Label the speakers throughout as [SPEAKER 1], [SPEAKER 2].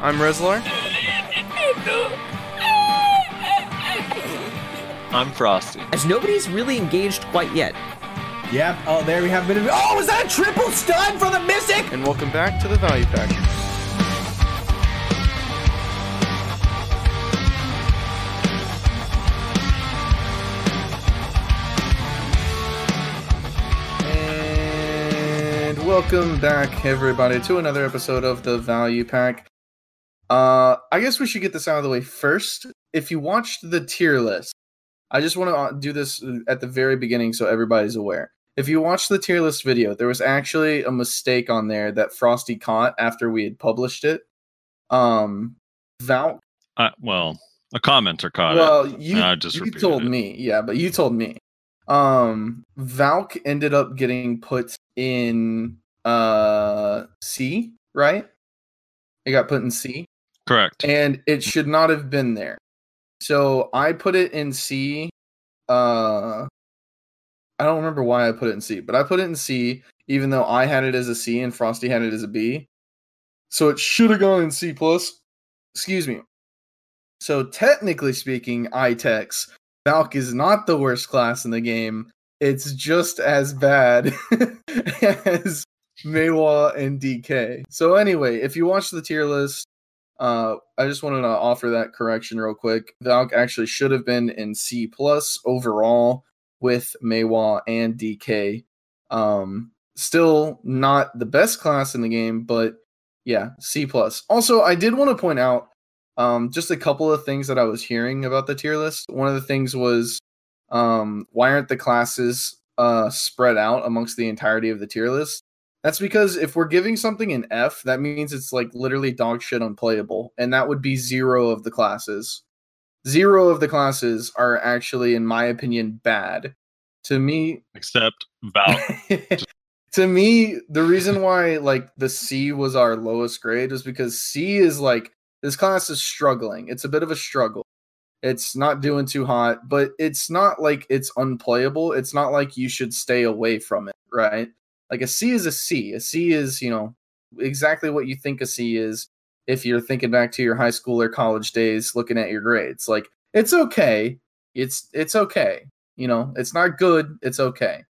[SPEAKER 1] I'm Rezlar.
[SPEAKER 2] I'm Frosty.
[SPEAKER 3] As nobody's really engaged quite yet.
[SPEAKER 4] Yep. Oh, there we have a bit of. Oh, was that a triple stun for the Mystic?
[SPEAKER 1] And welcome back to the Value Pack. And welcome back, everybody, to another episode of the Value Pack. Uh, I guess we should get this out of the way first. If you watched the tier list, I just want to do this at the very beginning so everybody's aware. If you watched the tier list video, there was actually a mistake on there that Frosty caught after we had published it. Um, Valk.
[SPEAKER 2] Uh, well, a commenter caught
[SPEAKER 1] Well,
[SPEAKER 2] it.
[SPEAKER 1] you,
[SPEAKER 2] I just
[SPEAKER 1] you told
[SPEAKER 2] it.
[SPEAKER 1] me, yeah, but you told me. Um, Valk ended up getting put in uh C, right? It got put in C.
[SPEAKER 2] Correct.
[SPEAKER 1] and it should not have been there. So I put it in C. Uh, I don't remember why I put it in C, but I put it in C, even though I had it as a C and Frosty had it as a B. So it should have gone in C plus. Excuse me. So technically speaking, ITEX Valk is not the worst class in the game. It's just as bad as Maehwa and DK. So anyway, if you watch the tier list, uh, I just wanted to offer that correction real quick. Valk actually should have been in C plus overall with Maehwa and DK. Um, still not the best class in the game, but yeah, C plus. Also, I did want to point out um, just a couple of things that I was hearing about the tier list. One of the things was um, why aren't the classes uh, spread out amongst the entirety of the tier list? That's because if we're giving something an F, that means it's like literally dog shit unplayable, and that would be zero of the classes. Zero of the classes are actually, in my opinion, bad. To me,
[SPEAKER 2] Except Val.
[SPEAKER 1] to me, the reason why like the C was our lowest grade was because C is like this class is struggling. It's a bit of a struggle. It's not doing too hot, but it's not like it's unplayable. It's not like you should stay away from it, right? Like a C is a C. A C is, you know, exactly what you think a C is if you're thinking back to your high school or college days looking at your grades. Like it's okay. It's it's okay. You know, it's not good, it's okay.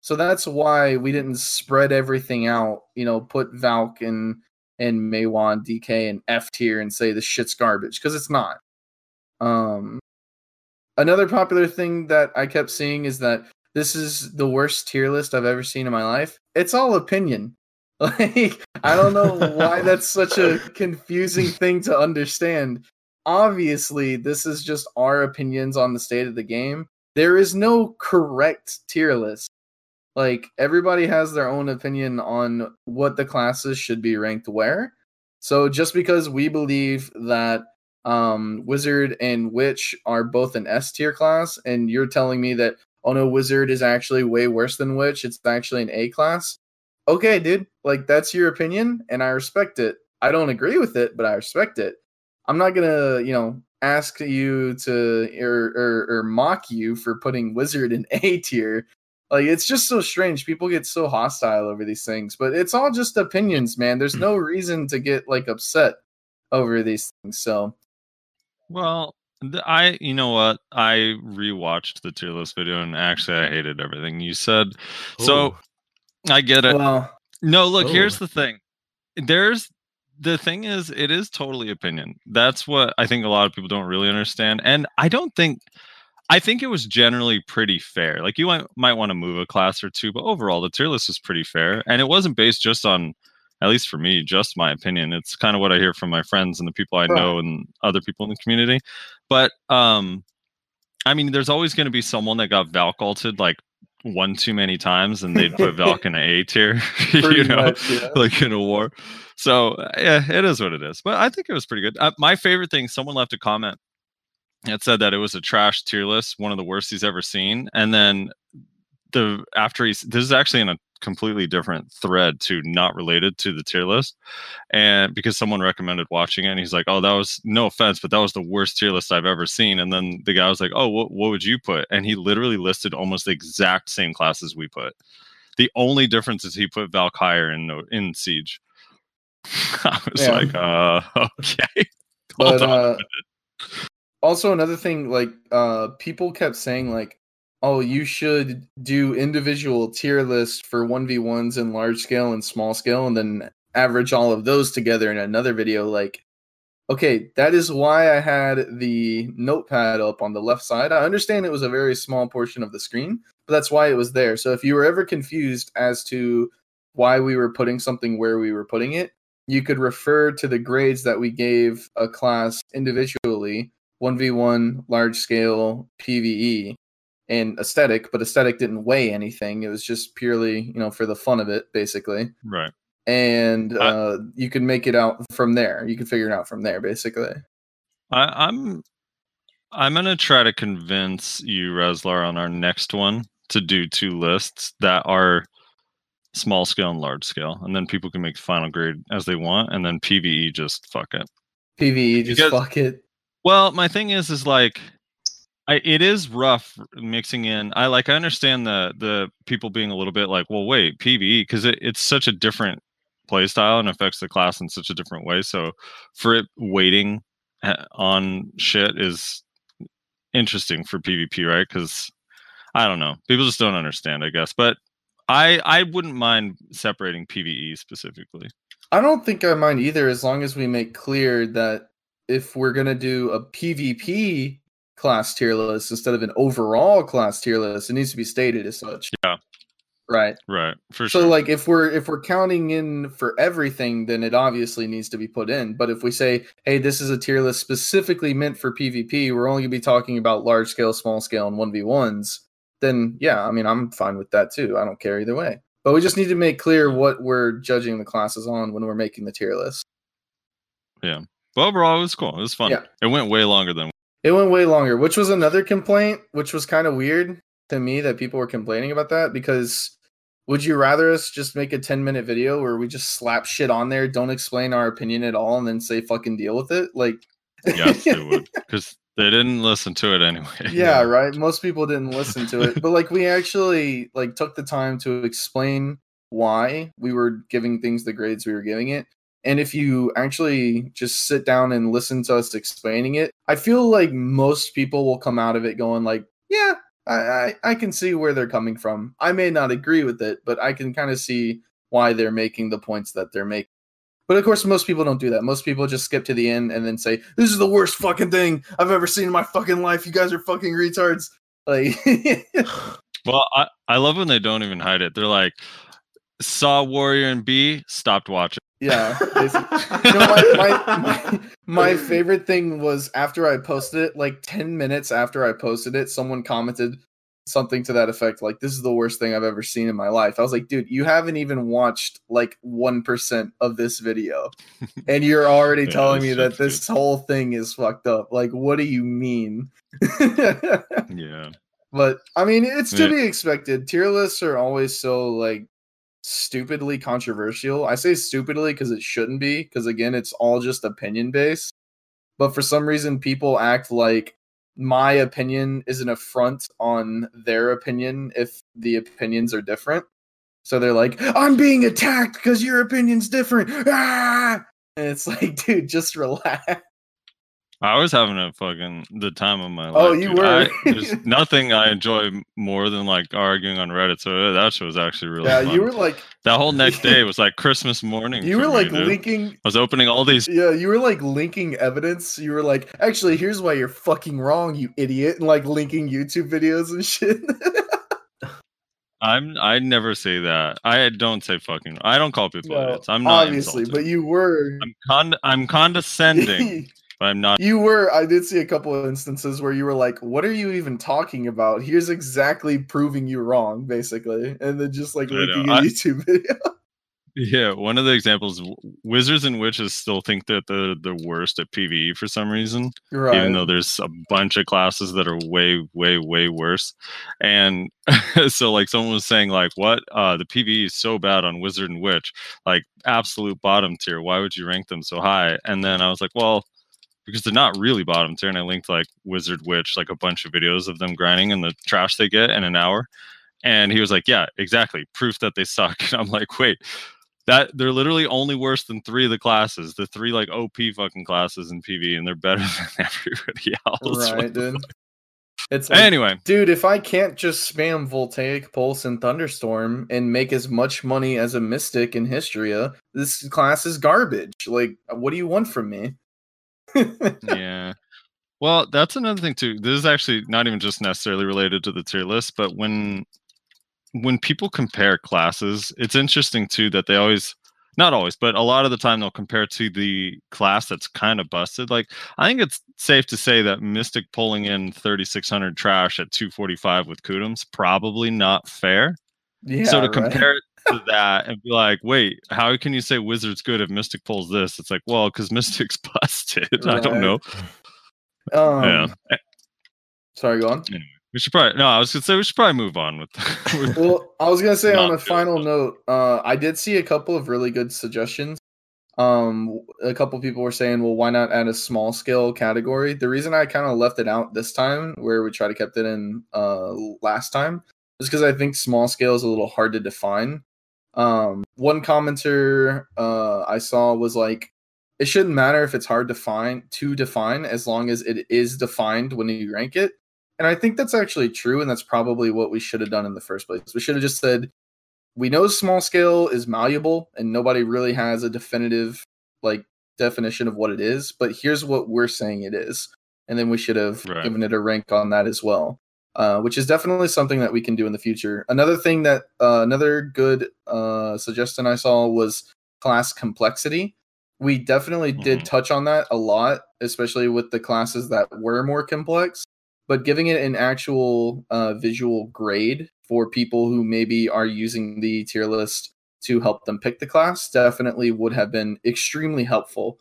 [SPEAKER 1] So that's why we didn't spread everything out, you know, put Valk and and Maywan DK and F tier and say the shit's garbage because it's not. Um another popular thing that I kept seeing is that this is the worst tier list I've ever seen in my life. It's all opinion. Like I don't know why that's such a confusing thing to understand. Obviously, this is just our opinions on the state of the game. There is no correct tier list. Like everybody has their own opinion on what the classes should be ranked where. So just because we believe that um wizard and witch are both an S tier class and you're telling me that oh no wizard is actually way worse than witch, it's actually an A class. Okay, dude, like that's your opinion and I respect it. I don't agree with it, but I respect it. I'm not to, you know, ask you to or, or or mock you for putting wizard in A tier like it's just so strange people get so hostile over these things but it's all just opinions man there's no reason to get like upset over these things so
[SPEAKER 2] well, I, you know what? I rewatched the tier list video and actually I hated everything you said. So oh. I get it.
[SPEAKER 1] well
[SPEAKER 2] No, look,
[SPEAKER 4] Ooh.
[SPEAKER 2] here's oh. the thing. There's the thing is it is totally opinion. That's what I think a lot of people don't really understand. And I don't think I think it was generally pretty fair. Like you might, might want to move a class or two, but overall the tier list was pretty fair. And it wasn't based just on at least for me, just my opinion. It's kind of what I hear from my friends and the people I know and other people in the community. But um I mean, there's always going to be someone that got Valk ulted like one too many times, and they'd put Valk in an A tier, you know,
[SPEAKER 1] much yeah.
[SPEAKER 2] like in a war. So yeah, it is what it is. But I think it was pretty good. Uh, my favorite thing, someone left a comment that said that it was a trash tier list, one of the worst he's ever seen, and then the after he's this is actually in a completely different thread to not related to the tier list. And because someone recommended watching it, and he's like, "Oh, that was no offense, but that was the worst tier list I've ever seen." And then the guy was like, "Oh, what what would you put?" And he literally listed almost the exact same classes we put. The only difference is he put Valk higher in in Siege. I was
[SPEAKER 1] Yeah.
[SPEAKER 2] like, uh, okay.
[SPEAKER 1] But uh, also another thing, like uh, people kept saying like, "Oh, you should do individual tier lists for one v ones in large scale and small scale, and then average all of those together in another video." Like, okay, that is why I had the notepad up on the left side. I understand it was a very small portion of the screen, but that's why it was there. So if you were ever confused as to why we were putting something where we were putting it, you could refer to the grades that we gave a class individually 1v1 large scale pve and aesthetic but aesthetic didn't weigh anything. It was just purely you know for the fun of it basically.
[SPEAKER 2] Right.
[SPEAKER 1] and
[SPEAKER 2] I-
[SPEAKER 1] uh, you can make it out from there. You can figure it out from there basically.
[SPEAKER 2] I, I'm I'm gonna try to convince you, Reslar, on our next one to do two lists that are small scale and large scale, and then people can make the final grade as they want, and then PVE just fuck it.
[SPEAKER 1] pve just
[SPEAKER 2] Because-
[SPEAKER 1] fuck it.
[SPEAKER 2] Well, my thing is, is like, I it is rough mixing in. I like I understand the the people being a little bit like, well, wait, PVE because it, it's such a different play style and affects the class in such a different way. So for it waiting uh, on shit is interesting for PvP, right? Because I don't know, people just don't understand, I guess. But I I wouldn't mind separating PVE specifically.
[SPEAKER 1] i don't think i mind either as long as we make clear that if we're to do a pvp class tier list instead of an overall class tier list it needs to be stated as such
[SPEAKER 2] Yeah.
[SPEAKER 1] right
[SPEAKER 2] Right, for
[SPEAKER 1] so
[SPEAKER 2] sure.
[SPEAKER 1] like if we're if we're counting in for everything then it obviously needs to be put in but if we say hey this is a tier list specifically meant for pvp we're only going to be talking about large scale small scale and 1v1s then yeah i mean i'm fine with that too i don't care either way but we just need to make clear what we're judging the classes on when we're making the tier list Yeah.
[SPEAKER 2] but overall, it was cool. It was fun.
[SPEAKER 1] Yeah.
[SPEAKER 2] It went way longer than
[SPEAKER 1] it went way longer which was another complaint which was kind of weird to me that people were complaining about that because would you rather us just make a 10 minute video where we just slap shit on there don't explain our opinion at all and then say fucking deal with it? Like
[SPEAKER 2] yes, they would because they didn't listen to it anyway.
[SPEAKER 1] yeah. right? Most people didn't listen to it but like we actually like took the time to explain why we were giving things the grades we were giving it and if you actually just sit down and listen to us explaining it i feel like most people will come out of it going like yeah i i, I can see where they're coming from i may not agree with it but i can kind of see why they're making the points that they're making but of course, most people don't do that. Most people just skip to the end and then say, "This is the worst fucking thing I've ever seen in my fucking life. You guys are fucking retards." Like,
[SPEAKER 2] Well, I, I love when they don't even hide it. They're like, saw Warrior and B, stopped watching.
[SPEAKER 1] yeah. You know, my, my, my, my favorite thing was after I posted it, like 10 minutes after I posted it, someone commented something to that effect, like, this is the worst thing I've ever seen in my life. I was like, dude, you haven't even watched like 1% of this video. And you're already
[SPEAKER 2] Yeah,
[SPEAKER 1] telling me that
[SPEAKER 2] shit's
[SPEAKER 1] this whole thing is fucked up. Like, what do you mean?
[SPEAKER 2] Yeah.
[SPEAKER 1] But I mean, it's to
[SPEAKER 2] Yeah.
[SPEAKER 1] be expected. Tier lists are always so like stupidly controversial. I say stupidly because it shouldn't be, because again, it's all just opinion based. But for some reason, people act like my opinion is an affront on their opinion if the opinions are different. So they're like, I'm being attacked because your opinion's different. Ah! And it's like, dude, just relax.
[SPEAKER 2] I was having a fucking the time of my life.
[SPEAKER 1] Oh, you
[SPEAKER 2] dude.
[SPEAKER 1] were.
[SPEAKER 2] I, there's nothing I enjoy more than like arguing on Reddit. So uh, that show was actually really
[SPEAKER 1] Yeah,
[SPEAKER 2] fun.
[SPEAKER 1] you were like,
[SPEAKER 2] that whole next day was like Christmas morning.
[SPEAKER 1] you were
[SPEAKER 2] me,
[SPEAKER 1] like
[SPEAKER 2] dude.
[SPEAKER 1] linking
[SPEAKER 2] I was opening all these.
[SPEAKER 1] Yeah, you were like linking evidence. You were like, actually, here's why you're fucking wrong, you idiot, and like linking YouTube videos and shit.
[SPEAKER 2] I'm. I never say that. I don't say fucking. I don't call people
[SPEAKER 1] No,
[SPEAKER 2] idiots. I'm not
[SPEAKER 1] obviously,
[SPEAKER 2] insulted.
[SPEAKER 1] but you were.
[SPEAKER 2] I'm con. I'm condescending, but I'm not.
[SPEAKER 1] you were. I did see a couple of instances where you were like, "What are you even talking about?" Here's exactly proving you wrong, basically, and then just like linking a
[SPEAKER 2] I-
[SPEAKER 1] YouTube video.
[SPEAKER 2] Yeah, one of the examples. Wizards and witches still think that they're the worst at PVE for some reason.
[SPEAKER 1] right.
[SPEAKER 2] even though there's a bunch of classes that are way way way worse and so like someone was saying like what uh the pve is so bad on wizard and witch like absolute bottom tier why would you rank them so high and then i was like well because they're not really bottom tier and i linked like wizard witch like a bunch of videos of them grinding and the trash they get in an hour and he was like yeah exactly proof that they suck and i'm like wait that they're literally only worse than three of the classes, the three like OP fucking classes in PV, and they're better than everybody else.
[SPEAKER 1] right, dude. It's like,
[SPEAKER 2] Anyway,
[SPEAKER 1] dude, if I can't just spam Voltaic, Pulse, and Thunderstorm and make as much money as a Mystic in Histria, this class is garbage. Like, what do you want from me?
[SPEAKER 2] Yeah. Well, that's another thing too. This is actually not even just necessarily related to the tier list, but when when people compare classes, it's interesting too that they always not always, but a lot of the time they'll compare to the class that's kind of busted. Like I think it's safe to say that Mystic pulling in 3600 trash at 245 with Kutums probably not fair.
[SPEAKER 1] yeah.
[SPEAKER 2] so to
[SPEAKER 1] right.
[SPEAKER 2] compare it to that and be like, wait, how can you say Wizard's good if Mystic pulls this? It's like, well, because Mystic's busted. I don't know.
[SPEAKER 1] Um,
[SPEAKER 2] yeah.
[SPEAKER 1] Sorry, go on.
[SPEAKER 2] Anyway, We should probably no. I was gonna say we should probably move on with. with
[SPEAKER 1] Well, I was gonna say on a final note, uh, I did see a couple of really good suggestions. Um, a couple people were saying, well, why not add a small scale category? The reason I kind of left it out this time, where we tried to kept it in uh last time, is because I think small scale is a little hard to define. Um, one commenter uh I saw was like, it shouldn't matter if it's hard to find to define as long as it is defined when you rank it. And I think that's actually true, and that's probably what we should have done in the first place. We should have just said, we know small scale is malleable, and nobody really has a definitive like definition of what it is, but here's what we're saying it is. And then we should have
[SPEAKER 2] Right.
[SPEAKER 1] given it a rank on that as well. Uh, which is definitely something that we can do in the future. Another thing that uh, another good uh, suggestion I saw was class complexity. We definitely did
[SPEAKER 2] Mhm.
[SPEAKER 1] touch on that a lot, especially with the classes that were more complex but giving it an actual uh, visual grade for people who maybe are using the tier list to help them pick the class definitely would have been extremely helpful.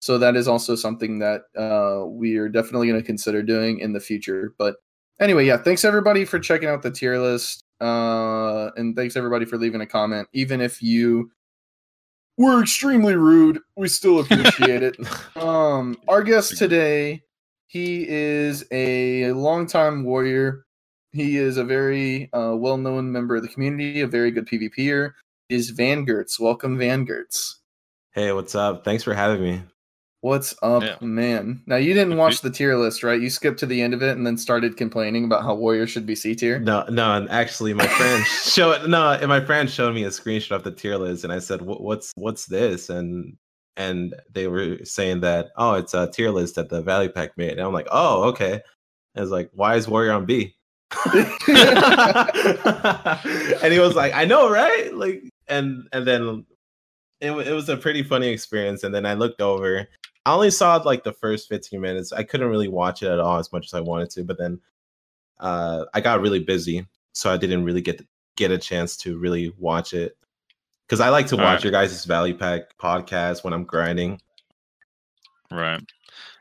[SPEAKER 1] So that is also something that uh, we are definitely going to consider doing in the future. But anyway, yeah, thanks everybody for checking out the tier list, uh, and thanks everybody for leaving a comment, even if you were extremely rude. We still appreciate it. Um, our guest today, he is a longtime warrior. He is a very uh, well-known member of the community, a very good PvPer. Is Vangertz. Welcome, Vangertz.
[SPEAKER 5] Hey, what's up? Thanks for having me.
[SPEAKER 1] What's up,
[SPEAKER 2] Yeah.
[SPEAKER 1] man? Now you didn't watch the tier list, right? You skipped to the end of it and then started complaining about how warrior should be C tier.
[SPEAKER 5] No, no, and actually, my friend showed no, and my friend showed me a screenshot of the tier list, and I said, "What's what's this?" and and they were saying that, "Oh, it's a tier list that the Value Pack made," and I'm like, "Oh, okay." I was like, "Why is Warrior on B?" and he was like, "I know, right?" Like, and and then it it was a pretty funny experience. And then I looked over. I only saw like the first 15 minutes. I couldn't really watch it at all as much as I wanted to. But then uh, I got really busy, so I didn't really get get a chance to really watch it. Because I like to
[SPEAKER 2] All
[SPEAKER 5] watch
[SPEAKER 2] right.
[SPEAKER 5] your guys' Value Pack podcast when I'm grinding.
[SPEAKER 2] Right.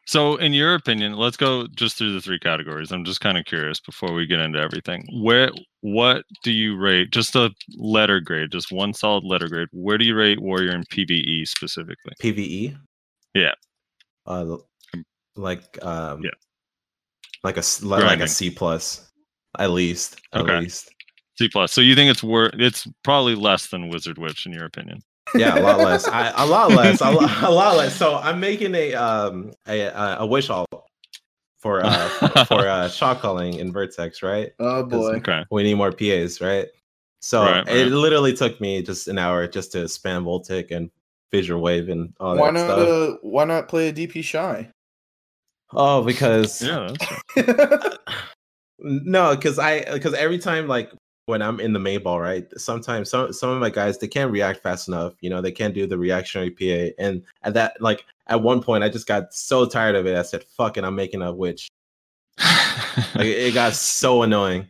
[SPEAKER 2] So, in your opinion, let's go just through the three categories. I'm just kind of curious before we get into everything. Where, what do you rate? Just a letter grade, just one solid letter grade. Where do you rate Warrior in PVE specifically?
[SPEAKER 5] PVE.
[SPEAKER 2] Yeah.
[SPEAKER 5] Uh, like um,
[SPEAKER 2] Yeah.
[SPEAKER 5] like a s- like
[SPEAKER 2] Grinding.
[SPEAKER 5] a C plus, at least. At
[SPEAKER 2] Okay.
[SPEAKER 5] least.
[SPEAKER 2] C plus. So you think it's worth? It's probably less than Wizard Witch in your opinion.
[SPEAKER 5] yeah, a lot less. I, a lot less. A lot, a lot less. So I'm making a um a a, a wish all for uh for, for uh shot calling in Vertex, right?
[SPEAKER 1] Oh boy.
[SPEAKER 2] Okay.
[SPEAKER 5] We need more PAs, right? So
[SPEAKER 2] Right,
[SPEAKER 5] it
[SPEAKER 2] right.
[SPEAKER 5] literally took me just an hour just to spam Voltaic and Visual Wave and all
[SPEAKER 1] Why
[SPEAKER 5] that
[SPEAKER 1] not?
[SPEAKER 5] stuff.
[SPEAKER 1] Uh, why not play a DP Shai?
[SPEAKER 5] oh, because
[SPEAKER 2] Yeah.
[SPEAKER 5] No, because I because every time like when I'm in the main ball, right? Sometimes some some of my guys they can't react fast enough. You know, they can't do the reactionary PA. And at that like at one point I just got so tired of it. I said, fuck it, I'm making a witch. Like it it got so annoying.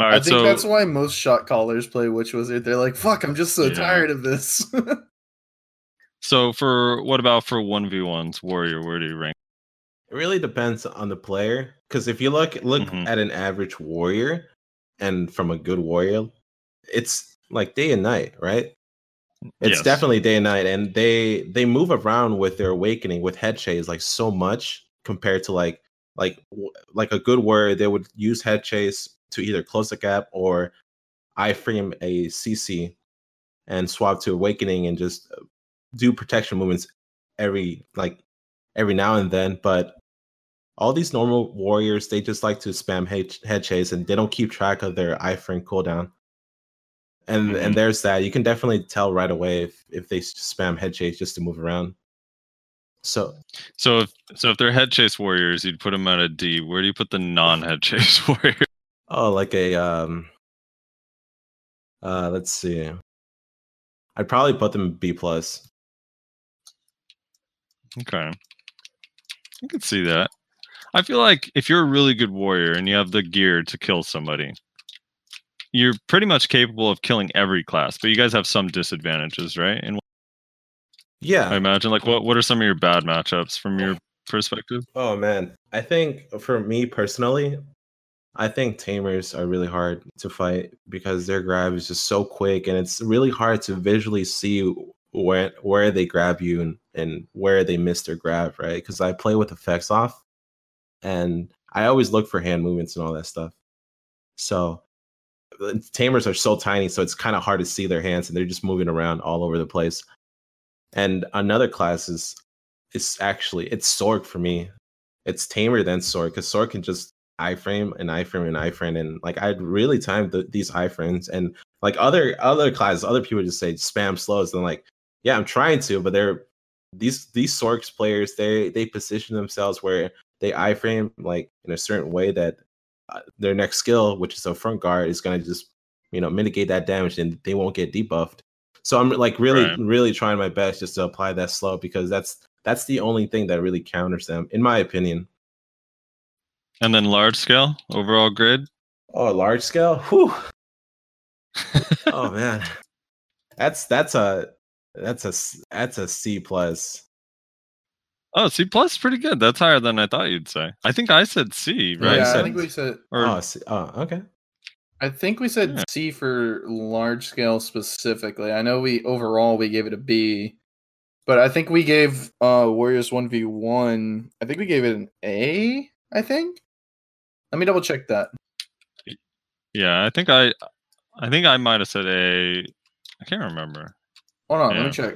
[SPEAKER 2] All
[SPEAKER 1] I think
[SPEAKER 2] So
[SPEAKER 1] that's why most shot callers play Witch Wizard. They're like, "Fuck, I'm just so
[SPEAKER 2] Yeah.
[SPEAKER 1] tired of this."
[SPEAKER 2] so for what about for one v ones Warrior? Where do you rank?
[SPEAKER 5] It really depends on the player. Because if you look look
[SPEAKER 2] Mhm.
[SPEAKER 5] at an average warrior and from a good warrior, it's like day and night, right? It's
[SPEAKER 2] Yes.
[SPEAKER 5] definitely day and night, and they they move around with their awakening with head chase like so much compared to like like like a good warrior. They would use head chase to either close the gap or iframe a CC and swap to awakening and just uh, do protection movements every like every now and then. But all these normal warriors, they just like to spam head, head chase and they don't keep track of their iframe cooldown. And
[SPEAKER 2] Mhm.
[SPEAKER 5] and there's that. You can definitely tell right away if if they spam head chase just to move around. So
[SPEAKER 2] So if so if they're head chase warriors, you'd put them at a D. Where do you put the non-head chase warrior?
[SPEAKER 5] oh, like a um, uh, let's see. I'd probably put them B plus.
[SPEAKER 2] Okay. I can see that. I feel like if you're a really good warrior and you have the gear to kill somebody, you're pretty much capable of killing every class, but you guys have some disadvantages, right? And
[SPEAKER 5] yeah, I
[SPEAKER 2] imagine like what what are some of your bad matchups from your perspective?
[SPEAKER 5] Oh man, I think for me personally, I think tamers are really hard to fight because their grab is just so quick, and it's really hard to visually see where where they grab you and, and where they miss their grab, right? Because I play with effects off, and I always look for hand movements and all that stuff. So tamers are so tiny, so it's kind of hard to see their hands, and they're just moving around all over the place. And another class is it's actually it's Sorc for me. It's tamer than Sorc because Sorc can just iframe and iframe and iframe and like I'd really time the, these iframes and like other other classes, other people just say spam slows. And like, yeah, I'm trying to, but they're these these Sorcs players they they position themselves where they iframe like in a certain way that uh, their next skill, which is a front guard, is gonna just you know mitigate that damage and they won't get debuffed. So I'm like really
[SPEAKER 2] Right.
[SPEAKER 5] really trying my best just to apply that slow because that's that's the only thing that really counters them, in my opinion.
[SPEAKER 2] And then large scale overall grid.
[SPEAKER 5] Oh, large scale. Whew. oh man, that's that's a that's a that's a C plus.
[SPEAKER 2] Oh, C plus pretty good. That's higher than I thought you'd say. I think I said C, right?
[SPEAKER 5] you
[SPEAKER 1] yeah, I think we said
[SPEAKER 2] Or
[SPEAKER 5] Oh, C, oh, okay.
[SPEAKER 1] I think we said
[SPEAKER 2] Yeah.
[SPEAKER 1] C for large scale specifically. I know we overall we gave it a B, but I think we gave uh Warriors 1v1, I think we gave it an A, I think. Let me double check that.
[SPEAKER 2] yeah, I think I I think I might have said A. I can't remember.
[SPEAKER 1] Hold on, let me check.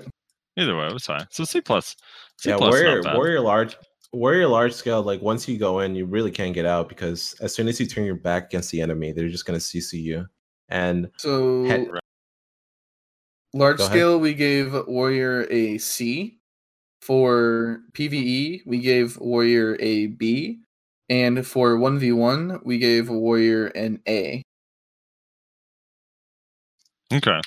[SPEAKER 2] Either way, it was high. So C plus. C
[SPEAKER 5] yeah,
[SPEAKER 2] plus
[SPEAKER 5] warrior warrior large warrior large scale. Like once you go in, you really can't get out because as soon as you turn your back against the enemy, they're just gonna CC you. And
[SPEAKER 1] So
[SPEAKER 5] Head-
[SPEAKER 1] large
[SPEAKER 5] Go ahead.
[SPEAKER 1] scale we gave Warrior a C. For PvE, we gave Warrior a B. And for 1v1, we gave Warrior an A.
[SPEAKER 2] Okay.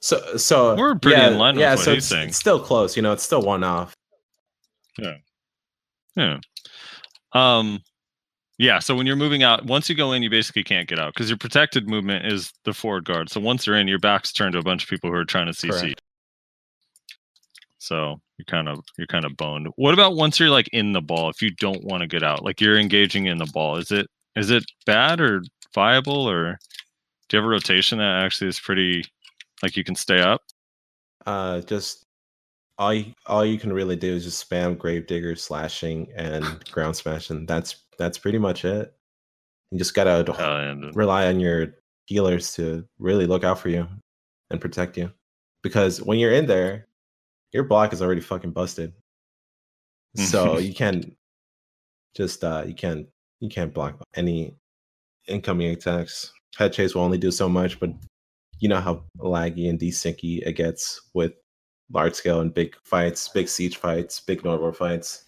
[SPEAKER 5] So so
[SPEAKER 2] We're pretty
[SPEAKER 5] yeah,
[SPEAKER 2] in line with
[SPEAKER 5] yeah,
[SPEAKER 2] what
[SPEAKER 5] so
[SPEAKER 2] he's
[SPEAKER 5] it's,
[SPEAKER 2] saying.
[SPEAKER 5] it's still close. You know, it's still one off.
[SPEAKER 2] Yeah, yeah. Um yeah, so when you're moving out, once you go in, you basically can't get out because your protected movement is the forward guard. So once you're in, your back's turned to a bunch of people who are trying to CC.
[SPEAKER 5] Correct.
[SPEAKER 2] So you're kind of you're kind of boned. What about once you're like in the ball? If you don't want to get out, like you're engaging in the ball, is it is it bad or viable or do you have a rotation that actually is pretty like you can stay up?
[SPEAKER 5] Uh, just all you, all you can really do is just spam Gravedigger, slashing, and ground smashing. That's that's pretty much it. You just gotta
[SPEAKER 2] Uh,
[SPEAKER 5] rely on your healers to really look out for you and protect you, because when you're in there, your block is already fucking busted. So you can't just uh you can't you can't block any incoming attacks. Head chase will only do so much, but you know how laggy and desyncy it gets with large scale and big fights, big siege fights, big normal fights.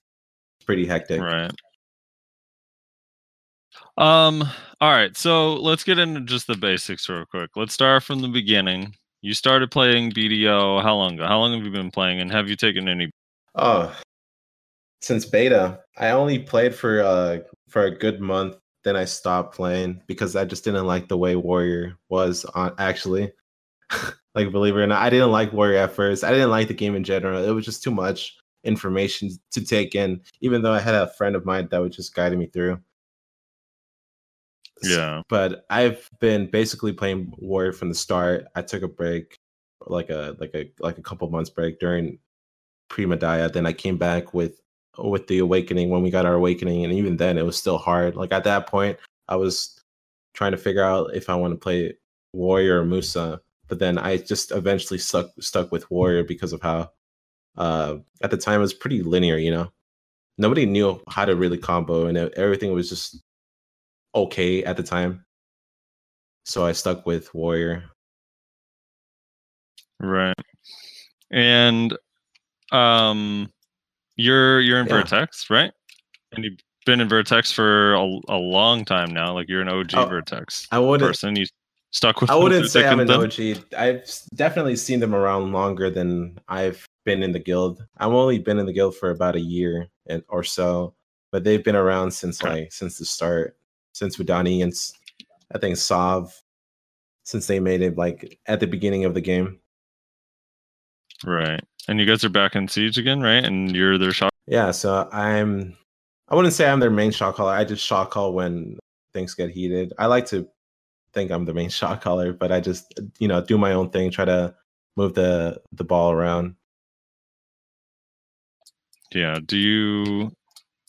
[SPEAKER 5] It's pretty hectic.
[SPEAKER 2] Right. Um. All right. So let's get into just the basics real quick. Let's start from the beginning. You started playing BDO. How long ago? How long have you been playing? And have you taken any?
[SPEAKER 5] Oh, since beta, I only played for uh for a good month. Then I stopped playing because I just didn't like the way Warrior was on actually. like believe it or not, I didn't like Warrior at first. I didn't like the game in general. It was just too much information to take in. Even though I had a friend of mine that was just guiding me through.
[SPEAKER 2] Yeah.
[SPEAKER 5] but I've been basically playing Warrior from the start. I took a break, like a like a like a couple months break during Prima Dia. Then I came back with with the Awakening when we got our Awakening, and even then it was still hard. Like at that point, I was trying to figure out if I want to play Warrior or Musa. but then I just eventually stuck stuck with Warrior because of how uh, at the time it was pretty linear. You know, nobody knew how to really combo, and everything was just okay at the time. So I stuck with Warrior.
[SPEAKER 2] Right. And um you're you're in
[SPEAKER 5] Yeah.
[SPEAKER 2] Vertex, right? And you've been in Vertex for a, a long time now. Like you're an OG
[SPEAKER 5] Oh,
[SPEAKER 2] Vertex
[SPEAKER 5] I wouldn't.
[SPEAKER 2] person. You stuck with
[SPEAKER 5] I wouldn't say I'm an
[SPEAKER 2] thin?
[SPEAKER 5] OG. I've definitely seen them around longer than I've been in the guild. I've only been in the guild for about a year and or so, but they've been around since
[SPEAKER 2] Okay.
[SPEAKER 5] like since the start, since Udani and I think Sav, since they made it like at the beginning of the game.
[SPEAKER 2] Right. And you guys are back in Siege again, right? And you're their shot.
[SPEAKER 5] Yeah, so I'm. I wouldn't say I'm their main shot caller. I just shot call when things get heated. I like to think I'm the main shot caller, but I just you know do my own thing, try to move the the ball around.
[SPEAKER 2] Yeah. Do you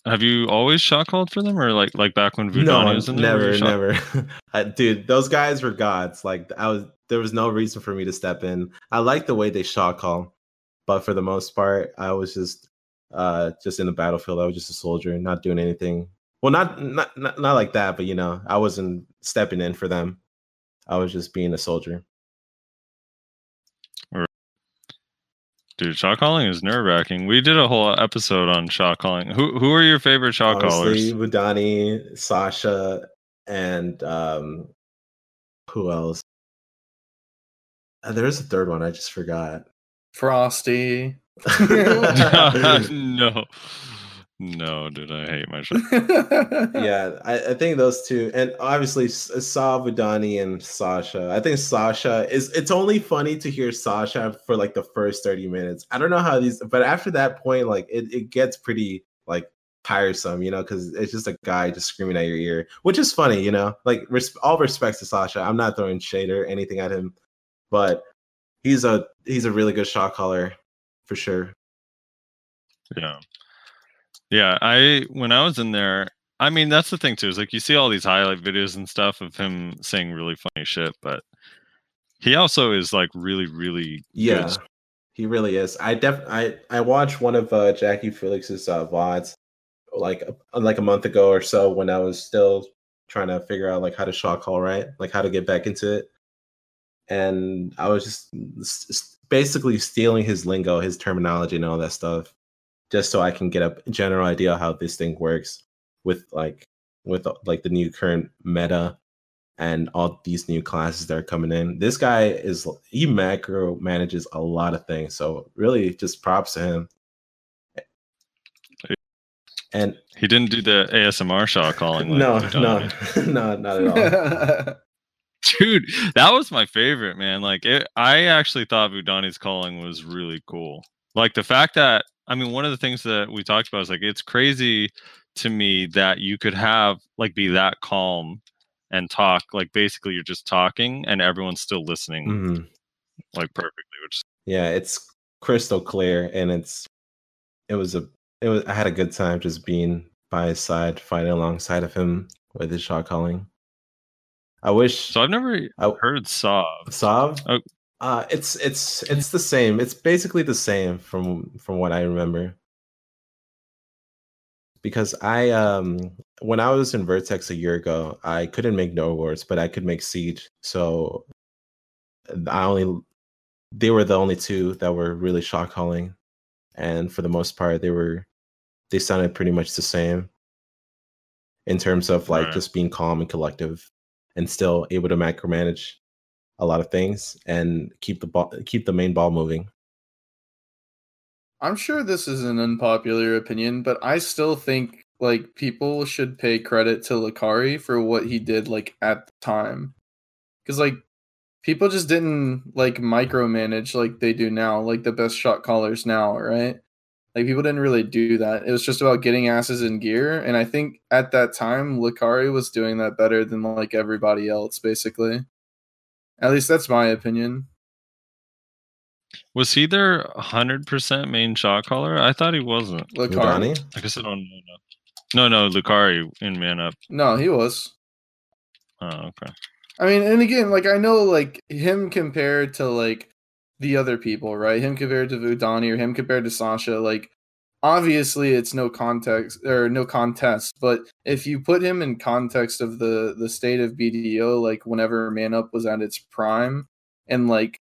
[SPEAKER 2] have you always shot called for them or like like back when Vudani
[SPEAKER 5] no,
[SPEAKER 2] was in there?
[SPEAKER 5] never, never. I, dude, those guys were gods. Like I was, there was no reason for me to step in. I like the way they shot call, but for the most part, I was just, uh, just in the battlefield. I was just a soldier, not doing anything. Well, not not not, not like that, but you know, I wasn't stepping in for them. I was just being a soldier.
[SPEAKER 2] Dude, shot calling is nerve wracking. We did a whole episode on shot calling. Who who are your favorite shot
[SPEAKER 5] Honestly,
[SPEAKER 2] callers?
[SPEAKER 5] Budani, Sasha, and um, who else? Uh, there is a third one. I just forgot.
[SPEAKER 1] Frosty.
[SPEAKER 2] no. No, dude, I hate my shot.
[SPEAKER 5] yeah, I, I think those two, and obviously S- uh, Sav, Udani, and Sasha. I think Sasha is. It's only funny to hear Sasha for like the first thirty minutes. I don't know how these, but after that point, like it, it gets pretty like tiresome, you know, because it's just a guy just screaming at your ear, which is funny, you know. Like res- all respects to Sasha. I'm not throwing shade or anything at him, but he's a he's a really good shot caller for sure.
[SPEAKER 2] Yeah. Yeah, I when I was in there, I mean that's the thing too, is like you see all these highlight videos and stuff of him saying really funny shit, but he also is like really, really
[SPEAKER 5] Yeah,
[SPEAKER 2] good.
[SPEAKER 5] he really is. I def I I watched one of uh, Jackie Felix's uh, vods like like a month ago or so when I was still trying to figure out like how to shot call right, like how to get back into it, and I was just s- s- basically stealing his lingo, his terminology, and all that stuff, just so I can get a general idea how this thing works with like with uh, like the new current meta and all these new classes that are coming in. This guy is he macro manages a lot of things. So really just props to him. And
[SPEAKER 2] He didn't do the ASMR shot calling. like
[SPEAKER 5] no, no, no, not at all.
[SPEAKER 2] Dude, that was my favorite, man. Like it, I actually thought Udani's calling was really cool. Like the fact that I mean, one of the things that we talked about is like it's crazy to me that you could have like be that calm and talk like basically you're just talking and everyone's still listening
[SPEAKER 5] Mhm.
[SPEAKER 2] like perfectly, which
[SPEAKER 5] Yeah, it's crystal clear and it's it was a it was I had a good time just being by his side, fighting alongside of him with his shot calling. I wish
[SPEAKER 2] so I've never
[SPEAKER 5] I-
[SPEAKER 2] heard Sav.
[SPEAKER 5] Sav?
[SPEAKER 2] Oh.
[SPEAKER 5] Uh it's it's it's the same. It's basically the same from from what I remember. Because I um when I was in Vertex a year ago, I couldn't make no wars, but I could make siege. So I only they were the only two that were really shot calling. And for the most part they were they sounded pretty much the same in terms of like
[SPEAKER 2] Right.
[SPEAKER 5] just being calm and collective and still able to macromanage a lot of things and keep the ball keep the main ball moving.
[SPEAKER 1] I'm sure this is an unpopular opinion, but I still think like people should pay credit to Lakari for what he did like at the time. Cuz like people just didn't like micromanage like they do now, like the best shot callers now, right? Like people didn't really do that. It was just about getting asses in gear and I think at that time Lakari was doing that better than like everybody else basically. At least that's my opinion.
[SPEAKER 2] Was he their hundred percent main shot caller? I thought he wasn't.
[SPEAKER 1] Lakari.
[SPEAKER 5] Udani?
[SPEAKER 2] I guess I don't know. No, no, Lucari in Man Up.
[SPEAKER 1] No, he was.
[SPEAKER 2] Oh, okay.
[SPEAKER 1] I mean, and again, like I know like him compared to like the other people, right? Him compared to Vudani or him compared to Sasha, like obviously it's no context or no contest, but if you put him in context of the the state of BDO, like whenever Man Up was at its prime, and like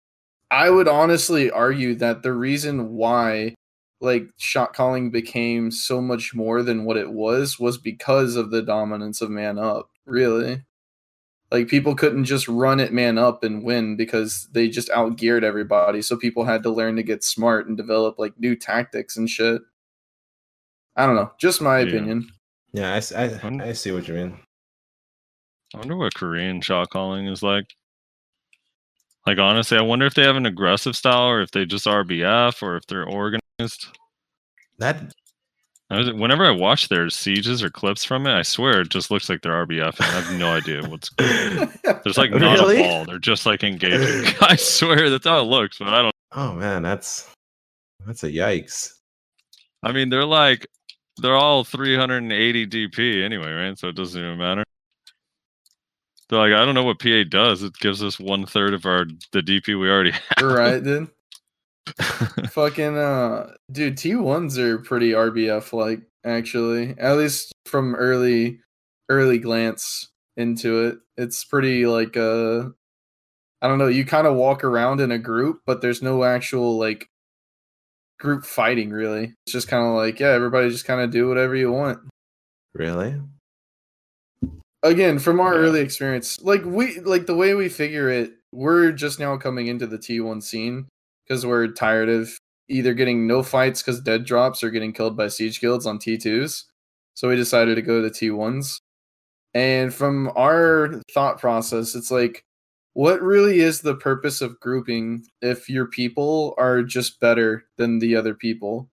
[SPEAKER 1] I would honestly argue that the reason why like shot calling became so much more than what it was was because of the dominance of man up really like people couldn't just run it man up and win because they just outgeared everybody so people had to learn to get smart and develop like new tactics and shit i don't know just my
[SPEAKER 2] Yeah.
[SPEAKER 1] opinion
[SPEAKER 5] Yeah, I see what you mean.
[SPEAKER 2] I wonder what Korean shot calling is like. Like honestly, I wonder if they have an aggressive style or if they just RBF or if they're organized.
[SPEAKER 5] That
[SPEAKER 2] I was- Whenever I watch their sieges or clips from it, I swear it just looks like they're RBF. And I have no idea what's. Going on. There's like not
[SPEAKER 5] Really?
[SPEAKER 2] a ball. They're just like engaging. I swear that's how it looks, but I don't.
[SPEAKER 5] oh man, that's that's a yikes.
[SPEAKER 2] I mean, they're like they're all 380 DP anyway, right? So it doesn't even matter. They're like, I don't know what PA does. It gives us one third of our the DP we already have.
[SPEAKER 1] right dude fucking uh dude t1s are pretty rbf like actually at least from early early glance into it it's pretty like uh i don't know you kind of walk around in a group but there's no actual like group fighting really it's just kind of like yeah everybody just kind of do whatever you want
[SPEAKER 5] Really?
[SPEAKER 1] again from our
[SPEAKER 2] Yeah.
[SPEAKER 1] early experience like we like the way we figure it we're just now coming into the t1 scene because we're tired of either getting no fights because dead drops or getting killed by siege guilds on t2s so we decided to go to t1s and from our thought process it's like what really is the purpose of grouping if your people are just better than the other people?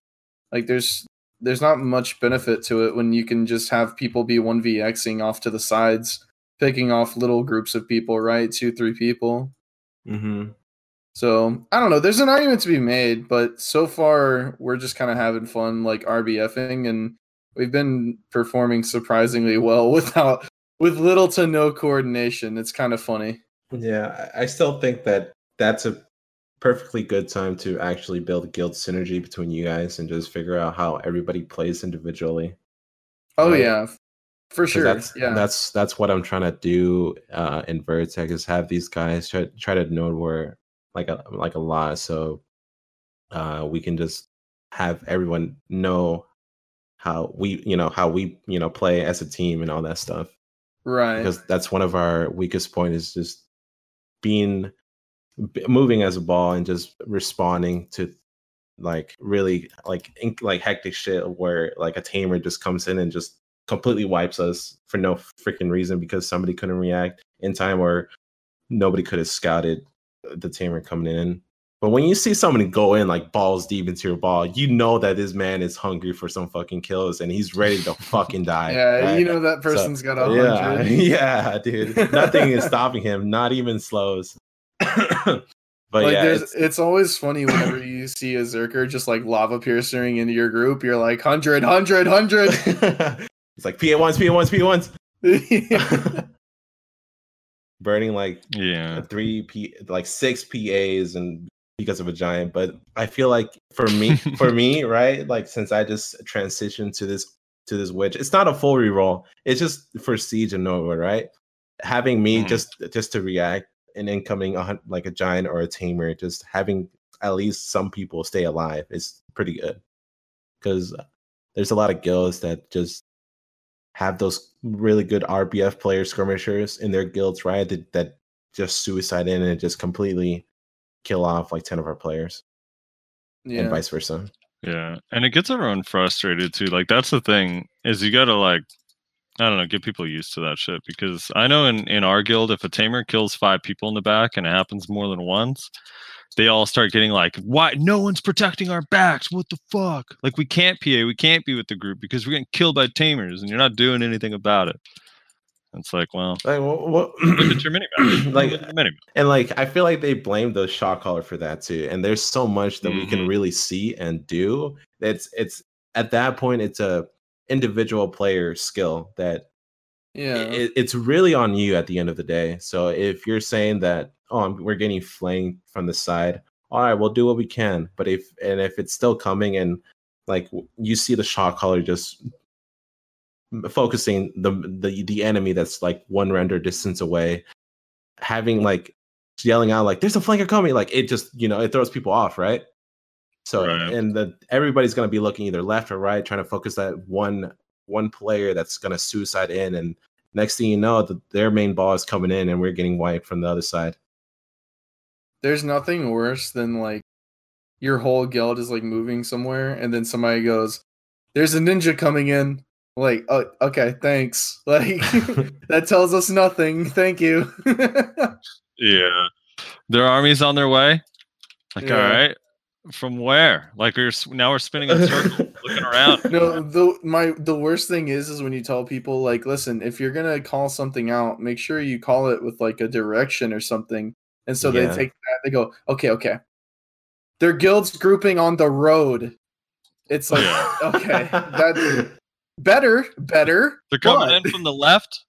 [SPEAKER 1] Like there's there's not much benefit to it when you can just have people be 1vxing off to the sides picking off little groups of people right? Two three people.
[SPEAKER 5] Mm-hmm.
[SPEAKER 1] So i don't know. There's an argument to be made but so far we're just kind of having fun like rbfing and we've been performing surprisingly well without with little to no coordination. It's kind of funny.
[SPEAKER 5] Yeah, I still think that that's a perfectly good time to actually build guild synergy between you guys and just figure out how everybody plays individually.
[SPEAKER 1] oh
[SPEAKER 5] Right.
[SPEAKER 1] yeah. For sure.
[SPEAKER 5] That's
[SPEAKER 1] yeah.
[SPEAKER 5] that's that's what I'm trying to do uh, in Vertex is have these guys try try to know where like a like a lot, so uh, we can just have everyone know how we you know how we you know play as a team and all that stuff.
[SPEAKER 1] Right.
[SPEAKER 5] Because that's one of our weakest point is just being moving as a ball and just responding to like really like ink, like hectic shit where like a tamer just comes in and just completely wipes us for no freaking reason because somebody couldn't react in time or nobody could have scouted the tamer coming in but when you see somebody go in like balls deep into your ball you know that this man is hungry for some fucking kills and he's ready to fucking die
[SPEAKER 1] yeah
[SPEAKER 5] right?
[SPEAKER 1] you know that
[SPEAKER 5] So,
[SPEAKER 1] person's got a
[SPEAKER 5] yeah,
[SPEAKER 1] hundred
[SPEAKER 5] yeah, dude. Nothing is stopping him, not even slows. but
[SPEAKER 1] like
[SPEAKER 5] yeah,
[SPEAKER 1] there's
[SPEAKER 5] it's,
[SPEAKER 1] it's, always funny whenever you see a Zerker just like lava piercing into your group, you're like hundred, hundred, hundred.
[SPEAKER 5] it's like PA ones, PA ones, PA ones. Burning like
[SPEAKER 2] Yeah.
[SPEAKER 5] three P like six PAs and because of a giant. But I feel like for me for me, right? Like since I just transitioned to this to this witch, it's not a full reroll. It's just for Siege and Nova, right? Having me
[SPEAKER 2] Mhm.
[SPEAKER 5] just just to react an incoming like a giant or a tamer, just having at least some people stay alive is pretty good. Because there's a lot of guilds that just have those really good RBF player skirmishers in their guilds, right? That, that just suicide in and just completely kill off like 10 of our players and vice versa.
[SPEAKER 2] Yeah, and it gets everyone frustrated too. Like that's the thing is you got to like I don't know, get people used to that shit because I know in in our guild if a tamer kills 5 people in the back and it happens more than once, they all start getting like, "Why no one's protecting our backs? What the fuck? Like we can't PA, we can't be with the group because we're getting killed by tamers and you're not doing anything about it." It's like, well,
[SPEAKER 5] Like,
[SPEAKER 2] look at your mini
[SPEAKER 5] like,
[SPEAKER 2] mini
[SPEAKER 5] and like, I feel like they blame the shot caller for that too. And there's so much that we can
[SPEAKER 2] Mhm.
[SPEAKER 5] really see and do. It's, it's at that point, it's a individual player skill that
[SPEAKER 1] Yeah.
[SPEAKER 5] it, it's really on you at the end of the day. So if you're saying that, oh, I'm, we're getting flanked from the side, all right, we'll do what we can. But if and if it's still coming and like you see the shot caller just focusing the the the enemy that's like one render distance away, having like yelling out like "There's a flanker coming!" Like it just you know it throws people off, right? So
[SPEAKER 2] Right.
[SPEAKER 5] and the everybody's gonna be looking either left or right, trying to focus that one one player that's gonna suicide in, and next thing you know, the, their main ball is coming in, and we're getting wiped from the other side.
[SPEAKER 1] There's nothing worse than like your whole guild is like moving somewhere and then somebody goes, There's a ninja coming in. Like, oh, okay, thanks. Like that tells us nothing. Thank you.
[SPEAKER 2] Yeah. Their army's on their way. Like, all
[SPEAKER 1] Yeah.
[SPEAKER 2] right. From where? Like we're now we're spinning in circles, looking around.
[SPEAKER 1] no, the my the worst thing is is when you tell people like, listen, if you're gonna call something out, make sure you call it with like a direction or something. And so
[SPEAKER 5] Yeah.
[SPEAKER 1] they take that, they go, okay, okay. Their guild's grouping on the road. It's like, okay, that better, better.
[SPEAKER 2] They're coming
[SPEAKER 1] but-
[SPEAKER 2] in from the left.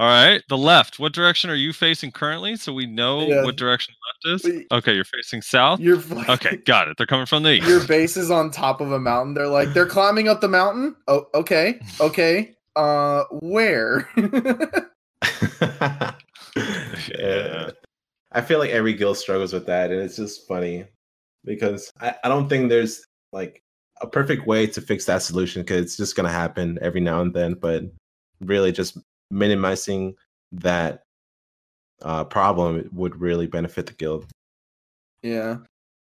[SPEAKER 2] All right, the left. What direction are you facing currently? So we know
[SPEAKER 1] Yeah.
[SPEAKER 2] what direction left is. Okay, you're facing south.
[SPEAKER 1] You're fucking-
[SPEAKER 2] Okay, got it. They're coming from the east.
[SPEAKER 1] Your base is on top of a mountain. They're like, they're climbing up the mountain. Oh, okay, okay. Uh, where?
[SPEAKER 5] yeah. I feel like every guild struggles with that, and it's just funny because I, I don't think there's like a perfect way to fix that solution because it's just gonna happen every now and then. But really, just minimizing that uh, problem would really benefit the guild.
[SPEAKER 1] Yeah,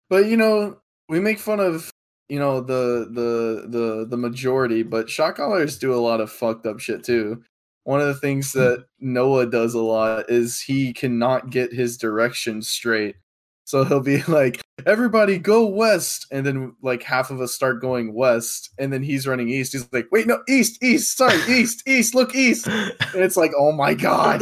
[SPEAKER 1] but you know, we make fun of you know the the the the majority, but shot callers do a lot of fucked up shit too. One of the things that Noah does a lot is he cannot get his direction straight. So he'll be like, "Everybody go west," and then like half of us start going west, and then he's running east. He's like, "Wait, no, east, east, sorry, east, east, look east." And it's like, "Oh my god."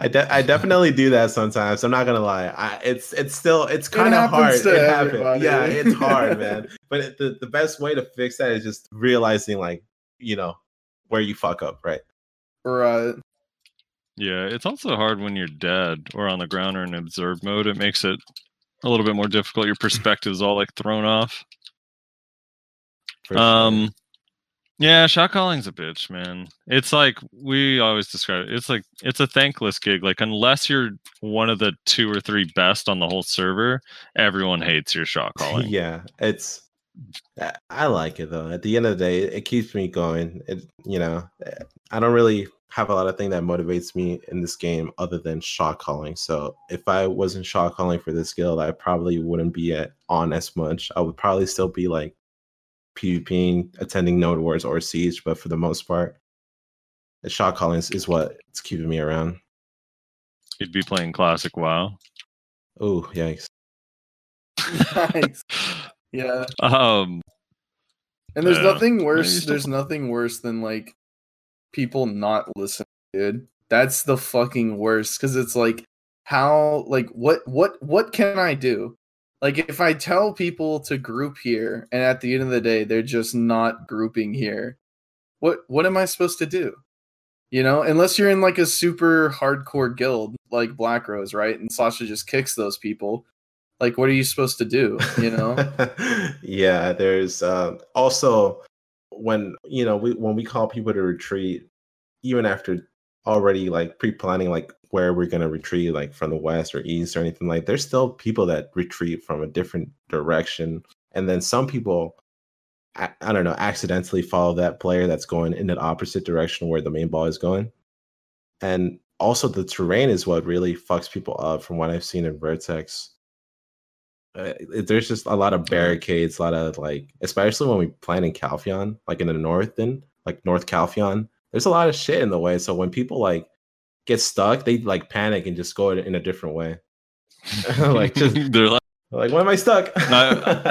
[SPEAKER 5] I de- I definitely do that sometimes. I'm not gonna lie. I, it's it's still it's kind of hard.
[SPEAKER 1] to
[SPEAKER 5] It happens. Yeah, it's hard, man. But it- the the best way to fix that is just realizing, like, you know, where you fuck up, right?
[SPEAKER 1] Right.
[SPEAKER 2] Yeah, it's also hard when you're dead or on the ground or in observe mode. It makes it a little bit more difficult. Your perspective is all like thrown off.
[SPEAKER 5] Sure.
[SPEAKER 2] Um, yeah, shot calling's a bitch, man. It's like we always describe it. It's like it's a thankless gig. Like unless you're one of the two or three best on the whole server, everyone hates your shot calling.
[SPEAKER 5] yeah, it's. I- I like it though. At the end of the day, it keeps me going. It, you know, eh, I don't really have a lot of thing that motivates me in this game other than shot calling. So if I wasn't shot calling for this guild, I probably wouldn't be at, on as much. I would probably still be like PvPing, attending Node Wars or Siege, but for the most part, the shot calling is, is what is keeping me around.
[SPEAKER 2] You'd be playing classic WoW.
[SPEAKER 5] Oh, yikes.
[SPEAKER 1] nice. Yeah.
[SPEAKER 2] Um,
[SPEAKER 1] And there's
[SPEAKER 2] Yeah.
[SPEAKER 1] nothing worse. There's nothing worse than like people not listening, dude. That's the fucking worst because it's like how like what what what can I do? Like if I tell people to group here and at the end of the day they're just not grouping here, what what am I supposed to do? You know, unless you're in like a super hardcore guild like Black Rose, right? And Sasha just kicks those people. Like, what are you supposed to do? You know?
[SPEAKER 5] yeah, there's uh, also when you know we when we call people to retreat, even after already like pre-planning like where we're gonna retreat, like from the west or east or anything like, there's still people that retreat from a different direction, and then some people. I, I don't know, accidentally follow that player that's going in the opposite direction where the main ball is going. And also the terrain is what really fucks people up from what I've seen in Vertex uh, there's just a lot of barricades, a lot of like, especially when we plan in Calpheon, like in the north, then like North Calpheon, there's a lot of shit in the way. So when people like get stuck, they like panic and just go in a different way. like just
[SPEAKER 2] they're like,
[SPEAKER 5] like, why am I stuck?
[SPEAKER 2] No,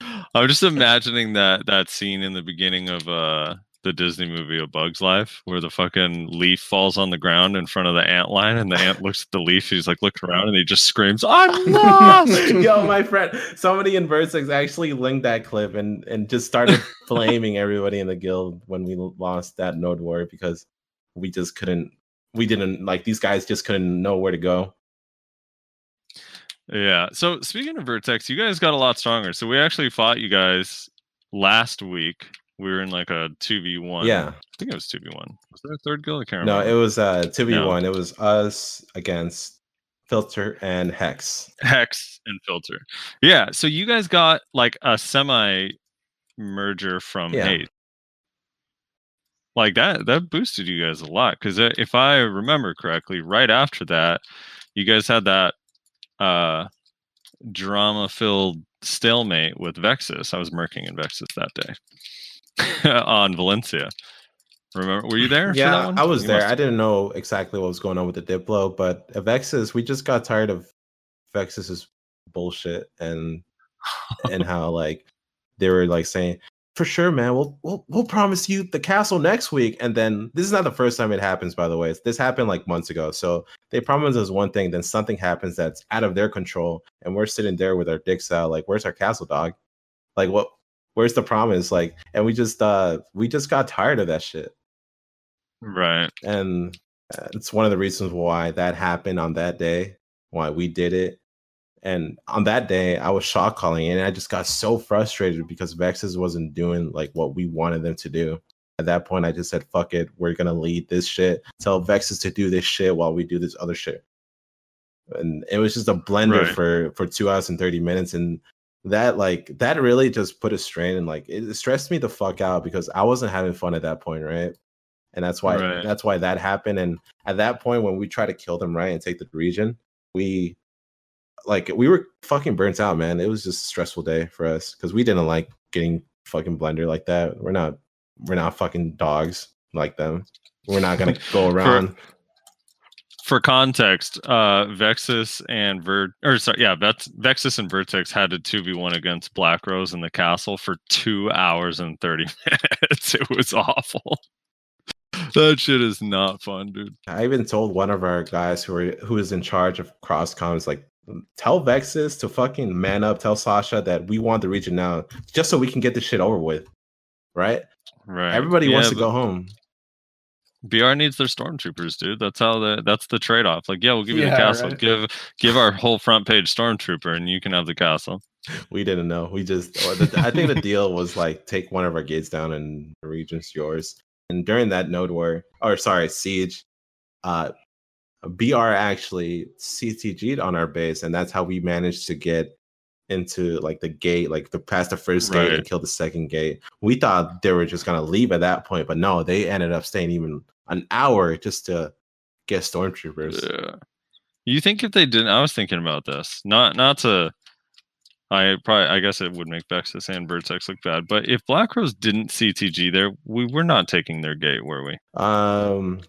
[SPEAKER 2] I'm just imagining that that scene in the beginning of uh the Disney movie A Bug's Life, where the fucking leaf falls on the ground in front of the ant line, and the ant looks at the leaf. He's like looking around, and he just screams, "I'm lost!"
[SPEAKER 5] Yo, my friend, somebody in Vertex actually linked that clip and and just started flaming everybody in the guild when we lost that node war because we just couldn't. We didn't like these guys just couldn't know where to go.
[SPEAKER 2] Yeah. So speaking of Vertex, you guys got a lot stronger. So we actually fought you guys last week. We were in like a two v one.
[SPEAKER 5] Yeah.
[SPEAKER 2] I think it was two v one. Was there a third guild? I can't
[SPEAKER 5] No,
[SPEAKER 2] remember.
[SPEAKER 5] it was uh two v one. It was us against Filter and Hex.
[SPEAKER 2] Hex and Filter. Yeah. So you guys got like a semi merger from
[SPEAKER 5] Yeah.
[SPEAKER 2] eight. Like that, that boosted you guys a lot. Because if I remember correctly, right after that, you guys had that uh drama filled stalemate with Vexus. I was murking in Vexus that day on Valencia. Remember, were you there? for that
[SPEAKER 5] Yeah? I was
[SPEAKER 2] You
[SPEAKER 5] there. I didn't know exactly what was going on with the Diplo, but Vexus, we just got tired of Vexus's bullshit and and how like they were like saying, for sure, man, we'll we'll we'll promise you the castle next week. And then this is not the first time it happens, by the way. This happened like months ago. So they promise us one thing, then something happens that's out of their control, and we're sitting there with our dicks out, like, where's our castle, dog? Like, what? Where's the promise? Like, and we just uh we just got tired of that shit
[SPEAKER 2] Right.
[SPEAKER 5] and uh, it's one of the reasons why that happened on that day why we did it and on that day i was shot calling and i just got so frustrated because Vexus wasn't doing like what we wanted them to do at that point i just said fuck it we're gonna lead this shit tell Vexus to do this shit while we do this other shit and it was just a blender
[SPEAKER 2] Right.
[SPEAKER 5] for for two hours and 30 minutes and that like that really just put a strain and like it stressed me the fuck out because i wasn't having fun at that point right? And that's why
[SPEAKER 2] Right.
[SPEAKER 5] that's why that happened and at that point when we try to kill them right and take the region we like we were fucking burnt out man. It was just a stressful day for us because we didn't like getting fucking blender like that. We're not we're not fucking dogs like them. We're not gonna go around
[SPEAKER 2] For context, uh Vexus and Vert or sorry, yeah, Vex, Vexus and Vertex had a 2v1 against Black Rose in the castle for two hours and 30 minutes. It was awful. That shit is not fun, dude.
[SPEAKER 5] I even told one of our guys who who is in charge of cross comms, like, tell Vexus to fucking man up. Tell Sasha that we want the region now, just so we can get this shit over with. Right?
[SPEAKER 2] Right.
[SPEAKER 5] Everybody
[SPEAKER 2] Yeah,
[SPEAKER 5] wants to
[SPEAKER 2] but
[SPEAKER 5] go home.
[SPEAKER 2] BR needs their stormtroopers, dude. That's how the that's the trade off. Like, yeah, we'll give you
[SPEAKER 1] Yeah,
[SPEAKER 2] the castle.
[SPEAKER 1] right.
[SPEAKER 2] Give give our whole front page stormtrooper, and you can have the castle.
[SPEAKER 5] We didn't know. We just. The, I think the deal was like take one of our gates down, and the region's yours. And during that node war, or sorry, siege, uh, BR actually CTG'd on our base, and that's how we managed to get into like the gate, like the past the first gate and kill the second gate. We thought they were just gonna leave at that point, but no, they ended up staying even an hour just to get stormtroopers.
[SPEAKER 2] Yeah. You think if they didn't? I was thinking about this. Not not to. I probably I guess it would make Vexus and Vertex look bad, but if Black Rose didn't CTG there, we were not taking their gate, were we?
[SPEAKER 5] Um,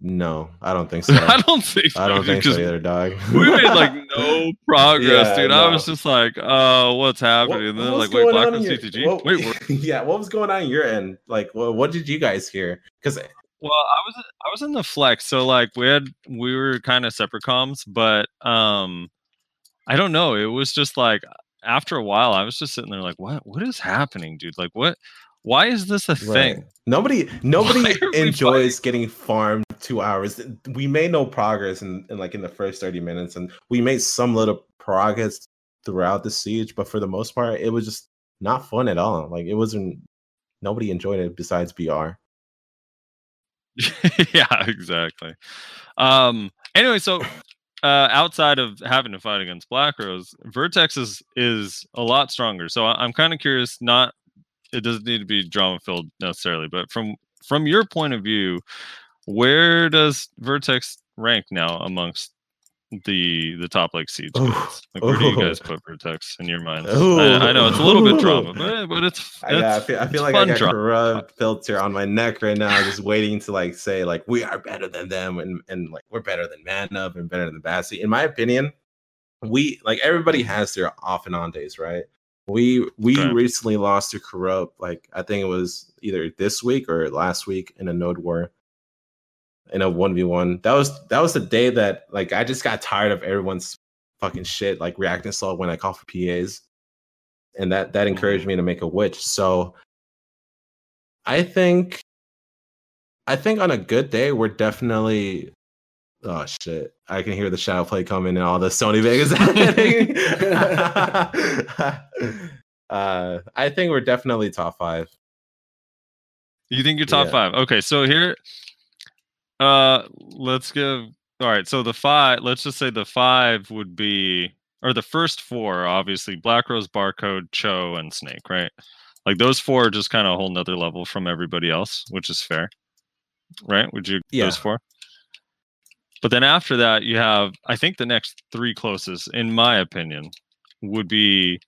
[SPEAKER 5] no, I don't think so.
[SPEAKER 2] I don't think. So,
[SPEAKER 5] I don't think so
[SPEAKER 2] 'cause
[SPEAKER 5] either, dog.
[SPEAKER 2] We made like no progress,
[SPEAKER 5] Yeah,
[SPEAKER 2] dude. I was just like, "Oh, what's happening?" and then like, "Wait, Black
[SPEAKER 5] on your-
[SPEAKER 2] CTG?
[SPEAKER 5] what-
[SPEAKER 2] Wait, what?
[SPEAKER 5] yeah, what was going on in your end? Like, what, what did you guys hear? Because
[SPEAKER 2] Well, I was I was in the flex, so like we had we were kind of separate comms, but um, I don't know. It was just like after a while, I was just sitting there like, what What is happening, dude? Like, what? Why is this a thing?
[SPEAKER 5] Nobody, nobody enjoys getting farmed two hours. We made no progress in, in like in the first thirty minutes, and we made some little progress throughout the siege. But for the most part, it was just not fun at all. Like it wasn't. Nobody enjoyed it besides BR.
[SPEAKER 2] yeah, exactly. Um. Anyway, so uh, outside of having to fight against Black Rose, Vertex is is a lot stronger. So I- I'm kind of curious. Not it doesn't need to be drama filled necessarily, but from from your point of view, where does Vertex rank now amongst the the top like siege
[SPEAKER 5] Ooh.
[SPEAKER 2] Like where do you guys put Vertex in your mind?
[SPEAKER 5] Ooh,
[SPEAKER 2] I, I know it's a little bit drama, but but it's,
[SPEAKER 5] I, yeah, I
[SPEAKER 2] it's
[SPEAKER 5] feel, I feel like I
[SPEAKER 2] fun
[SPEAKER 5] got
[SPEAKER 2] drama.
[SPEAKER 5] corrupt filter on my neck right now, just waiting to like say like we are better than them and and like we're better than Man Up and better than Bassy. In my opinion, we like everybody mm. has their off and on days, right? We we
[SPEAKER 2] Okay.
[SPEAKER 5] recently lost to corrupt, like I think it was either this week or last week in a node war. In a one v one, that was that was the day that like I just got tired of everyone's fucking shit, like reacting slow when I call for PAs and that that mm-hmm. encouraged me to make a witch. So I think I think on a good day, we're definitely. Oh shit! I can hear the shadow play coming and all the Sony Vegas happening. uh, I think we're definitely top five.
[SPEAKER 2] You think you're top
[SPEAKER 5] Yeah.
[SPEAKER 2] five? Okay, so here, uh, let's give. All right, so the five. Let's just say the five would be, or the first four, obviously Black Rose, Barcode, Cho, and Snake, right? Like those four are just kind of a whole nother level from everybody else, which is fair, right? Would you?
[SPEAKER 5] Yeah.
[SPEAKER 2] Those four. But then after that, you have. I think the next three closest, in my opinion, would be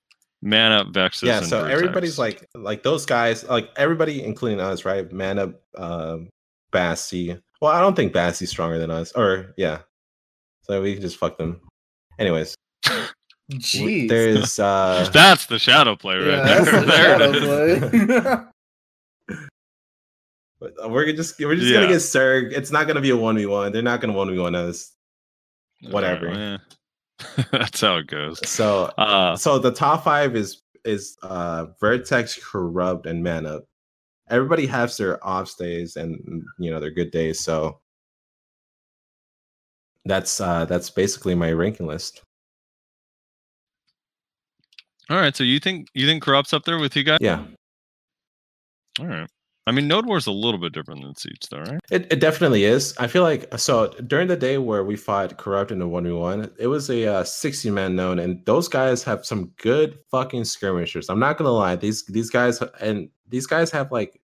[SPEAKER 2] Man Up, Vexus.
[SPEAKER 5] yeah
[SPEAKER 2] and
[SPEAKER 5] so
[SPEAKER 2] Vertex.
[SPEAKER 5] everybody's like like those guys like everybody including us right mana um Bassi. well i don't think Bassie's stronger than us or yeah so we can just fuck them anyways w-
[SPEAKER 1] Jeez.
[SPEAKER 5] there's uh
[SPEAKER 2] That's the shadow play right
[SPEAKER 1] yeah, that's
[SPEAKER 2] there.
[SPEAKER 1] the
[SPEAKER 2] there it
[SPEAKER 1] shadow
[SPEAKER 2] is.
[SPEAKER 5] we're just we're just gonna get Serg. it's not gonna be a 1v1 they're not gonna 1v1 us Whatever.
[SPEAKER 2] Alright. That's how it goes.
[SPEAKER 5] so
[SPEAKER 2] Uh,
[SPEAKER 5] so the top five is is uh vertex corrupt and man up everybody has their off days and you know their good days so that's uh that's basically my ranking list
[SPEAKER 2] all right. So you think you think corrupts up there with you guys?
[SPEAKER 5] yeah
[SPEAKER 2] All right. I mean, Node War's a little bit different than Siege, though, right?
[SPEAKER 5] it, it definitely is. I feel like so during the day where we fought corrupt in the 1v1 it was a uh, 60 man known and those guys have some good fucking skirmishers. I'm not gonna lie these these guys and these guys have like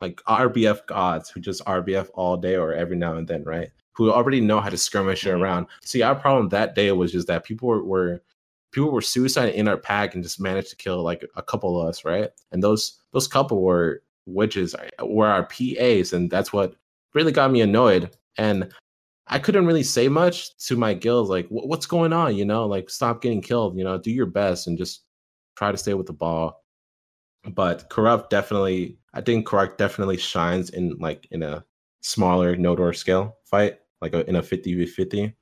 [SPEAKER 5] like rbf gods who just rbf all day or every now and then right? Who already know how to skirmish
[SPEAKER 2] Mhm.
[SPEAKER 5] around. See our problem that day was just that people were, were people were suicide in our pack and just managed to kill like a couple of us right? And those those couple were witches were our pas and that's what really got me annoyed and i couldn't really say much to my guilds like what's going on? You know like stop getting killed you know do your best and just try to stay with the ball. But corrupt definitely i think corrupt definitely shines in like in a smaller node war scale fight like a, in a 50 v 50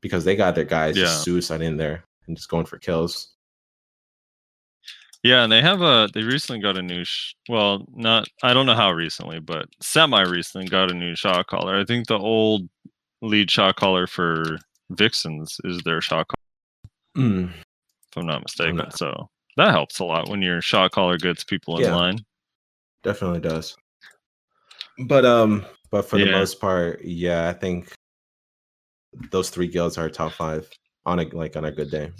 [SPEAKER 5] because they got their guys just suicide in there and just going for kills
[SPEAKER 2] Yeah, and they have a. They recently got a new. Sh- well, not. I don't know how recently, but semi recently got a new shot caller. I think the old lead shot caller for Vixens is their shot caller,
[SPEAKER 5] Mm,
[SPEAKER 2] if I'm not mistaken.
[SPEAKER 5] not-
[SPEAKER 2] So that helps a lot when your shot caller gets people in
[SPEAKER 5] Yeah.
[SPEAKER 2] line.
[SPEAKER 5] definitely does but um but for the most part yeah i think those three guilds are top five on a like on a good day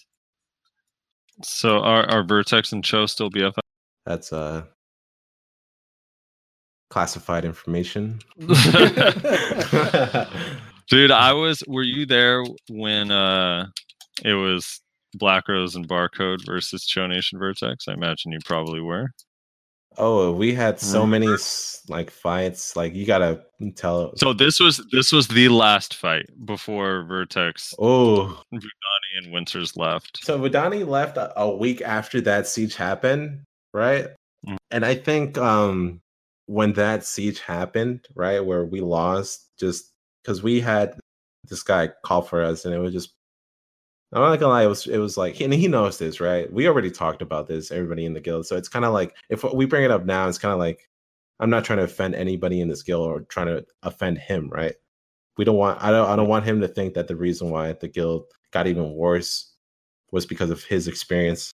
[SPEAKER 2] So are, are Vertex and Cho still BFF?
[SPEAKER 5] that's uh classified information
[SPEAKER 2] Dude, I was. Were you there when uh it was Black Rose and Barcode versus Cho Nation Vertex? I imagine you probably were.
[SPEAKER 5] Oh we had so
[SPEAKER 2] Mm.
[SPEAKER 5] many like fights like you gotta tell
[SPEAKER 2] So this was this was the last fight before Vertex
[SPEAKER 5] oh
[SPEAKER 2] and Winters left.
[SPEAKER 5] So Vidani left a, a week after that siege happened, right?
[SPEAKER 2] Mhm.
[SPEAKER 5] And I think um when that siege happened, right, where we lost just because we had this guy call for us and it was just I'm not gonna lie, it was it was like and he knows this, right? We already talked about this, everybody in the guild. So it's kind of like if we bring it up now, it's kind of like I'm not trying to offend anybody in this guild or trying to offend him, right? We don't want I don't I don't want him to think that the reason why the guild got even worse was because of his experience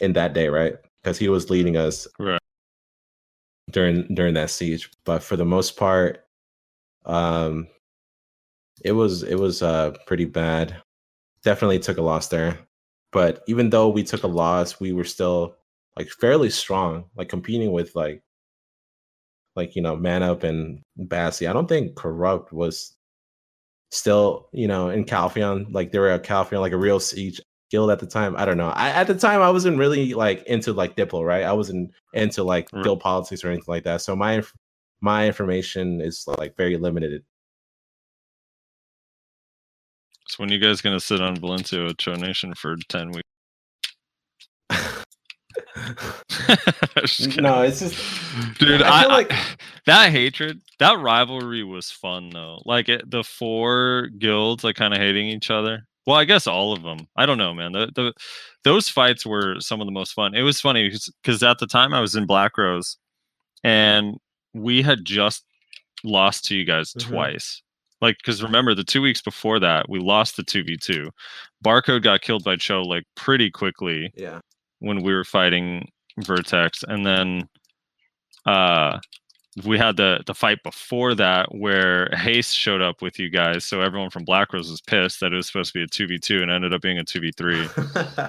[SPEAKER 5] in that day, right? Because he was leading us
[SPEAKER 2] Right.
[SPEAKER 5] during during that siege. But for the most part, um it was it was uh pretty bad. Definitely took a loss there. But even though we took a loss, we were still like fairly strong, like competing with like like you know, Man Up and Bassy. I don't think Corrupt was still, you know, in Calpheon, like they were a Calpheon, like a real siege guild at the time. I don't know. I, at the time, I wasn't really like into like Diplo, right? I wasn't into like guild politics or anything like that. So my my information is like very limited.
[SPEAKER 2] When you guys gonna sit on Valencia with Cho Nation for ten weeks?
[SPEAKER 5] No, it's just
[SPEAKER 2] dude.
[SPEAKER 5] I
[SPEAKER 2] I,
[SPEAKER 5] feel
[SPEAKER 2] I-
[SPEAKER 5] like-
[SPEAKER 2] that hatred, that rivalry was fun though. Like it, the four guilds, like kind of hating each other. Well, I guess all of them. I don't know, man. The, the those fights were some of the most fun. It was funny because at the time I was in Black Rose, and we had just lost to you guys
[SPEAKER 5] Mhm.
[SPEAKER 2] twice. Like, because remember, the two weeks before that, we lost the 2v2. Barcode got killed by Cho like pretty quickly
[SPEAKER 5] Yeah.
[SPEAKER 2] when we were fighting Vertex, and then uh we had the the fight before that where Haste showed up with you guys, so everyone from Black Rose was pissed that it was supposed to be a two v two and ended up being a two v three.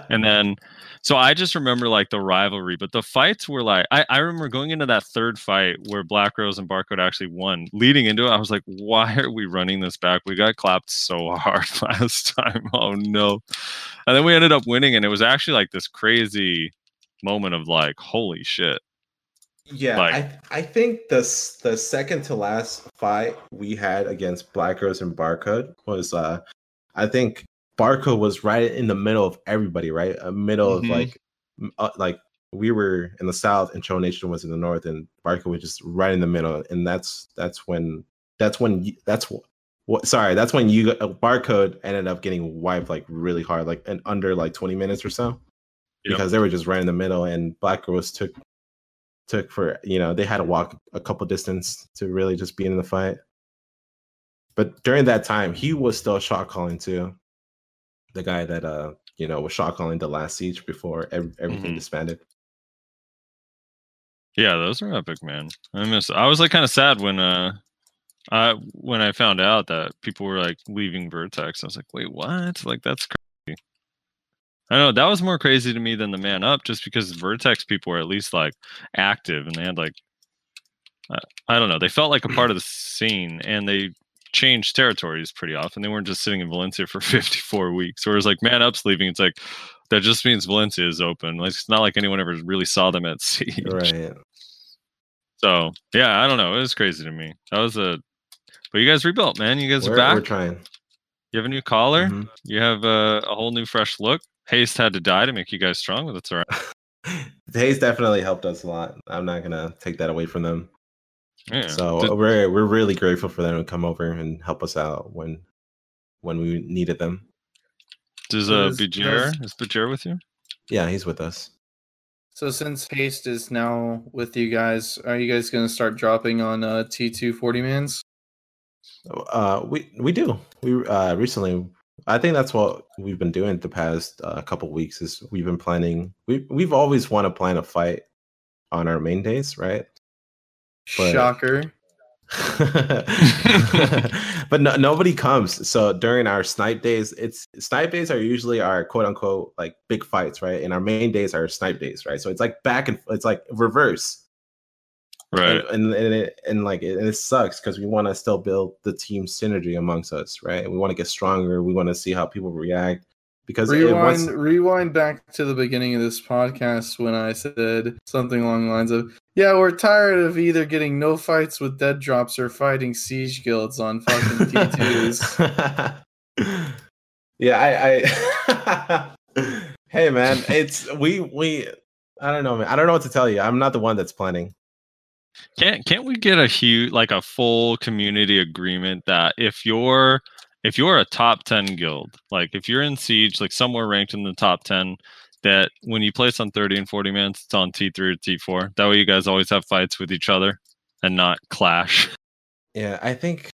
[SPEAKER 2] And then, so I just remember like the rivalry, but the fights were like I, I remember going into that third fight where Black Rose and Barcode actually won. Leading into it, I was like, why are we running this back? We got clapped so hard last time. Oh no! And then we ended up winning, and it was actually like this crazy moment of like, holy shit.
[SPEAKER 5] Yeah,
[SPEAKER 2] Like-
[SPEAKER 5] I I think the the second to last fight we had against Black Rose and Barcode was uh I think Barcode was right in the middle of everybody, right? A middle
[SPEAKER 2] Mhm.
[SPEAKER 5] of like uh, like we were in the south and Cho Nation was in the north and Barcode was just right in the middle and that's that's when that's when that's what sorry, that's when you got- uh, Barcode ended up getting wiped like really hard like in under like 20 minutes or so
[SPEAKER 2] Yep.
[SPEAKER 5] because they were just right in the middle and Black Rose took took for you know they had to walk a couple distance to really just be in the fight but during that time he was still shot calling too the guy that uh you know was shot calling the last siege before ev- everything
[SPEAKER 2] Mhm.
[SPEAKER 5] disbanded
[SPEAKER 2] Yeah, those are epic, man. I miss. I was like kind of sad when uh, I when I found out that people were like leaving Vertex. I was like, wait, what? Like that's crazy. I know that was more crazy to me than the man up, just because Vertex people were at least like active and they had like, I, I don't know, they felt like a part of the scene and they changed territories pretty often. They weren't just sitting in Valencia for 54 weeks. Whereas like man up's leaving, it's like that just means Valencia is open. Like it's not like anyone ever really saw them at sea.
[SPEAKER 5] right
[SPEAKER 2] So yeah, I don't know. It was crazy to me. That was a, but you guys rebuilt, man. You guys
[SPEAKER 5] we're,
[SPEAKER 2] are back.
[SPEAKER 5] we're trying
[SPEAKER 2] You have a new collar.
[SPEAKER 5] Mhm.
[SPEAKER 2] You have a, a whole new fresh look. Haste had to die to make you guys strong, but that's all right.
[SPEAKER 5] the Haste definitely helped us a lot i'm not gonna take that away from them
[SPEAKER 2] Yeah.
[SPEAKER 5] so
[SPEAKER 2] Did-
[SPEAKER 5] we're we're really grateful for them to come over and help us out when when we needed them
[SPEAKER 2] does
[SPEAKER 1] so
[SPEAKER 2] uh
[SPEAKER 1] does-
[SPEAKER 2] Bajer is Bajer with you?
[SPEAKER 5] yeah he's with us
[SPEAKER 1] So since Haste is now with you guys, are you guys gonna start dropping on uh, T two forty mans?
[SPEAKER 5] Uh, we we do. We uh recently, I think that's what we've been doing the past uh, couple weeks. Is we've been planning. We we've always want to plan a fight on our main days, right? But-
[SPEAKER 1] Shocker.
[SPEAKER 5] but no, nobody comes. So during our snipe days, it's snipe days are usually our quote unquote like big fights, right? And our main days are snipe days, right? So it's like back and it's like reverse
[SPEAKER 2] Right.
[SPEAKER 5] and and, and, it, and like it, and it sucks because we want to still build the team synergy amongst us right? We want to get stronger. We want to see how people react. Because
[SPEAKER 1] Rewind,
[SPEAKER 5] once,
[SPEAKER 1] rewind back to the beginning of this podcast when I said something along the lines of, "Yeah, we're tired of either getting no fights with dead drops or fighting siege guilds on fucking T2s."
[SPEAKER 5] yeah i i hey man it's we we i don't know man. I don't know what to tell you. I'm not the one that's planning
[SPEAKER 2] Can't can't we get a huge like a full community agreement that if you're if you're a top 10 guild, like if you're in siege, like somewhere ranked in the top 10, that when you place on 30 and 40 mans, it's on T3 or T4. That way you guys always have fights with each other and not clash.
[SPEAKER 5] yeah i think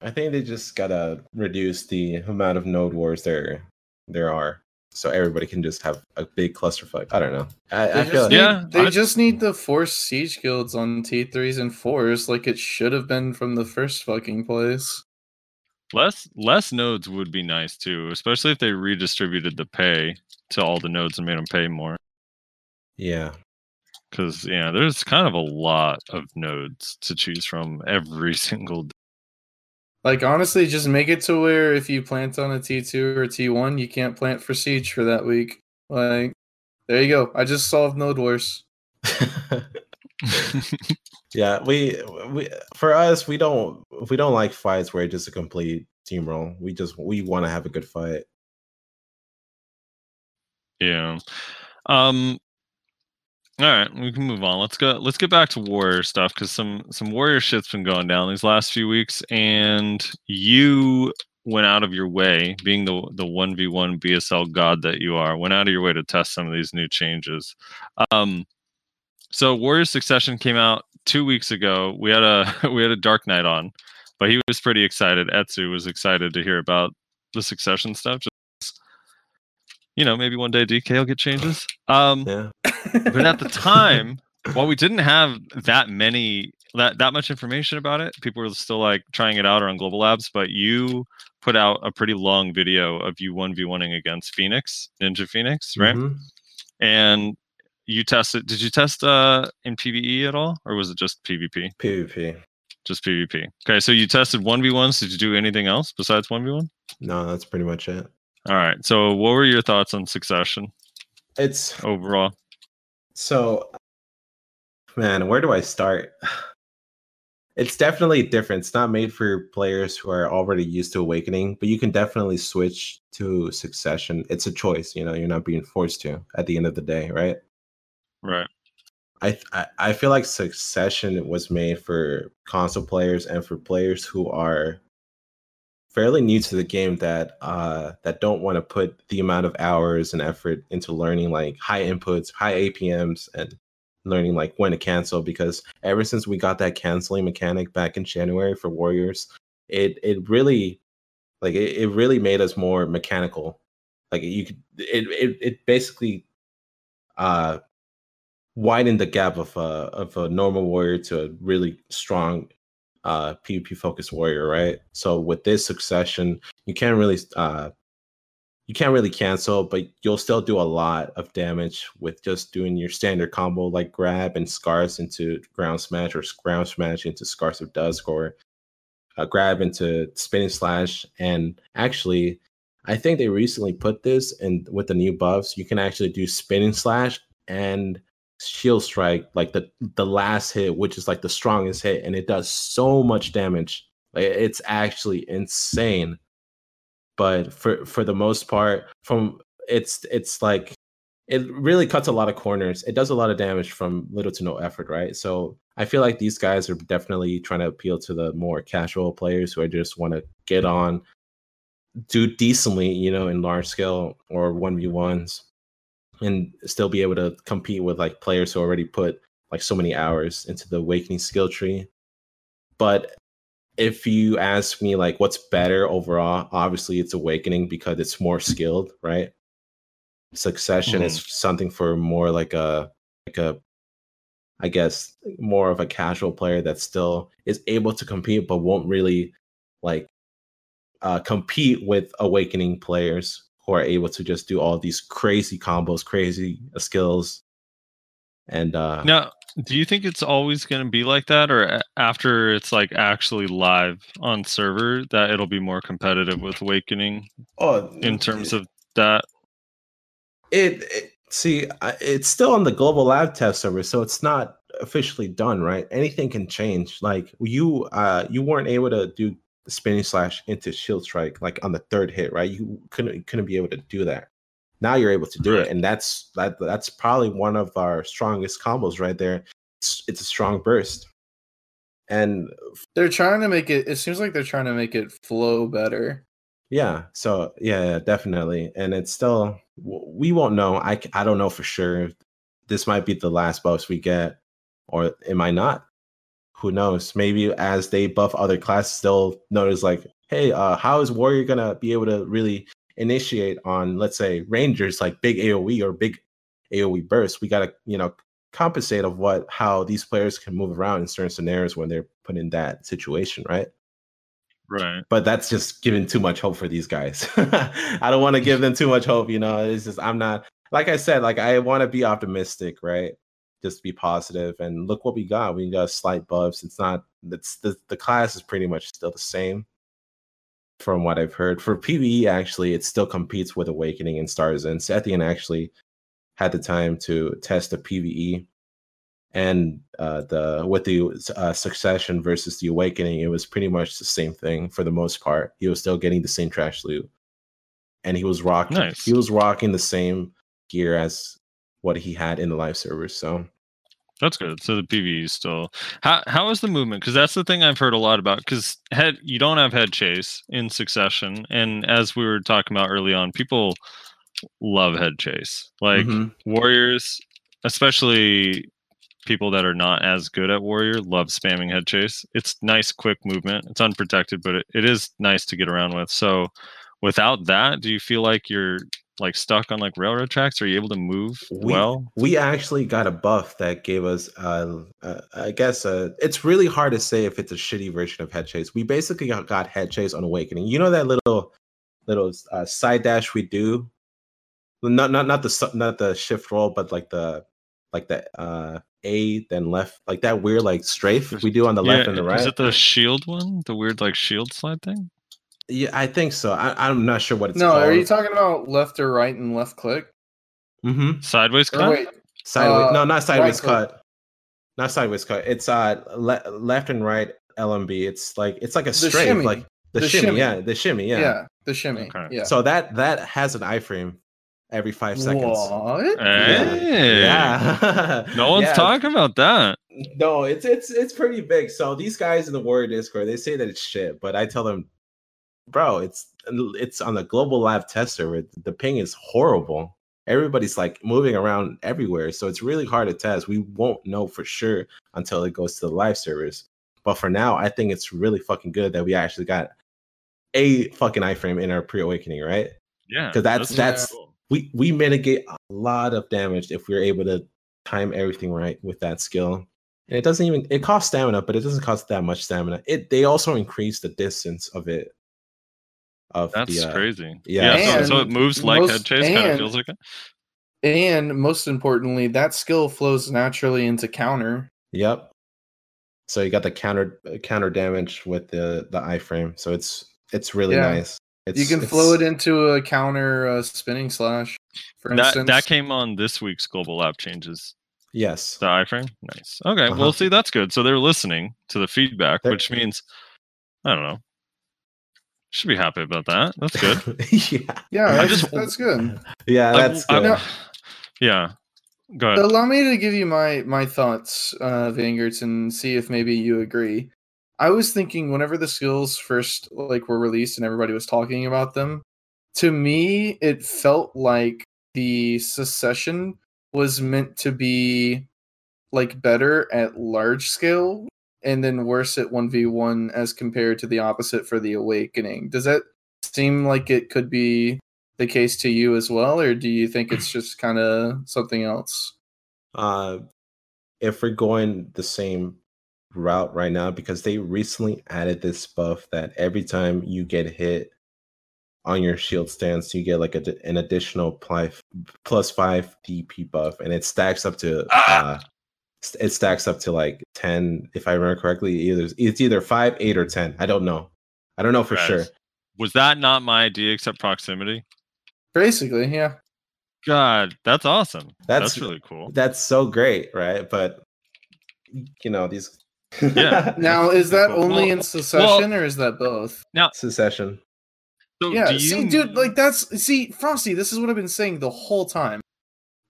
[SPEAKER 5] i think they just gotta reduce the amount of node wars there there are so everybody can just have a big clusterfuck i don't know i,
[SPEAKER 1] They
[SPEAKER 5] I
[SPEAKER 1] just
[SPEAKER 5] feel
[SPEAKER 1] need,
[SPEAKER 2] Yeah,
[SPEAKER 1] they
[SPEAKER 2] I-
[SPEAKER 1] just need to force siege guilds on T3s and 4s like it should have been from the first fucking place.
[SPEAKER 2] Less less nodes would be nice too, especially if they redistributed the pay to all the nodes and made them pay more.
[SPEAKER 5] yeah
[SPEAKER 2] Because yeah, there's kind of a lot of nodes to choose from every single day.
[SPEAKER 1] Like honestly, just make it to where if you plant on a T2 or T1, you can't plant for siege for that week. Like there you go. I just solved node wars.
[SPEAKER 5] yeah we we for us we don't we don't like fights where it's just a complete steamroll we just we want to have a good fight
[SPEAKER 2] Yeah. Um all right, we can move on. Let's go let's get back to warrior stuff cuz some some warrior shit's been going down these last few weeks and you went out of your way being the the 1v1 BSL god that you are, went out of your way to test some of these new changes. Um so warrior succession came out two weeks ago we had a we had a Dark Knight on, but he was pretty excited. Etsu was excited to hear about the succession stuff. You know, maybe one day DK will get changes. Um,
[SPEAKER 5] Yeah.
[SPEAKER 2] but at the time, while we didn't have that many that that much information about it, people were still like trying it out or on Global Labs. But you put out a pretty long video of you one v oneing against Phoenix, Ninja Phoenix, right?
[SPEAKER 5] Mm-hmm.
[SPEAKER 2] And you tested. Did you test uh in PVE at all, or was it just PvP?
[SPEAKER 5] PvP.
[SPEAKER 2] Just PvP. Okay, so you tested one v ones. Did you do anything else besides one v one?
[SPEAKER 5] No, that's pretty much it.
[SPEAKER 2] All right. So, what were your thoughts on Succession
[SPEAKER 5] It's
[SPEAKER 2] overall?
[SPEAKER 5] so, man, where do I start? It's definitely different. It's not made for players who are already used to Awakening, but you can definitely switch to Succession. It's a choice, you know. You're not being forced to at the end of the day, right?
[SPEAKER 2] Right.
[SPEAKER 5] I, I I feel like Succession was made for console players and for players who are fairly new to the game that uh that don't want to put the amount of hours and effort into learning like high inputs, high APMs and learning like when to cancel because ever since we got that canceling mechanic back in January for Warriors, it it really like it, it really made us more mechanical. Like you could it it, it basically uh widen the gap of a of a normal warrior to a really strong uh PvP focused warrior, right? So with this succession, you can't really uh you can't really cancel, but you'll still do a lot of damage with just doing your standard combo like grab and scars into ground smash or ground smash into scars of dusk or uh, grab into spinning slash and actually I think they recently put this and with the new buffs, you can actually do spinning slash and shield strike like the the last hit which is like the strongest hit and it does so much damage. Like it's actually insane. But for for the most part from it's it's like it really cuts a lot of corners. It does a lot of damage from little to no effort right? So i feel like these guys are definitely trying to appeal to the more casual players who just want to get on do decently you know in large scale or 1v1s and still be able to compete with like players who already put like so many hours into the awakening skill tree. But if you ask me like what's better overall obviously it's awakening because it's more skilled right? Succession is something for more like a like a i guess more of a casual player that still is able to compete but won't really like uh compete with awakening players who are able to just do all these crazy combos, crazy skills. And uh
[SPEAKER 2] Now, do you think it's always going to be like that, or after it's like actually live on server, that it'll be more competitive with Awakening
[SPEAKER 5] oh,
[SPEAKER 2] in terms of that?
[SPEAKER 5] it, it see it's still on the global lab test server, so it's not officially done, right? Anything can change. Like you uh you weren't able to do the spinning slash into shield strike like on the third hit, right? You couldn't you couldn't be able to do that. Now you're able to do
[SPEAKER 2] Right.
[SPEAKER 5] it, and that's that that's probably one of our strongest combos right there. It's, it's a strong burst, and
[SPEAKER 1] They're trying to make it. It seems like they're trying to make it flow better.
[SPEAKER 5] yeah, so yeah, yeah, definitely, and it's still we won't know. I I don't know for sure. This might be the last buffs we get, or it might not. Who knows? Maybe as they buff other classes, they'll notice like, hey, uh, how is Warrior gonna be able to really initiate on, let's say, Rangers like big AOE or big AOE bursts? We gotta, you know, compensate of what how these players can move around in certain scenarios when they're put in that situation, right?
[SPEAKER 2] Right.
[SPEAKER 5] but that's just giving too much hope for these guys. I don't want to give them too much hope, you know. It's just I'm not like I said, like I want to be optimistic, right? Just be positive and look what we got. We got slight buffs. It's not it's the the class is pretty much still the same from what I've heard. For PvE actually, it still competes with Awakening and Stars and Sethian actually had the time to test the PvE and uh, the with the uh, succession versus the awakening, it was pretty much the same thing for the most part. He was still getting the same trash loot, and he was rocking.
[SPEAKER 2] Nice.
[SPEAKER 5] He was rocking the same gear as what he had in the live servers. So
[SPEAKER 2] That's good. So the PvE is still how how is the movement? Because that's the thing I've heard a lot about. Because head you don't have head chase in succession, and as we were talking about early on, people love head chase. Like
[SPEAKER 5] Mhm.
[SPEAKER 2] warriors, especially people that are not as good at warrior love spamming head chase. It's nice, quick movement. It's unprotected, but it, it is nice to get around with. So, without that, do you feel like you're like stuck on like railroad tracks? Are you able to move
[SPEAKER 5] we,
[SPEAKER 2] well?
[SPEAKER 5] we actually got a buff that gave us uh, uh i guess uh it's really hard to say if it's a shitty version of head chase we basically got, head chase on awakening you know that little little uh, side dash we do not not not the not the shift roll but like the like the uh a then left like that weird like strafe we do on the left and the right
[SPEAKER 2] Is it the shield one? The weird like shield slide thing?
[SPEAKER 5] Yeah i think so I, i'm not sure what it's called.
[SPEAKER 1] no,
[SPEAKER 5] called
[SPEAKER 1] are you talking about left or right and left click?
[SPEAKER 5] mm-hmm.
[SPEAKER 2] Sideways
[SPEAKER 1] Or
[SPEAKER 2] cut?
[SPEAKER 1] wait,
[SPEAKER 5] sideways
[SPEAKER 1] Uh,
[SPEAKER 5] no not sideways
[SPEAKER 1] right click.
[SPEAKER 5] cut not sideways cut it's uh le- left and right lmb it's like it's like a strafe
[SPEAKER 1] shimmy.
[SPEAKER 5] like the,
[SPEAKER 1] The
[SPEAKER 5] shimmy,
[SPEAKER 1] shimmy.
[SPEAKER 5] yeah the shimmy
[SPEAKER 1] yeah.
[SPEAKER 5] yeah,
[SPEAKER 1] the shimmy.
[SPEAKER 2] Okay.
[SPEAKER 1] Yeah.
[SPEAKER 5] so that that has an iframe every five seconds
[SPEAKER 1] What?
[SPEAKER 2] Hey.
[SPEAKER 5] yeah
[SPEAKER 2] No one's
[SPEAKER 5] Yeah.
[SPEAKER 2] talking about that.
[SPEAKER 5] no it's it's it's pretty big so these guys in the warrior discord they say that it's shit but i tell them bro it's it's on the global live test server the ping is horrible everybody's like moving around everywhere so it's really hard to test we won't know for sure until it goes to the live servers but for now i think it's really fucking good that we actually got a fucking iframe in our pre-awakening right
[SPEAKER 2] Yeah,
[SPEAKER 5] because that's- that's-
[SPEAKER 2] cool.
[SPEAKER 5] we we mitigate a lot of damage if we're able to time everything right with that skill. And it doesn't even it costs stamina, but it doesn't cost that much stamina. It they also increase the distance of it. Of
[SPEAKER 2] That's
[SPEAKER 5] the, uh,
[SPEAKER 2] crazy.
[SPEAKER 5] yeah.
[SPEAKER 2] Yeah. so, so it moves like
[SPEAKER 1] most-
[SPEAKER 2] head chase, kind of
[SPEAKER 1] and-
[SPEAKER 2] feels like it.
[SPEAKER 1] And most importantly, that skill flows naturally into counter.
[SPEAKER 5] Yep. So you got the counter counter damage with the the iframe. So it's it's really
[SPEAKER 1] Yeah.
[SPEAKER 5] nice. It's,
[SPEAKER 1] you can flow it into a counter uh, spinning slash, for
[SPEAKER 2] That
[SPEAKER 1] instance.
[SPEAKER 2] that came on this week's global lab changes.
[SPEAKER 5] Yes.
[SPEAKER 2] The iframe, nice. Okay,
[SPEAKER 5] Uh-huh.
[SPEAKER 2] well, see, that's good. So they're listening to the feedback,
[SPEAKER 5] They're-
[SPEAKER 2] which means I don't know. Should be happy about that. That's good.
[SPEAKER 5] yeah.
[SPEAKER 1] yeah, that's,
[SPEAKER 2] just-
[SPEAKER 1] that's good.
[SPEAKER 5] Yeah,
[SPEAKER 2] I-
[SPEAKER 5] that's
[SPEAKER 2] I-
[SPEAKER 5] good.
[SPEAKER 2] yeah. Go ahead.
[SPEAKER 1] Allow me to give you my my thoughts, uh, Vangertz, and see if maybe you agree. I was thinking whenever the skills first like were released and everybody was talking about them, to me it felt like the succession was meant to be like better at large scale and then worse at 1v1 as compared to the opposite for the awakening. Does that seem like it could be the case to you as well or do you think it's just kind of something else?
[SPEAKER 5] uh if we're going the same route right now because they recently added this buff that every time you get hit on your shield stance you get like a, an additional plus 5 dp buff and it stacks up to
[SPEAKER 2] Ah!
[SPEAKER 5] uh it stacks up to like 10 if i remember correctly either it's either 5 8 or 10 i don't know i don't know for
[SPEAKER 2] Guys,
[SPEAKER 5] sure
[SPEAKER 2] Was that not my idea except proximity?
[SPEAKER 1] Basically, yeah.
[SPEAKER 2] God, that's awesome. That's,
[SPEAKER 5] That's-
[SPEAKER 2] really cool.
[SPEAKER 5] that's so great right but you know these
[SPEAKER 2] Yeah.
[SPEAKER 1] Now, is that
[SPEAKER 2] Cool.
[SPEAKER 1] only
[SPEAKER 2] Well-
[SPEAKER 1] in succession or is that both?
[SPEAKER 5] No.
[SPEAKER 2] Succession So
[SPEAKER 1] Yeah,
[SPEAKER 2] do you,
[SPEAKER 1] see, dude, like that's see, Frosty. This is what I've been saying the whole time.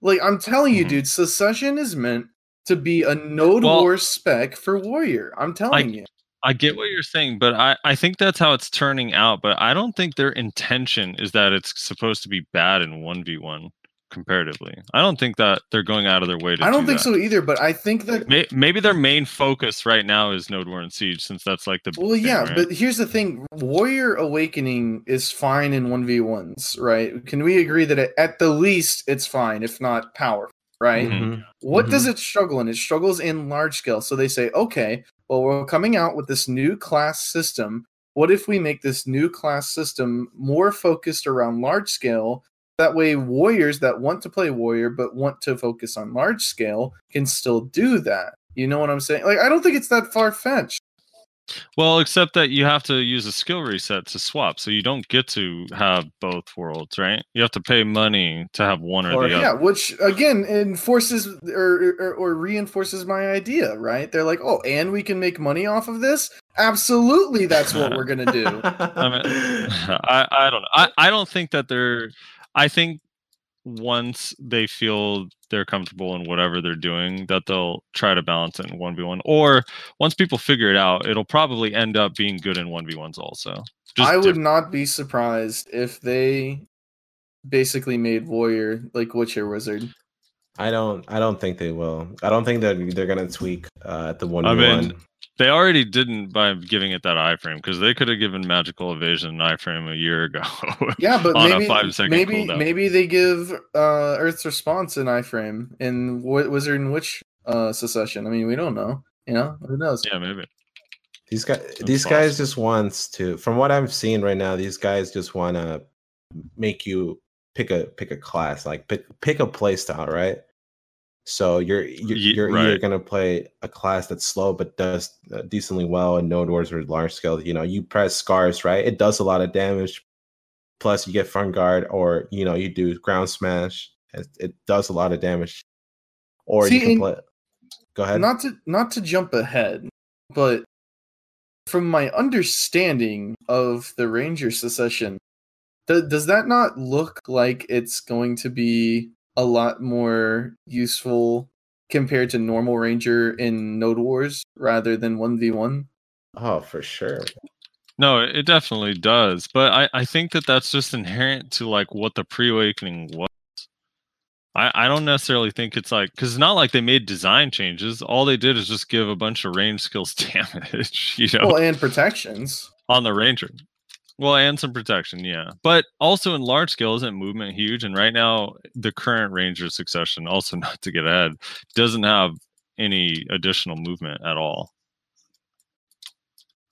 [SPEAKER 1] Like I'm telling you,
[SPEAKER 2] Mhm.
[SPEAKER 1] dude, succession is meant to be a node
[SPEAKER 2] Well-
[SPEAKER 1] war spec for warrior. I'm telling you.
[SPEAKER 2] I get what you're saying, but I, I think that's how it's turning out. But I don't think their intention is that it's supposed to be bad in 1v1 comparatively. I don't think that they're going out of their way to
[SPEAKER 1] I don't
[SPEAKER 2] do
[SPEAKER 1] think
[SPEAKER 2] that.
[SPEAKER 1] so either. But I think that
[SPEAKER 2] May- Maybe their main focus right now is Node War and Siege, since that's like the
[SPEAKER 1] Well,
[SPEAKER 2] thing,
[SPEAKER 1] yeah,
[SPEAKER 2] right?
[SPEAKER 1] but here's the thing: Warrior Awakening is fine in one v ones, right? Can we agree that it, at the least it's fine, if not powerful, right?
[SPEAKER 2] Mhm.
[SPEAKER 5] Mhm.
[SPEAKER 1] What does it struggle in? It struggles in large scale. So they say, okay, well, we're coming out with this new class system. What if we make this new class system more focused around large scale? That way, warriors that want to play warrior but want to focus on large scale can still do that. You know what I'm saying? Like, I don't think it's that far fetched.
[SPEAKER 2] Well, except that you have to use a skill reset to swap, so you don't get to have both worlds, right? You have to pay money to have one or,
[SPEAKER 5] Or-
[SPEAKER 2] the other.
[SPEAKER 1] Yeah, which again enforces or, or or reinforces my idea, right? They're like, oh, and we can make money off of this. Absolutely, that's what we're gonna do.
[SPEAKER 2] I mean, I, I don't know. I, I don't think that they're. I think once they feel they're comfortable in whatever they're doing, that they'll try to balance it in one v one. Or once people figure it out, it'll probably end up being good in one v ones also. Just
[SPEAKER 1] I would
[SPEAKER 2] diff-
[SPEAKER 1] not be surprised if they basically made Warrior like Witcher Wizard.
[SPEAKER 5] I don't. I don't think they will. I don't think that they're, they're gonna tweak uh, at the one.
[SPEAKER 2] I mean, they already didn't by giving it that iframe because they could have given magical evasion an iframe a year ago.
[SPEAKER 1] Yeah, but
[SPEAKER 2] on
[SPEAKER 1] maybe
[SPEAKER 2] a five second
[SPEAKER 1] maybe
[SPEAKER 2] cooldown.
[SPEAKER 1] maybe they give uh Earth's response an iframe in Wi- Wizard and Witch uh succession. I mean, we don't know. You know, who knows?
[SPEAKER 2] yeah, maybe.
[SPEAKER 5] these guys. These guys just wants to. From what I'm seeing right now, these guys just want to make you pick a pick a class, like pick pick a play style, right? So you're you're, you're either
[SPEAKER 2] right.
[SPEAKER 5] gonna play a class that's slow but does uh, decently well in node wars or large scale. You know, you press scars, right? It does a lot of damage. Plus, you get front guard, or you know, you do ground smash. It, it does a lot of damage. Or
[SPEAKER 1] See,
[SPEAKER 5] you can play. Go ahead.
[SPEAKER 1] Not to not to jump ahead, but from my understanding of the Ranger succession, th- does that not look like it's going to be a lot more useful compared to normal Ranger in Node Wars rather than one v one?
[SPEAKER 5] oh, for sure.
[SPEAKER 2] No, it definitely does. But I, I think that that's just inherent to like what the pre awakening was. I, I don't necessarily think it's like because it's not like they made design changes. All they did is just give a bunch of range skills damage, you know,
[SPEAKER 1] Well, and protections.
[SPEAKER 2] on the ranger. Well, and some protection, yeah. But also in large scale, isn't movement huge? And right now, the current ranger succession, also not to get ahead, doesn't have any additional movement at all.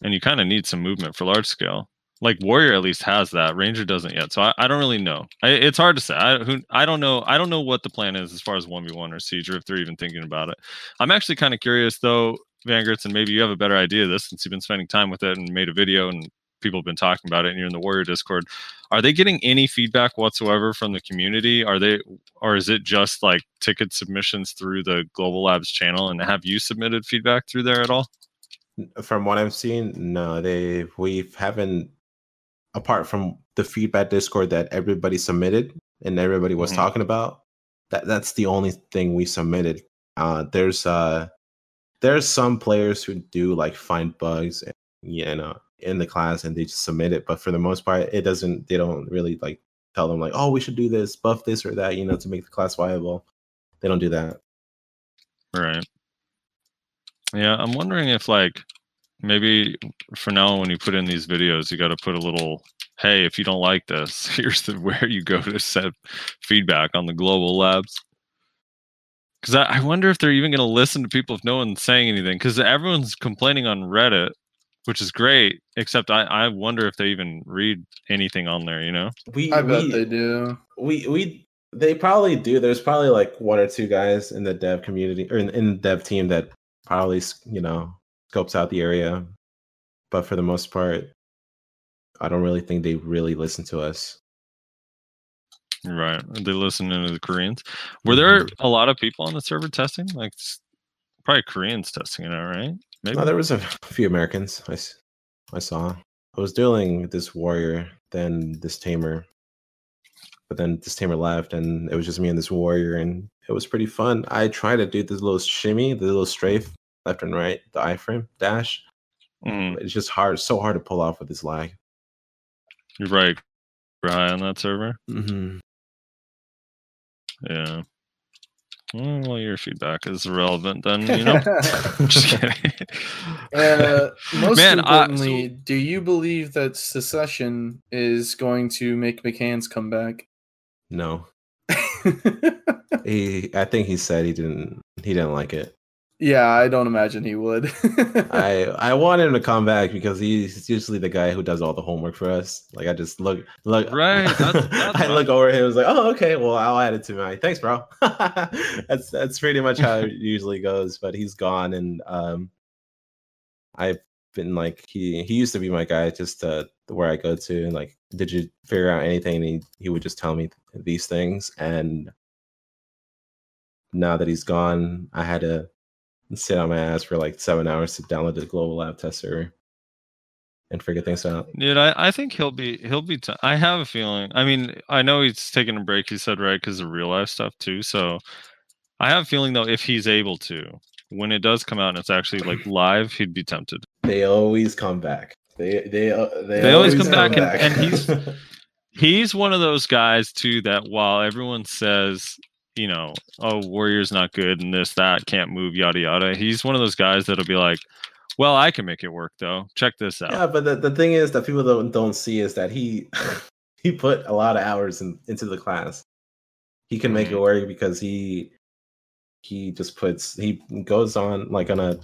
[SPEAKER 2] And you kind of need some movement for large scale. Like warrior at least has that. Ranger doesn't yet. So I, I don't really know. I, it's hard to say. I who I don't know. I don't know what the plan is as far as one v one or siege, or if they're even thinking about it. I'm actually kind of curious though, Vangertz, and maybe you have a better idea of this since you've been spending time with it and made a video and people have been talking about it and you're in the warrior discord are they getting any feedback whatsoever from the community are they or is it just like ticket submissions through the global labs channel and have you submitted feedback through there at all
[SPEAKER 5] From what I've seen, no, they we haven't. Apart from the feedback Discord that everybody submitted and everybody was
[SPEAKER 2] Mhm.
[SPEAKER 5] talking about, that that's the only thing we submitted. Uh, there's uh, there's some players who do like find bugs, and, you know, in the class and they just submit it. But for the most part, it doesn't. They don't really like tell them like, oh, we should do this, buff this or that, you know, to make the class viable. They don't do that.
[SPEAKER 2] right yeah i'm wondering if like maybe for now when you put in these videos you got to put a little hey if you don't like this here's the where you go to set feedback on the global labs because I, I wonder if they're even going to listen to people if no one's saying anything because everyone's complaining on reddit which is great except I, I wonder if they even read anything on there you know?
[SPEAKER 5] We
[SPEAKER 1] I bet
[SPEAKER 5] we,
[SPEAKER 1] they do.
[SPEAKER 5] we we they probably do. There's probably like one or two guys in the dev community or in, in the dev team that probably you know scopes out the area. But for the most part i don't really think they really listen to us.
[SPEAKER 2] Right. They listen to the koreans. Were there mm-hmm. a lot of people on the server testing? Like probably koreans testing it out right maybe.
[SPEAKER 5] No, there was a few americans I, I saw. I was dueling this warrior then this tamer. But then this tamer left and it was just me and this warrior and it was pretty fun. I tried to do this little shimmy the little strafe left and right the iframe dash.
[SPEAKER 2] Mhm.
[SPEAKER 5] it's just hard so hard to pull off with this lag.
[SPEAKER 2] You're right we're high on that server
[SPEAKER 5] mm-hmm.
[SPEAKER 2] yeah Mm, well your feedback is relevant then you know? I'm just kidding.
[SPEAKER 1] Uh, most
[SPEAKER 2] Man, I-
[SPEAKER 1] importantly, do you believe that succession is going to make McCann's come back?
[SPEAKER 5] no. He i think he said he didn't he didn't like it
[SPEAKER 1] yeah, I don't imagine he would.
[SPEAKER 5] i i want him to come back because he's usually the guy who does all the homework for us. Like i just look look
[SPEAKER 2] Right, that's- that's
[SPEAKER 5] i look over at him and was like oh okay well i'll add it to my thanks bro. That's that's pretty much how it usually goes but he's gone and um i've been like he he used to be my guy just uh where i go to and like did you figure out anything and he, he would just tell me these things and now that he's gone i had to sit on my ass for like seven hours to download the global lab test server and figure things out
[SPEAKER 2] Dude, I, I think he'll be he'll be. T- I have a feeling. I mean, I know he's taking a break. He said right because of real life stuff too. So I have a feeling though, if he's able to, when it does come out and it's actually like live, he'd be tempted.
[SPEAKER 5] they always come back they they uh, they,
[SPEAKER 2] They always come back, and- and he's- He's one of those guys too that while everyone says you know, oh, Warrior's not good and this, that, can't move, yada yada. He's one of those guys that'll be like, Well, I can make it work though. Check this out.
[SPEAKER 5] Yeah, but the, the thing is that people don't don't see is that he he put a lot of hours in, into the class. He can make it
[SPEAKER 2] Mhm.
[SPEAKER 5] work because he he just puts he goes on like on a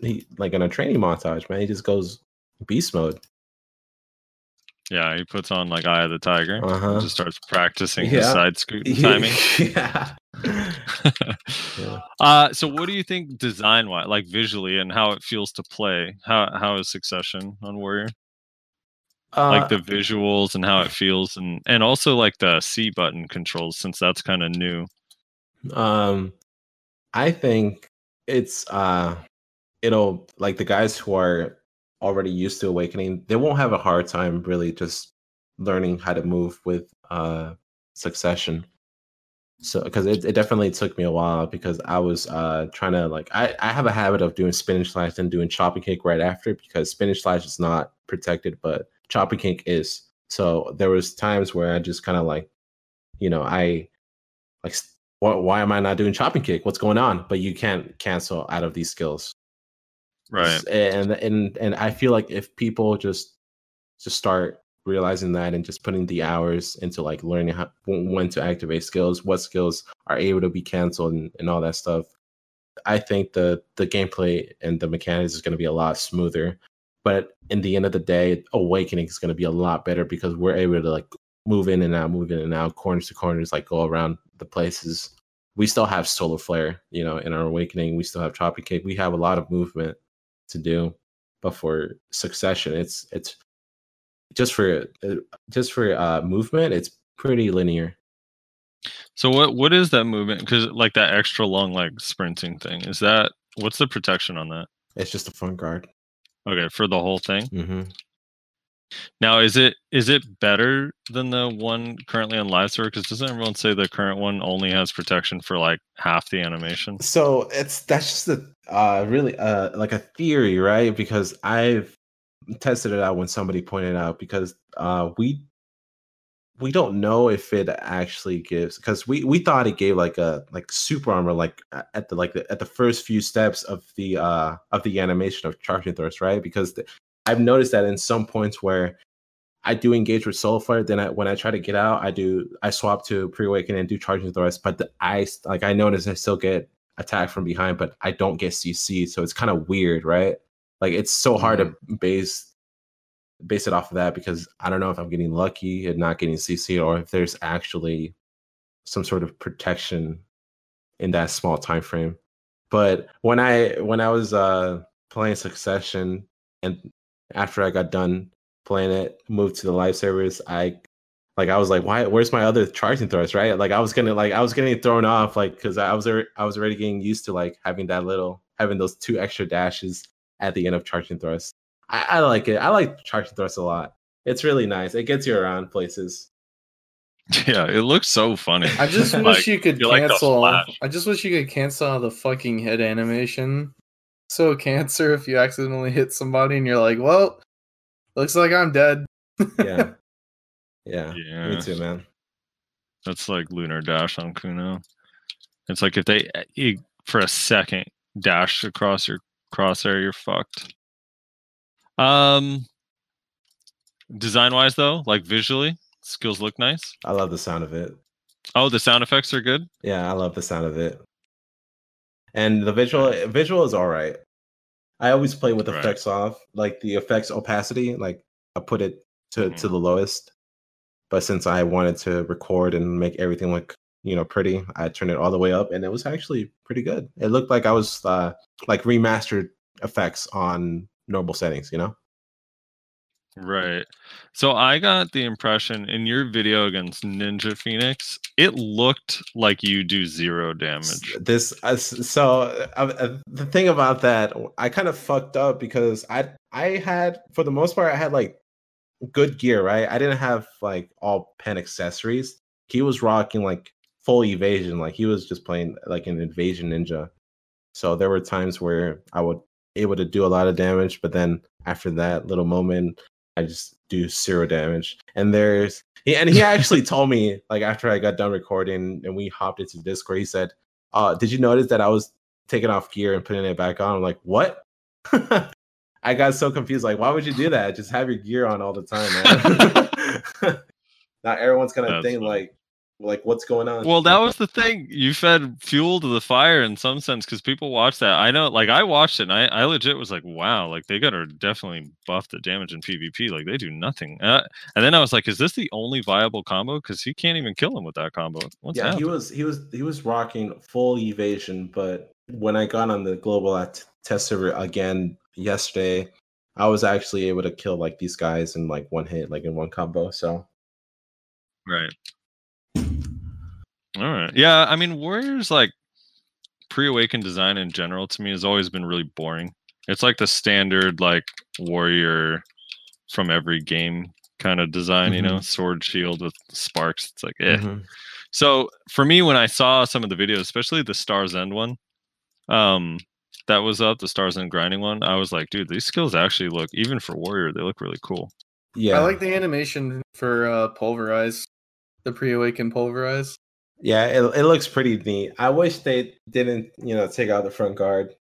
[SPEAKER 5] he like on a training montage, man. He just goes beast mode.
[SPEAKER 2] Yeah, he puts on like Eye of the Tiger. and
[SPEAKER 5] Uh-huh.
[SPEAKER 2] Just starts practicing his side scoop timing.
[SPEAKER 5] yeah. Yeah.
[SPEAKER 2] uh so what do you think design wise like visually and how it feels to play how how is succession on warrior like
[SPEAKER 5] Uh,
[SPEAKER 2] the visuals and how it feels and and also like the c button controls since that's kind of new
[SPEAKER 5] Um, I think it's uh, it'll like the guys who are already used to awakening, they won't have a hard time really just learning how to move with uh succession. So because it, it definitely took me a while because I was uh trying to like I, I have a habit of doing spinning slash and doing chopping kick right after because spinning slash is not protected, but chopping kick is. So there was times where I just kind of like, you know, I like why, why am I not doing chopping kick? What's going on? But you can't cancel out of these skills.
[SPEAKER 2] Right
[SPEAKER 5] And and and I feel like if people just just start realizing that and just putting the hours into like learning how when to activate skills, what skills are able to be canceled and, and all that stuff, I think the the gameplay and the mechanics is going to be a lot smoother. But in the end of the day, awakening is going to be a lot better because we're able to like move in and out, move in and out, corners to corners, like go around the places. We still have solar flare, you know, in our awakening. We still have chopping kick. We have a lot of movement to do. But for succession, it's it's just for uh, just for uh movement, it's pretty linear.
[SPEAKER 2] so what what is that movement because like that extra long leg sprinting thing is that what's the protection on that
[SPEAKER 5] It's just a front guard.
[SPEAKER 2] okay for the whole thing
[SPEAKER 5] hmm
[SPEAKER 2] now is it is it better than the one currently on live server? Because doesn't everyone say the current one only has protection for like half the animation?
[SPEAKER 5] So it's that's just a uh really uh like a theory, right? Because I've tested it out when somebody pointed out because uh we we don't know if it actually gives because we we thought it gave like a like super armor like at the like the, at the first few steps of the uh of the animation of charging thrust right? Because the, i've noticed that in some points where i do engage with solar flare then I, when i try to get out i do i swap to pre-awaken and do charging thrust but the, i like i notice i still get attacked from behind but i don't get cc so it's kind of weird right like it's so hard to base base it off of that because I don't know if I'm getting lucky and not getting CC or if there's actually some sort of protection in that small time frame. But when I when I was uh playing Succession and after I got done playing it, moved to the live servers, I like I was like, why where's my other charging thrust, right? Like I was gonna like I was getting thrown off like because I was I was already getting used to like having that little having those two extra dashes at the end of charging thrust. I, I like it. I like charging thrust a lot. It's really nice. It gets you around places.
[SPEAKER 2] yeah it looks so funny
[SPEAKER 1] I just
[SPEAKER 2] Like,
[SPEAKER 1] wish you could
[SPEAKER 2] you like
[SPEAKER 1] cancel. I just wish you could cancel the fucking head animation. So cancer if you accidentally hit somebody and you're like, well, looks like I'm dead.
[SPEAKER 5] Yeah. Yeah.
[SPEAKER 2] yeah
[SPEAKER 5] Me too, man.
[SPEAKER 2] That's like Lunar Dash on Kuno. It's like if they you, for a second dash across your crosshair, you're fucked. Um, design wise though, like visually, skills look nice.
[SPEAKER 5] I love the sound of it.
[SPEAKER 2] Oh, the sound effects are good.
[SPEAKER 5] Yeah, I love the sound of it. And the visual visual is all right. I always play with
[SPEAKER 2] Right.
[SPEAKER 5] effects off, like the effects opacity, like I put it to to the lowest. But since I wanted to record and make everything look, you know, pretty, I turned it all the way up and it was actually pretty good. It looked like I was uh like remastered effects on normal settings, you know?
[SPEAKER 2] Right. So I got the impression in your video against Ninja Phoenix, it looked like you do zero damage.
[SPEAKER 5] this uh, so uh, uh, the thing about that i kind of fucked up because i i had for the most part i had like good gear right i didn't have like all pen accessories he was rocking like full evasion like he was just playing like an evasion ninja so there were times where i would able to do a lot of damage but then after that little moment I just do zero damage. And there's he, and he actually told me like after I got done recording and we hopped into Discord, he said, "Uh, did you notice that I was taking off gear and putting it back on?" I'm like, "What?" I got so confused. Like, why would you do that? Just have your gear on all the time, man. Not everyone's gonna
[SPEAKER 2] That's
[SPEAKER 5] think
[SPEAKER 2] funny.
[SPEAKER 5] like, like what's going on?
[SPEAKER 2] Well, that was the thing. You fed fuel to the fire in some sense because people watch that. I know, like I watched it, and I, I legit was like, "Wow!" Like they gotta definitely buff the damage in PvP. Like they do nothing. Uh, and then I was like, "Is this the only viable combo?" Because he can't even kill him with that combo. What's
[SPEAKER 5] yeah, he was he was he was rocking full evasion, but when I got on the global at test server again yesterday, I was actually able to kill like these guys in like one hit, like in one combo. So
[SPEAKER 2] Right. All right. Yeah, I mean, Warriors like pre-awakened design in general to me has always been really boring. It's like the standard like warrior from every game kind of design, you know, sword shield with sparks. It's like, eh.
[SPEAKER 5] mhm.
[SPEAKER 2] So for me, when I saw some of the videos, especially the Stars End one, um, that was up, the Stars End grinding one, I was like, dude, these skills actually look, even for warrior, they look really cool.
[SPEAKER 5] yeah,
[SPEAKER 1] I like the animation for uh, pulverize, the pre-awaken pulverize.
[SPEAKER 5] Yeah, it it looks pretty neat. I wish they didn't, you know, take out the front guard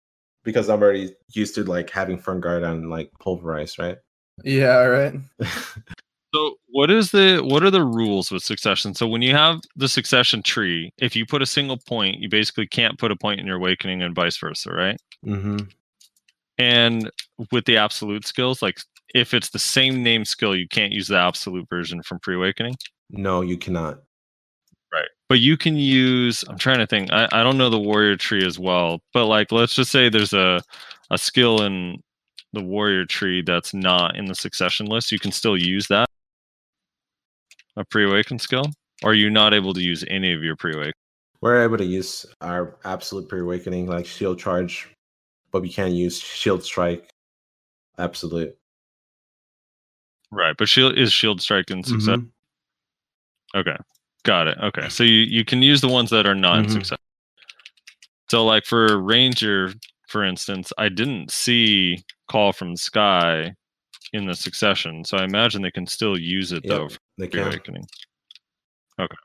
[SPEAKER 5] because I'm already used to like having front guard on like pulverized, right?
[SPEAKER 1] Yeah, right.
[SPEAKER 2] So what is the what are the rules with succession? So when you have the succession tree, if you put a single point, you basically can't put a point in your awakening and vice versa, right?
[SPEAKER 5] mm-hmm.
[SPEAKER 2] And with the absolute skills, like if it's the same name skill, you can't use the absolute version from pre-awakening.
[SPEAKER 5] No, you cannot.
[SPEAKER 2] Right. But you can use I'm trying to think. I, I don't know the warrior tree as well, but like let's just say there's a a skill in the warrior tree that's not in the succession list. You can still use that. A pre-awakened skill? Or are you not able to use any of your pre-awaken?
[SPEAKER 5] We're able to use our absolute pre-awakening like shield charge, but we can't use shield strike. Absolute.
[SPEAKER 2] Right, but shield is shield strike in success.
[SPEAKER 5] Mhm.
[SPEAKER 2] Okay. Got it. Okay. So you, you can use the ones that are not in
[SPEAKER 5] Mhm.
[SPEAKER 2] So like for Ranger, for instance, I didn't see Call from the Sky in the succession. So I imagine they can still use it
[SPEAKER 5] Yep,
[SPEAKER 2] though for
[SPEAKER 5] They can.
[SPEAKER 2] awakening. Okay.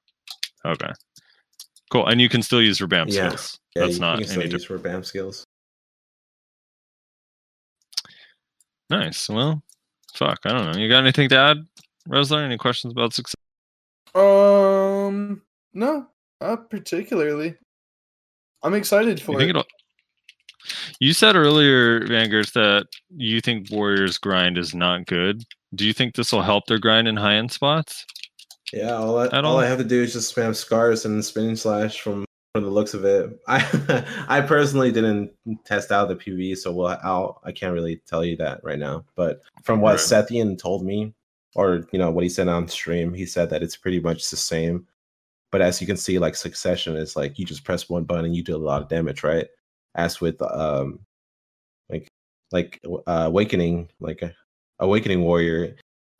[SPEAKER 2] Okay. Cool. And you can still use Rebam
[SPEAKER 5] Yeah.
[SPEAKER 2] skills.
[SPEAKER 5] Yeah,
[SPEAKER 2] That's
[SPEAKER 5] you,
[SPEAKER 2] not
[SPEAKER 5] you can still
[SPEAKER 2] any
[SPEAKER 5] use for BAM skills.
[SPEAKER 2] Nice. Well, fuck. I don't know. You got anything to add, Resler? Any questions about success?
[SPEAKER 1] Um, no, not particularly. I'm excited
[SPEAKER 2] You
[SPEAKER 1] for
[SPEAKER 2] think
[SPEAKER 1] it.
[SPEAKER 2] it'll You said earlier, Vangertz, that you think Warriors grind is not good. Do you think this will help their grind in high end spots?
[SPEAKER 5] Yeah, all I, all
[SPEAKER 2] all?
[SPEAKER 5] I have to do is just spam scars and spinning slash from from the looks of it. I I personally didn't test out the PV, so well, I'll I can't really tell you that right now. But from what
[SPEAKER 2] Right.
[SPEAKER 5] Sethian told me, or you know what he said on stream, he said that it's pretty much the same. But as you can see, like Succession is like you just press one button and you do a lot of damage, right? As with um, like like uh, Awakening, like uh, Awakening Warrior,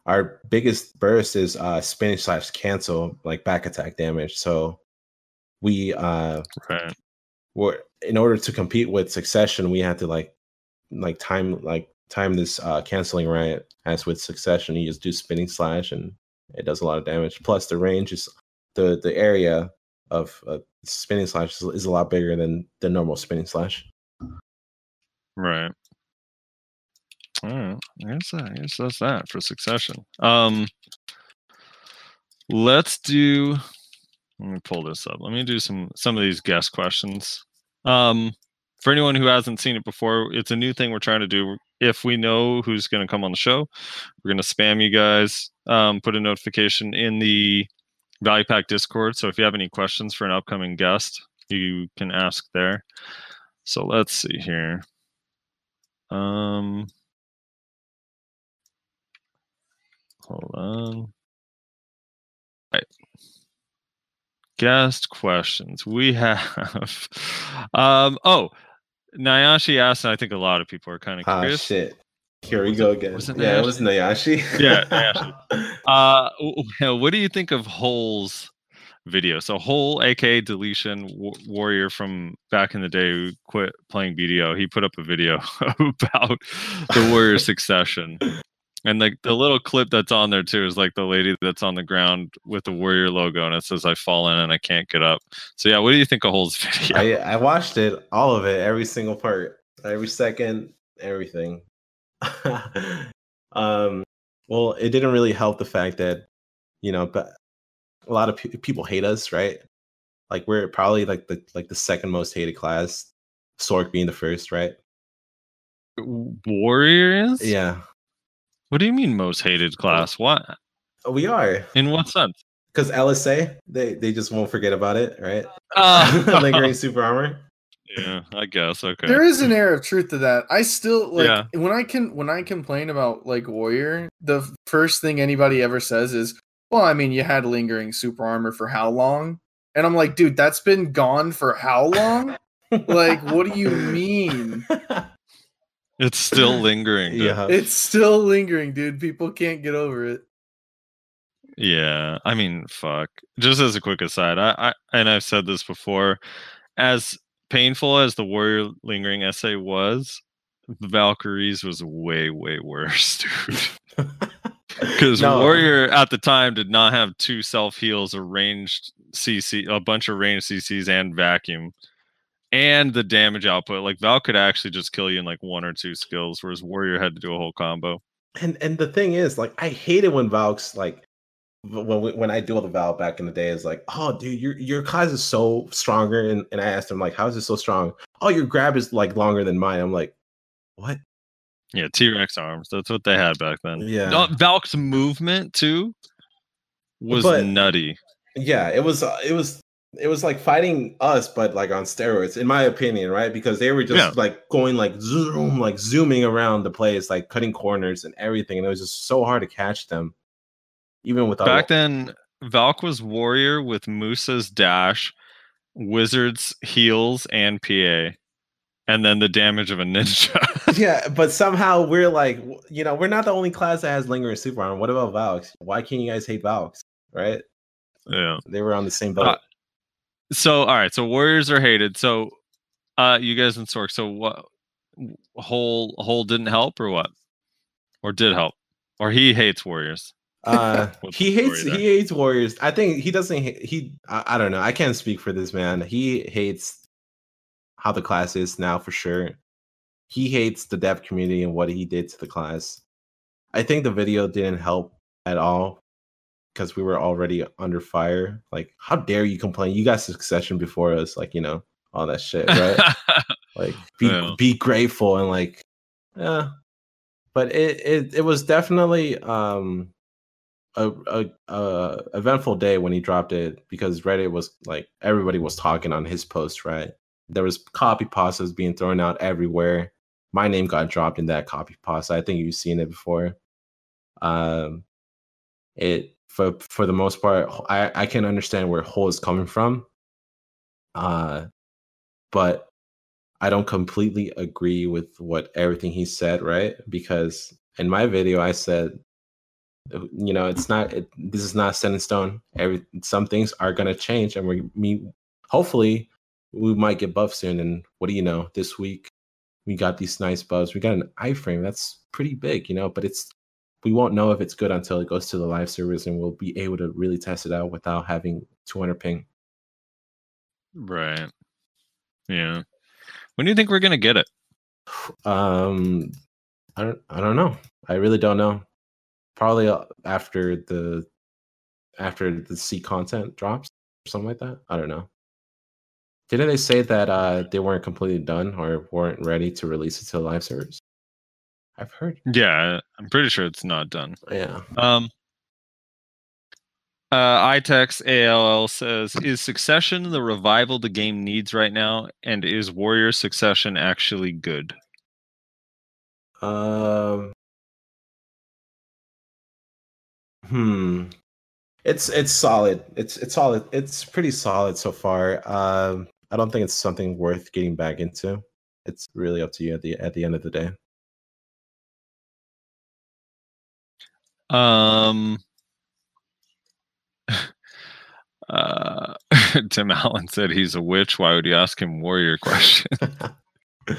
[SPEAKER 5] our biggest burst is uh spinning slash cancel like back attack damage so we uh
[SPEAKER 2] Right.
[SPEAKER 5] were in order to compete with succession we had to like like time like time this uh canceling right as with succession you just do spinning slash and it does a lot of damage plus the range is the the area of uh, spinning slash is, is a lot bigger than the normal spinning slash
[SPEAKER 2] Right. All right. Guess, that, guess that's that for succession. Um, let's do. Let me pull this up. Let me do some some of these guest questions. Um, for anyone who hasn't seen it before, it's a new thing we're trying to do. If we know who's going to come on the show, we're going to spam you guys. Um, put a notification in the Value Pack Discord. So if you have any questions for an upcoming guest, you can ask there. So let's see here. Um, hold on. Right. Guest questions. We have. Um. Oh, Nayashi asked, and I think a lot of people are kind of curious.
[SPEAKER 5] ah
[SPEAKER 2] curious.
[SPEAKER 5] shit here we go
[SPEAKER 2] it-
[SPEAKER 5] again
[SPEAKER 2] was it
[SPEAKER 5] yeah it was Nayashi
[SPEAKER 2] Yeah, Nayashi. Uh, w- w- what do you think of Hole's video? So Hole, aka Deletion wa- Warrior from back in the day, who quit playing BDO. He put up a video about the Warrior succession. And like the little clip that's on there too is like the lady that's on the ground with the warrior logo and it says I've fallen and I can't get up. So yeah, what do you think of Hole's video?
[SPEAKER 5] I, I watched it, all of it, every single part, every second, everything. um, well, it didn't really help the fact that, you know, but a lot of pe- people hate us, right? Like we're probably like the like the second most hated class, Sorc being the first, right?
[SPEAKER 2] Warriors?
[SPEAKER 5] Yeah,
[SPEAKER 2] What do you mean most hated class? What?
[SPEAKER 5] we are
[SPEAKER 2] In what sense?
[SPEAKER 5] because LSA they they just won't forget about it, right?
[SPEAKER 2] Uh,
[SPEAKER 5] Lingering super armor.
[SPEAKER 2] Yeah, I guess. Okay.
[SPEAKER 1] There is an air of truth to that. I still like
[SPEAKER 2] Yeah.
[SPEAKER 1] when I can when I complain about like Warrior, the first thing anybody ever says is, "Well, I mean, you had lingering super armor for how long?" And I'm like, "Dude, that's been gone for how long?" like, what do you mean?
[SPEAKER 2] It's still lingering. dude.
[SPEAKER 5] yeah,
[SPEAKER 1] It's still lingering, dude. People can't get over it.
[SPEAKER 2] Yeah, I mean, fuck. Just as a quick aside, I, I and I've said this before, as painful as the Warrior Lingering SA was, Valkyries was way, way worse, dude. Because
[SPEAKER 5] No.
[SPEAKER 2] Warrior at the time did not have two self heals, a ranged CC, a bunch of ranged CCs, and vacuum, and the damage output. Like Val could actually just kill you in like one or two skills, whereas Warrior had to do a whole combo.
[SPEAKER 5] and and the thing is, like, I hated when Valks like when we, when I dueled the Val back in the day is like, oh, dude, your your class is so stronger, and and I asked him like, how is it so strong? Oh, your grab is like longer than mine. I'm like, what?
[SPEAKER 2] Yeah, T Rex arms. That's what they had back then.
[SPEAKER 5] Yeah.
[SPEAKER 2] No, Valk's movement too was
[SPEAKER 5] But-
[SPEAKER 2] nutty.
[SPEAKER 5] Yeah, it was uh, it was it was like fighting us, but like on steroids, in my opinion, right? Because they were just
[SPEAKER 2] Yeah.
[SPEAKER 5] like going like zoom, like zooming around the place, like cutting corners and everything, and it was just so hard to catch them, even without.
[SPEAKER 2] Back then, Valk was warrior with Musa's dash, Wizard's heals, and PA, and then the damage of a ninja.
[SPEAKER 5] yeah, but somehow we're like, you know, we're not the only class that has lingering super armor. What about Valks? Why can't you guys hate Valks? Right?
[SPEAKER 2] yeah.
[SPEAKER 5] They were on the same boat.
[SPEAKER 2] Uh, So, all right. So warriors are hated. So, uh, you guys in Sorc. So what? Whole whole didn't help or what? Or did help? Or he hates warriors.
[SPEAKER 5] Uh, he hates he hates warriors. I think he doesn't. He I, I don't know. I can't speak for this man. He hates how the class is now for sure. He hates the dev community and what he did to the class. I think the video didn't help at all because we were already under fire. Like, how dare you complain? You got succession before us. Like, you know, all that shit, right? like be
[SPEAKER 2] Yeah.
[SPEAKER 5] be grateful and like yeah but it it, it was definitely um a, a a eventful day when he dropped it because reddit was like everybody was talking on his post right? There was copy pastas being thrown out everywhere. My name got dropped in that copy pasta. I think you've seen it before. Um it for for the most part i i can understand where hole is coming from. Uh but I don't completely agree with what everything he said, right? Because in my video, I said, you know, it's not, it, this is not set in stone. Every some things are gonna change, and we, me, hopefully, we might get buffed soon. And what do you know? This week, we got these nice buffs. We got an iframe that's pretty big, you know, but it's we won't know if it's good until it goes to the live service, and we'll be able to really test it out without having 200 ping.
[SPEAKER 2] right. Yeah. When do you think we're gonna get it?
[SPEAKER 5] Um, I don't. I don't know. I really don't know. Probably uh, after the after the C content drops or something like that. I don't know. Didn't they say that uh they weren't completely done or weren't ready to release it to the live servers? I've heard.
[SPEAKER 2] Yeah, I'm pretty sure it's not done.
[SPEAKER 5] Yeah.
[SPEAKER 2] Um, uh, iTex ALL says, "Is Succession the revival the game needs right now, and is Warrior Succession actually good?"
[SPEAKER 5] Um. Hmm. It's it's solid. It's it's solid. It's pretty solid so far. Um. I don't think it's something worth getting back into. It's really up to you at the at the end of the day.
[SPEAKER 2] Um, uh, Tim Allen said he's a witch. Why would you ask him warrior question?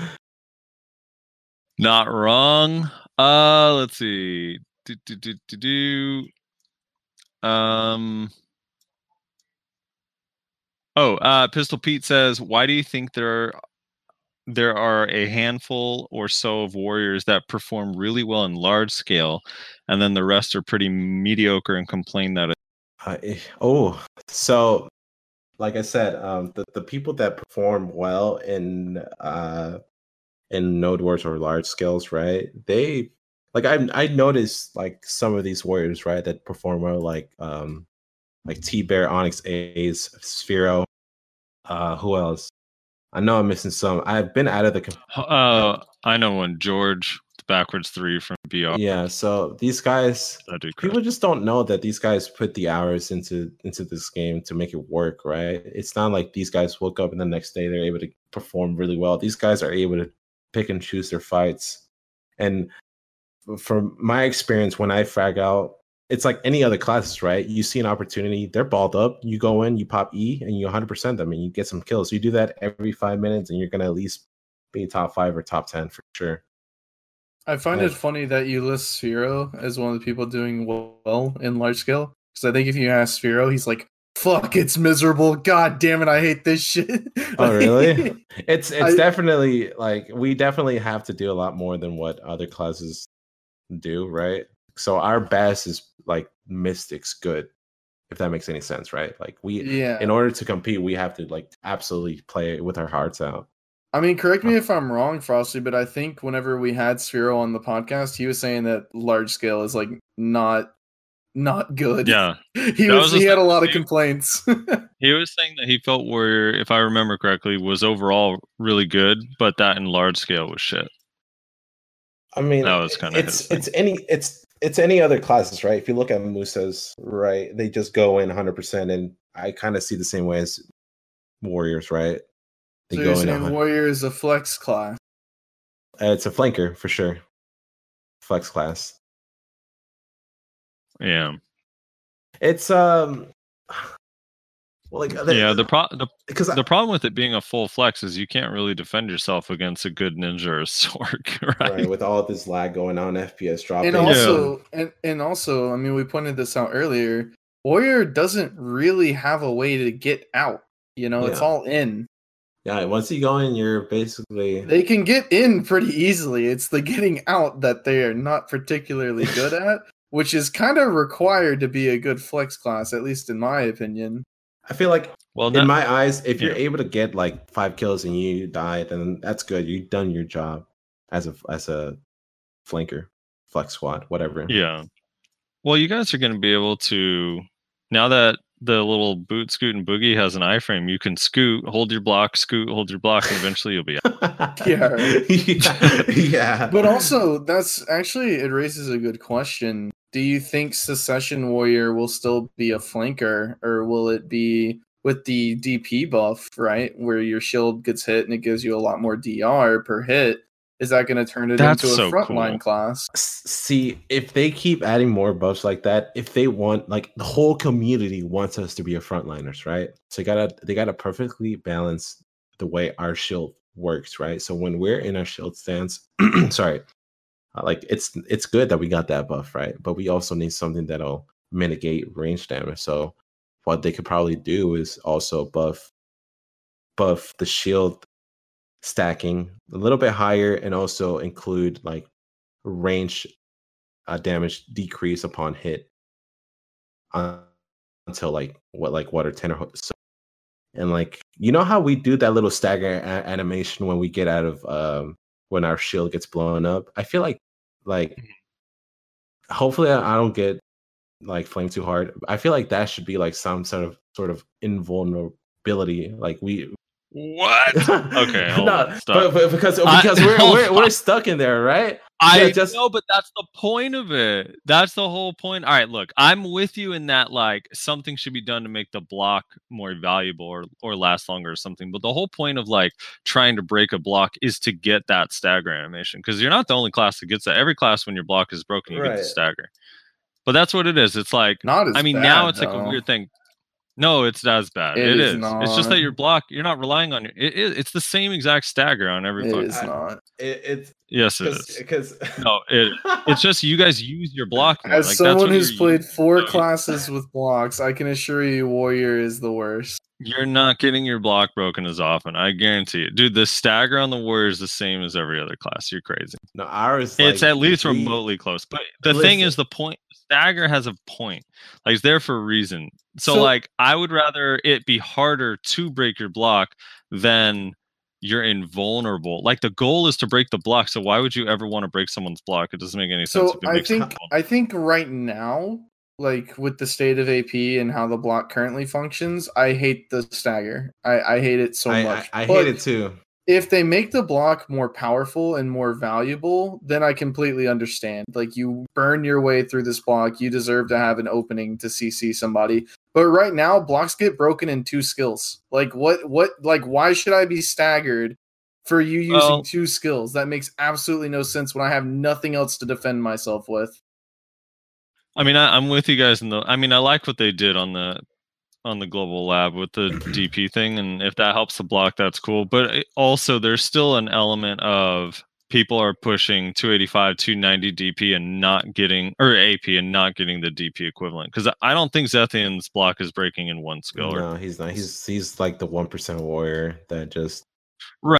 [SPEAKER 2] Not wrong. Uh, let's see. Do, do, do, do, do. Um. Oh, uh, Pistol Pete says, "Why do you think there there are a handful or so of warriors that perform really well in large scale, and then the rest are pretty mediocre and complain that it,
[SPEAKER 5] Uh, eh, oh, so like I said, um, the, the people that perform well in uh, in node wars or large scales, right? They like I I noticed like some of these warriors, right, that perform well, like um, like T Bear, Onyx Ace, Sphero. Uh, who else? I know I'm missing some. I've been out of the
[SPEAKER 2] uh, I know one George the backwards three from BR.
[SPEAKER 5] yeah. So these guys, people just don't know that these guys put the hours into into this game to make it work right it's not like these guys woke up and the next day they're able to perform really well these guys are able to pick and choose their fights and from my experience when i frag out it's like any other classes right you see an opportunity they're balled up you go in you pop e and you 100% them and you get some kills you do that every five minutes and you're going to at least be top five or top 10 for sure
[SPEAKER 1] I find it funny that you list Sphero as one of the people doing well in large scale. Because I think if you ask Sphero, he's like, "Fuck, it's miserable. God damn it, I hate this shit."
[SPEAKER 5] Oh, really? It's it's
[SPEAKER 1] I-
[SPEAKER 5] definitely like we definitely have to do a lot more than what other classes do, right? So our best is like Mystics good, if that makes any sense, right? Like we
[SPEAKER 1] yeah.
[SPEAKER 5] in order to compete, we have to like absolutely play with our hearts out.
[SPEAKER 1] I mean, correct me uh, if I'm wrong, Frosty, but I think whenever we had Sphero on the podcast, he was saying that large scale is like not not good.
[SPEAKER 2] Yeah,
[SPEAKER 1] he was,
[SPEAKER 2] was
[SPEAKER 1] he had a lot of complaints.
[SPEAKER 2] he was saying that he felt Warrior, if I remember correctly, was overall really good, but that in large scale was shit.
[SPEAKER 5] I mean,
[SPEAKER 2] That was kinda
[SPEAKER 5] it's it's any it's it's any other classes, right? If you look at Musa's, right, they just go in 100, percent and I kind of see the same way as Warriors, right? They
[SPEAKER 1] so
[SPEAKER 5] go
[SPEAKER 1] you're
[SPEAKER 5] in
[SPEAKER 1] saying
[SPEAKER 5] 100.
[SPEAKER 1] Warrior is a flex class.
[SPEAKER 5] Uh, it's a flanker for sure. Flex class.
[SPEAKER 2] Yeah,
[SPEAKER 5] It's um well like
[SPEAKER 2] yeah. The pro the,
[SPEAKER 5] because
[SPEAKER 2] the problem with it being a full flex is you can't really defend yourself against a good ninja or Sorc, right?
[SPEAKER 5] right, with all this lag going on, FPS dropping.
[SPEAKER 1] And
[SPEAKER 2] Yeah.
[SPEAKER 1] also, and, and also, I mean, we pointed this out earlier. Warrior doesn't really have a way to get out. You know, it's all in.
[SPEAKER 5] yeah, once you go in, you're basically
[SPEAKER 1] They can get in pretty easily. It's the getting out that they are not particularly good at, which is kind of required to be a good flex class, at least in my opinion.
[SPEAKER 5] I feel like
[SPEAKER 2] Well,
[SPEAKER 5] in
[SPEAKER 2] no-
[SPEAKER 5] my eyes, if you're
[SPEAKER 2] yeah.
[SPEAKER 5] able to get like five kills and you die, then that's good. You've done your job as a as a flanker, flex squad, whatever.
[SPEAKER 2] Yeah. Well, you guys are going to be able to now that the little boot scoot and boogie has an iframe, you can scoot, hold your block, scoot, hold your block, and eventually you'll be out.
[SPEAKER 1] Yeah.
[SPEAKER 5] yeah. yeah.
[SPEAKER 1] But also, that's actually it raises a good question. Do you think Succession Warrior will still be a flanker, or will it be with the DP buff, right, where your shield gets hit and it gives you a lot more DR per hit? Is that going to turn it
[SPEAKER 2] That's
[SPEAKER 1] into a
[SPEAKER 2] so
[SPEAKER 1] frontline
[SPEAKER 2] cool.
[SPEAKER 1] class?
[SPEAKER 5] See if they keep adding more buffs like that if they want like the whole community wants us to be a frontliners right so you gotta they gotta perfectly balance the way our shield works right so when we're in our shield stance sorry like it's it's good that we got that buff right? But we also need something that'll mitigate range damage. So what they could probably do is also buff buff the shield stacking a little bit higher and also include like range uh, damage decrease upon hit uh, until like what like what or 10 or so and like you know how we do that little stagger a- animation when we get out of um when our shield gets blown up? I feel like like hopefully i I don't get like flamed too hard. I feel like that should be like some sort of sort of invulnerability like we
[SPEAKER 2] What? Okay,
[SPEAKER 5] no, but, but because
[SPEAKER 2] I-
[SPEAKER 5] because we're, we're we're stuck in there right
[SPEAKER 2] I
[SPEAKER 5] Yeah, just-
[SPEAKER 2] know, but that's the point of it. That's the whole point. All right, look, I'm with you in that like something should be done to make the block more valuable or or last longer or something. But the whole point of like trying to break a block is to get that stagger animation because you're not the only class that gets that. Every class when your block is broken, you get the stagger. But that's what it is. It's like
[SPEAKER 1] Not as
[SPEAKER 2] I mean, now
[SPEAKER 1] bad,
[SPEAKER 2] it's like a weird thing. No, it's as bad.
[SPEAKER 1] It
[SPEAKER 2] it
[SPEAKER 1] is
[SPEAKER 2] is. It's just that
[SPEAKER 1] not.
[SPEAKER 2] your block. You're not relying on your. It, it, it's the same exact stagger on every.
[SPEAKER 1] It
[SPEAKER 2] fucking-
[SPEAKER 1] is not.
[SPEAKER 5] It, it's
[SPEAKER 2] Yes, it is.
[SPEAKER 5] because
[SPEAKER 2] No, it. It's just you guys use your block. More.
[SPEAKER 1] As
[SPEAKER 2] like, that's
[SPEAKER 1] someone
[SPEAKER 2] what
[SPEAKER 1] who's
[SPEAKER 2] you're
[SPEAKER 1] played
[SPEAKER 2] using.
[SPEAKER 1] four
[SPEAKER 2] So
[SPEAKER 1] classes with blocks, I can assure you, warrior is the worst.
[SPEAKER 2] You're not getting your block broken as often. I guarantee it, dude. The stagger on the warrior is the same as every other class. You're crazy.
[SPEAKER 5] no ours.
[SPEAKER 2] it's at least
[SPEAKER 5] we-
[SPEAKER 2] remotely close. But the thing is, the point stagger has a point. Like it's there for a reason. So,
[SPEAKER 1] So-
[SPEAKER 2] like I would rather it be harder to break your block than you're invulnerable. Like the goal is to break the block. So why would you ever want to break someone's block? It doesn't make any sense.
[SPEAKER 1] So
[SPEAKER 2] it
[SPEAKER 1] I think. I think right now, like with the state of AP and how the block currently functions, I hate the stagger. I, I hate it so
[SPEAKER 5] I,
[SPEAKER 1] much.
[SPEAKER 5] I, I hate it too.
[SPEAKER 1] If they make the block more powerful and more valuable, then I completely understand. Like you burn your way through this block, you deserve to have an opening to CC somebody. But right now, blocks get broken in two skills. Like what what like why should I be staggered for you using
[SPEAKER 2] Well-
[SPEAKER 1] two skills? That makes absolutely no sense when I have nothing else to defend myself with.
[SPEAKER 2] I mean, I, I'm with you guys in the. I mean, I like what they did on the on the global lab with the DP thing, and if that helps the block, that's cool. But eh, also, there's still an element of people are pushing 285, 290 DP and not getting or AP and not getting the DP equivalent because I don't think Zethian's block is breaking in one skill.
[SPEAKER 5] No, he's not. He's he's like the one percent warrior that just
[SPEAKER 2] Right.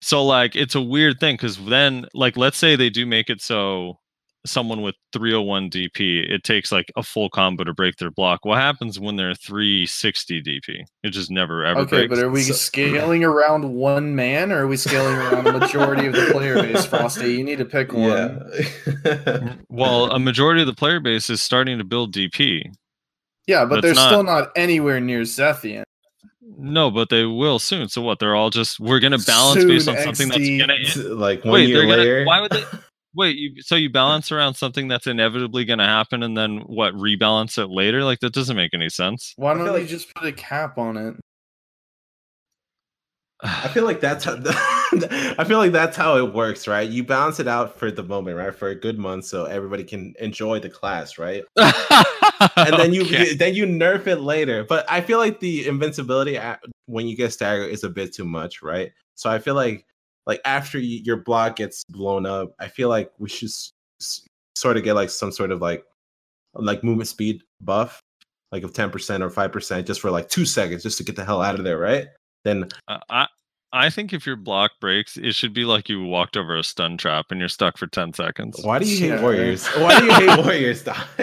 [SPEAKER 2] So like it's a weird thing because then like let's say they do make it so someone with 301 DP it takes like a full combo to break their block. What happens when they're 360 DP? It just never ever
[SPEAKER 1] Okay,
[SPEAKER 2] breaks.
[SPEAKER 1] but are we
[SPEAKER 5] So-
[SPEAKER 1] scaling around one man or are we scaling around the majority of the player base, Frosty? You need to pick one.
[SPEAKER 5] yeah.
[SPEAKER 2] well, a majority of the player base is starting to build DP.
[SPEAKER 1] Yeah, but
[SPEAKER 2] That's
[SPEAKER 1] they're
[SPEAKER 2] not-
[SPEAKER 1] still not anywhere near Zethian.
[SPEAKER 2] No, but they will soon. So what? They're all just we're gonna balance based on
[SPEAKER 1] Soon,
[SPEAKER 2] something
[SPEAKER 1] XD.
[SPEAKER 2] that's gonna
[SPEAKER 5] like one
[SPEAKER 2] wait.
[SPEAKER 5] year
[SPEAKER 2] They're gonna
[SPEAKER 5] later.
[SPEAKER 2] why would they? Wait, you, so you balance around something that's inevitably going to happen, and then what? Rebalance it later? Like that doesn't make any sense.
[SPEAKER 1] Why don't
[SPEAKER 5] feel
[SPEAKER 1] you
[SPEAKER 5] like-
[SPEAKER 1] just put a cap on it?
[SPEAKER 5] I feel like that's how I feel like that's how it works, right? You balance it out for the moment, right? For a good month, so everybody can enjoy the class, right? And then you
[SPEAKER 2] Okay.
[SPEAKER 5] then you nerf it later. But I feel like the invincibility at, when you get staggered is a bit too much, right? So I feel like like after you, your block gets blown up, I feel like we should s- s- sort of get like some sort of like like movement speed buff, like of ten percent or five percent, just for like two seconds, just to get the hell out of there, right? Then
[SPEAKER 2] Uh, I I think if your block breaks, it should be like you walked over a stun trap and you're stuck for ten seconds.
[SPEAKER 5] Why do you hate
[SPEAKER 1] Yeah.
[SPEAKER 5] warriors? Why do you hate warriors? Dai?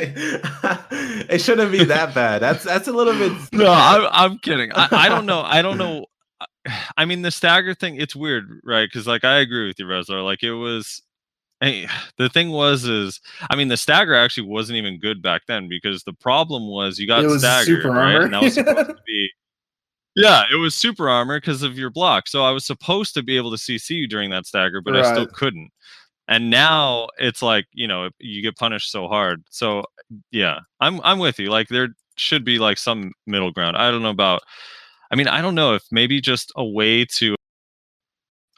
[SPEAKER 5] it shouldn't be that bad. That's that's a little bit.
[SPEAKER 2] No, I'm I'm kidding. I, I don't know. I don't know. I mean, the stagger thing, it's weird, right? Because like I agree with you, Rezar. Like it was. Hey, the thing was, is I mean, the stagger actually wasn't even good back then because the problem was you got
[SPEAKER 1] It was
[SPEAKER 2] staggered,
[SPEAKER 1] super
[SPEAKER 2] right?
[SPEAKER 1] armor.
[SPEAKER 2] And that was supposed to be. Yeah, it was super armor because of your block. So I was supposed to be able to CC you during that stagger, but I still couldn't. And now it's like you know you get punished so hard. So yeah, I'm I'm with you. Like there should be like some middle ground. I don't know about. I mean, I don't know if maybe just a way to.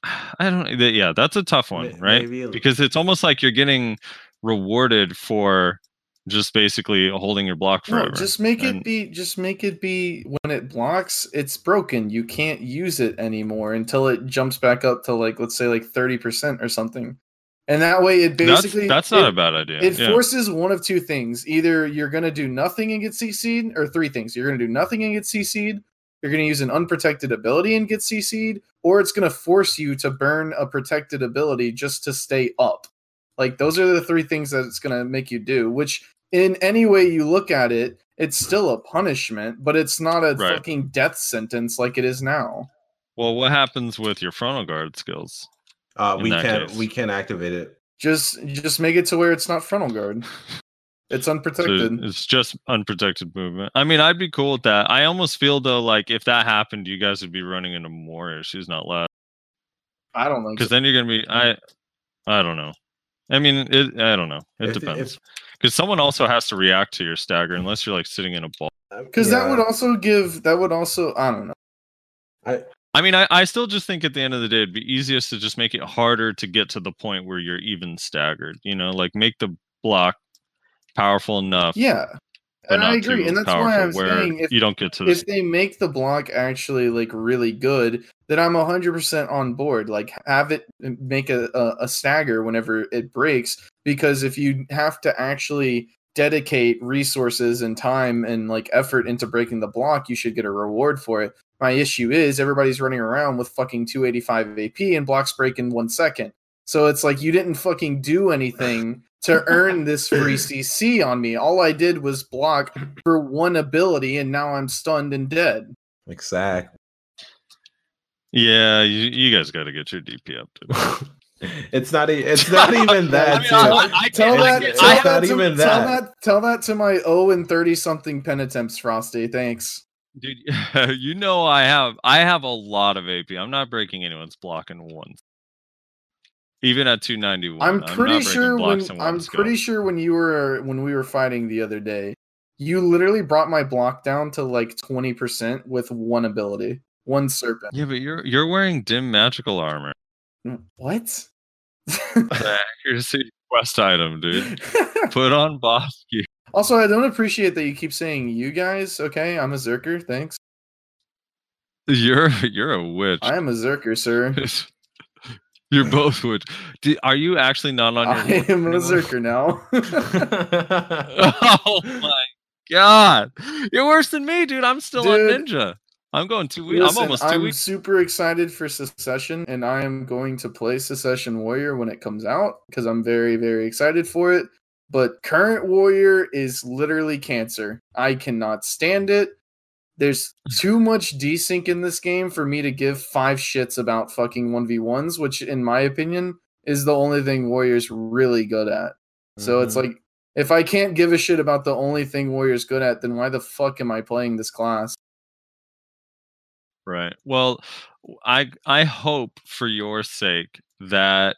[SPEAKER 2] I don't. Yeah, that's a tough one, right?
[SPEAKER 5] maybe
[SPEAKER 2] Because it's almost like you're getting rewarded for just basically holding your block
[SPEAKER 1] No,
[SPEAKER 2] forever.
[SPEAKER 1] just make it
[SPEAKER 2] And-
[SPEAKER 1] be. Just make it be when it blocks, it's broken. You can't use it anymore until it jumps back up to like let's say like thirty percent or something. And that way, it
[SPEAKER 2] that's
[SPEAKER 1] basically
[SPEAKER 2] that's not
[SPEAKER 1] it,
[SPEAKER 2] a bad idea.
[SPEAKER 1] It
[SPEAKER 2] yeah.
[SPEAKER 1] forces one of two things: either you're gonna do nothing and get CC'd, or three things: you're gonna do nothing and get CC'd, you're gonna use an unprotected ability and get CC'd, or it's gonna force you to burn a protected ability just to stay up. Like those are the three things that it's gonna make you do. Which, in any way you look at it, it's still a punishment, but it's not a
[SPEAKER 2] Right.
[SPEAKER 1] fucking death sentence like it is now.
[SPEAKER 2] well, what happens with your frontal guard skills?
[SPEAKER 5] Uh, we can't
[SPEAKER 2] case.
[SPEAKER 5] we can't activate it.
[SPEAKER 1] Just just make it to where it's not frontal guard. It's
[SPEAKER 2] So
[SPEAKER 1] unprotected.
[SPEAKER 2] it's just unprotected movement. I mean, I'd be cool with that. I almost feel though, like if that happened, you guys would be running into more issues, not less.
[SPEAKER 1] I don't think
[SPEAKER 2] Because
[SPEAKER 1] so.
[SPEAKER 2] then you're gonna be, I, I don't know. I mean, it, I don't know. It
[SPEAKER 5] If-
[SPEAKER 2] depends. Because someone also has to react to your stagger, unless you're like sitting in a ball.
[SPEAKER 1] Uh, because that would also give that would also I don't know.
[SPEAKER 2] I. I mean, I, I still just think at the end of the day, it'd be easiest to just make it harder to get to the point where you're even staggered. You know, like make the block powerful enough
[SPEAKER 1] Yeah, And I agree, and that's why. I'm saying if-
[SPEAKER 2] you don't get to the
[SPEAKER 1] if they make the block actually like really good, then I'm 100% on board. Like have it make a, a, a stagger whenever it breaks because if you have to actually dedicate resources and time and like effort into breaking the block, you should get a reward for it. My issue is everybody's running around with fucking 285 AP and blocks break in 1 second. So it's like you didn't fucking do anything to earn this free CC on me. All I did was block for one ability and now I'm stunned and dead.
[SPEAKER 5] Exactly.
[SPEAKER 2] yeah, you, you guys got to get your DP up to.
[SPEAKER 5] it's not. e- It's not even that.
[SPEAKER 2] I mean. I- I
[SPEAKER 1] Tell that,
[SPEAKER 2] can't-
[SPEAKER 1] tell
[SPEAKER 2] I
[SPEAKER 1] that, to,
[SPEAKER 5] even
[SPEAKER 1] tell
[SPEAKER 5] that.
[SPEAKER 1] that, tell that to my 0 and 30 something pen attempts, Frosty. Thanks.
[SPEAKER 2] Dude, you know I have I have a lot of AP. I'm not breaking anyone's block in one. Even at 291.
[SPEAKER 1] I'm pretty
[SPEAKER 2] breaking
[SPEAKER 1] sure when
[SPEAKER 2] blocks in one
[SPEAKER 1] I'm pretty sure when you were when we were fighting the other day, you literally brought my block down to like 20% with one ability, one serpent.
[SPEAKER 2] Yeah, but you're you're wearing dim magical armor.
[SPEAKER 1] Mm, what?
[SPEAKER 2] The accuracy quest item, dude. Put on boss gear.
[SPEAKER 1] also, I don't appreciate that you keep saying you guys. Okay, I'm a Zerker. Thanks.
[SPEAKER 2] You're you're a witch.
[SPEAKER 1] I am a Zerker, sir.
[SPEAKER 2] You're both witch. Do, are you actually not on your?
[SPEAKER 1] I
[SPEAKER 2] work
[SPEAKER 1] am a
[SPEAKER 2] anymore?
[SPEAKER 1] Zerker now.
[SPEAKER 2] oh my god, you're worse than me, dude. I'm still on Ninja. I'm going two weeks. I'm
[SPEAKER 1] Listen,
[SPEAKER 2] almost 2
[SPEAKER 1] I'm
[SPEAKER 2] weeks.
[SPEAKER 1] super excited for Succession, and I am going to play Succession Warrior when it comes out because I'm very, very excited for it. But current Warrior is literally cancer. I cannot stand it. There's too much desync in this game for me to give five shits about fucking 1v1s, which, in my opinion, is the only thing Warrior's really good at. So it's
[SPEAKER 5] Mhm.
[SPEAKER 1] like, if I can't give a shit about the only thing Warrior's good at, then why the fuck am I playing this class?
[SPEAKER 2] Right. Well, I I hope for your sake that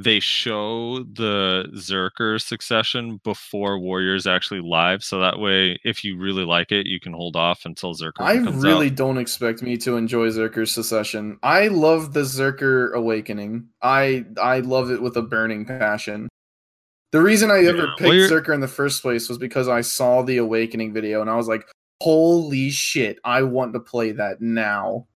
[SPEAKER 2] they show the Zerker succession before Warriors actually live, so that way, if you really like it, you can hold off until Zerker
[SPEAKER 1] I really
[SPEAKER 2] out.
[SPEAKER 1] don't expect me to enjoy Zerker's succession. I love the Zerker awakening. I I love it with a burning passion. The reason I ever
[SPEAKER 2] Yeah,
[SPEAKER 1] picked
[SPEAKER 2] well,
[SPEAKER 1] Zerker in the first place was because I saw the awakening video and I was like, "Holy shit! I want to play that now."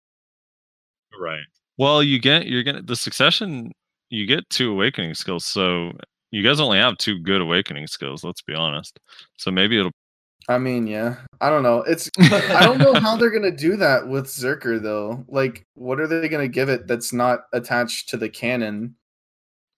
[SPEAKER 2] Right. Well, you get you're gonna the succession. You get two awakening skills, so you guys only have two good awakening skills. Let's be honest. So maybe it'll.
[SPEAKER 1] I mean, yeah, I don't know. It's I don't know how they're gonna do that with Zerker though. Like, what are they gonna give it that's not attached to the cannon?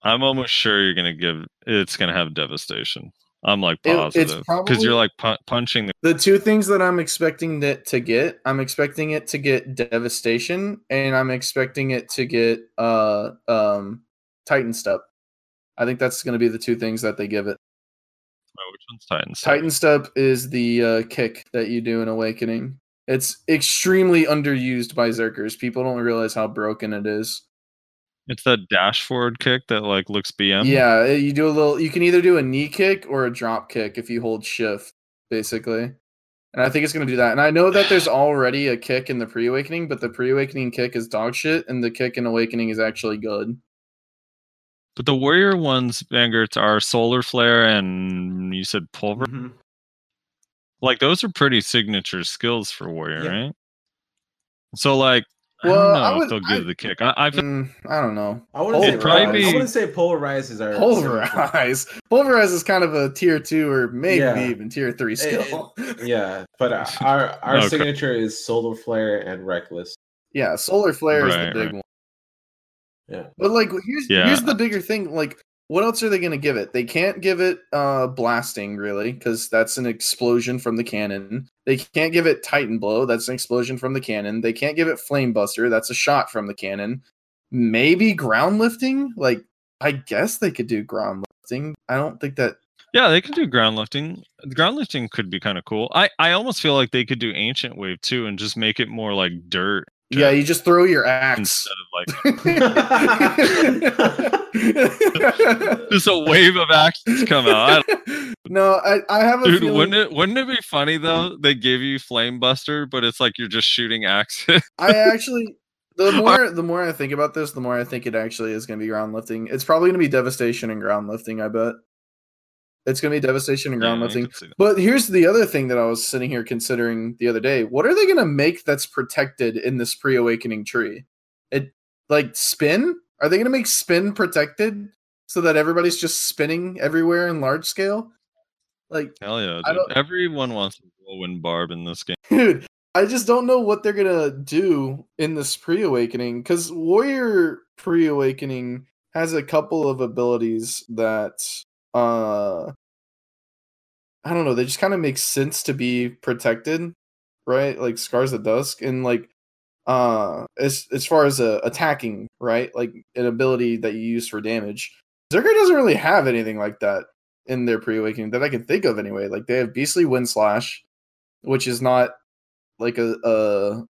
[SPEAKER 2] I'm almost sure you're gonna give. It's gonna have devastation. I'm like positive because
[SPEAKER 1] probably-
[SPEAKER 2] you're like pu- punching the.
[SPEAKER 1] The two things that I'm expecting it to get, I'm expecting it to get devastation, and I'm expecting it to get uh um Titan step. I think that's going to be the two things that they give it.
[SPEAKER 2] Oh, which one's Titan? Step?
[SPEAKER 1] Titan step is the uh, kick that you do in Awakening. It's extremely underused by Zerkers. People don't realize how broken it is.
[SPEAKER 2] It's that dash forward kick that like looks BM.
[SPEAKER 1] Yeah, eh, you do a little. You can either do a knee kick or a drop kick if you hold shift, basically. And I think it's going to do that. And I know that there's already a kick in the pre awakening, but the pre awakening kick is dog shit, and the kick in awakening is actually good.
[SPEAKER 2] But the warrior ones, Vangertz, are solar flare and you said pulver.
[SPEAKER 5] Mhm.
[SPEAKER 2] Like those are pretty signature skills for warrior,
[SPEAKER 5] Yeah.
[SPEAKER 2] right? So like, I
[SPEAKER 1] Well,
[SPEAKER 2] don't know
[SPEAKER 1] I
[SPEAKER 2] if
[SPEAKER 1] would-
[SPEAKER 2] they'll give
[SPEAKER 1] I-
[SPEAKER 2] the kick. I, I feel
[SPEAKER 1] Mm, I don't know.
[SPEAKER 5] I wouldn't say
[SPEAKER 2] It'd probably
[SPEAKER 5] pulverize. I wouldn't say pulverize is our
[SPEAKER 1] Pulverize. Pulverize is kind of a tier two or maybe
[SPEAKER 5] Yeah.
[SPEAKER 1] even tier three skill.
[SPEAKER 5] Yeah, but our our
[SPEAKER 2] Okay.
[SPEAKER 5] signature is solar flare and reckless.
[SPEAKER 1] yeah, solar flare is the big
[SPEAKER 2] right.
[SPEAKER 1] one.
[SPEAKER 5] Yeah.
[SPEAKER 1] But like here's
[SPEAKER 2] Yeah.
[SPEAKER 1] here's the bigger thing. Like, what else are they gonna give it? They can't give it uh blasting really, because that's an explosion from the cannon. They can't give it Titan blow, that's an explosion from the cannon. They can't give it flame buster, that's a shot from the cannon. Maybe ground lifting? Like, I guess they could do ground lifting. I don't think that
[SPEAKER 2] yeah, they could do ground lifting. Ground lifting could be kind of cool. I I almost feel like they could do ancient wave too and just make it more like dirt
[SPEAKER 1] yeah, you just throw your axe.
[SPEAKER 2] instead of like just a wave of actions come out. I
[SPEAKER 1] no, I, I have a
[SPEAKER 2] Dude,
[SPEAKER 1] feeling.
[SPEAKER 2] wouldn't it wouldn't it be funny though? They give you flame buster, but it's like you're just shooting axes.
[SPEAKER 1] I actually the more the more I think about this, the more I think it actually is going to be ground lifting. It's probably going to be devastation and ground lifting. I bet. It's gonna be devastation and ground lifting. But here's the other thing that I was sitting here considering the other day. What are they gonna make that's protected in this pre-awakening tree? It like spin? Are they gonna make spin protected so that everybody's just spinning everywhere in large scale? Like,
[SPEAKER 2] Hell yeah. Everyone wants a win barb in this game.
[SPEAKER 1] dude, I just don't know what they're gonna do in this pre-awakening because Warrior pre-awakening has a couple of abilities that uh I don't know, they just kind of make sense to be protected, right? Like Scars of Dusk and like uh as as far as uh, attacking, right? Like an ability that you use for damage. Zerker doesn't really have anything like that in their pre-awakening that I can think of anyway. Like they have Beastly Wind Slash, which is not like a, a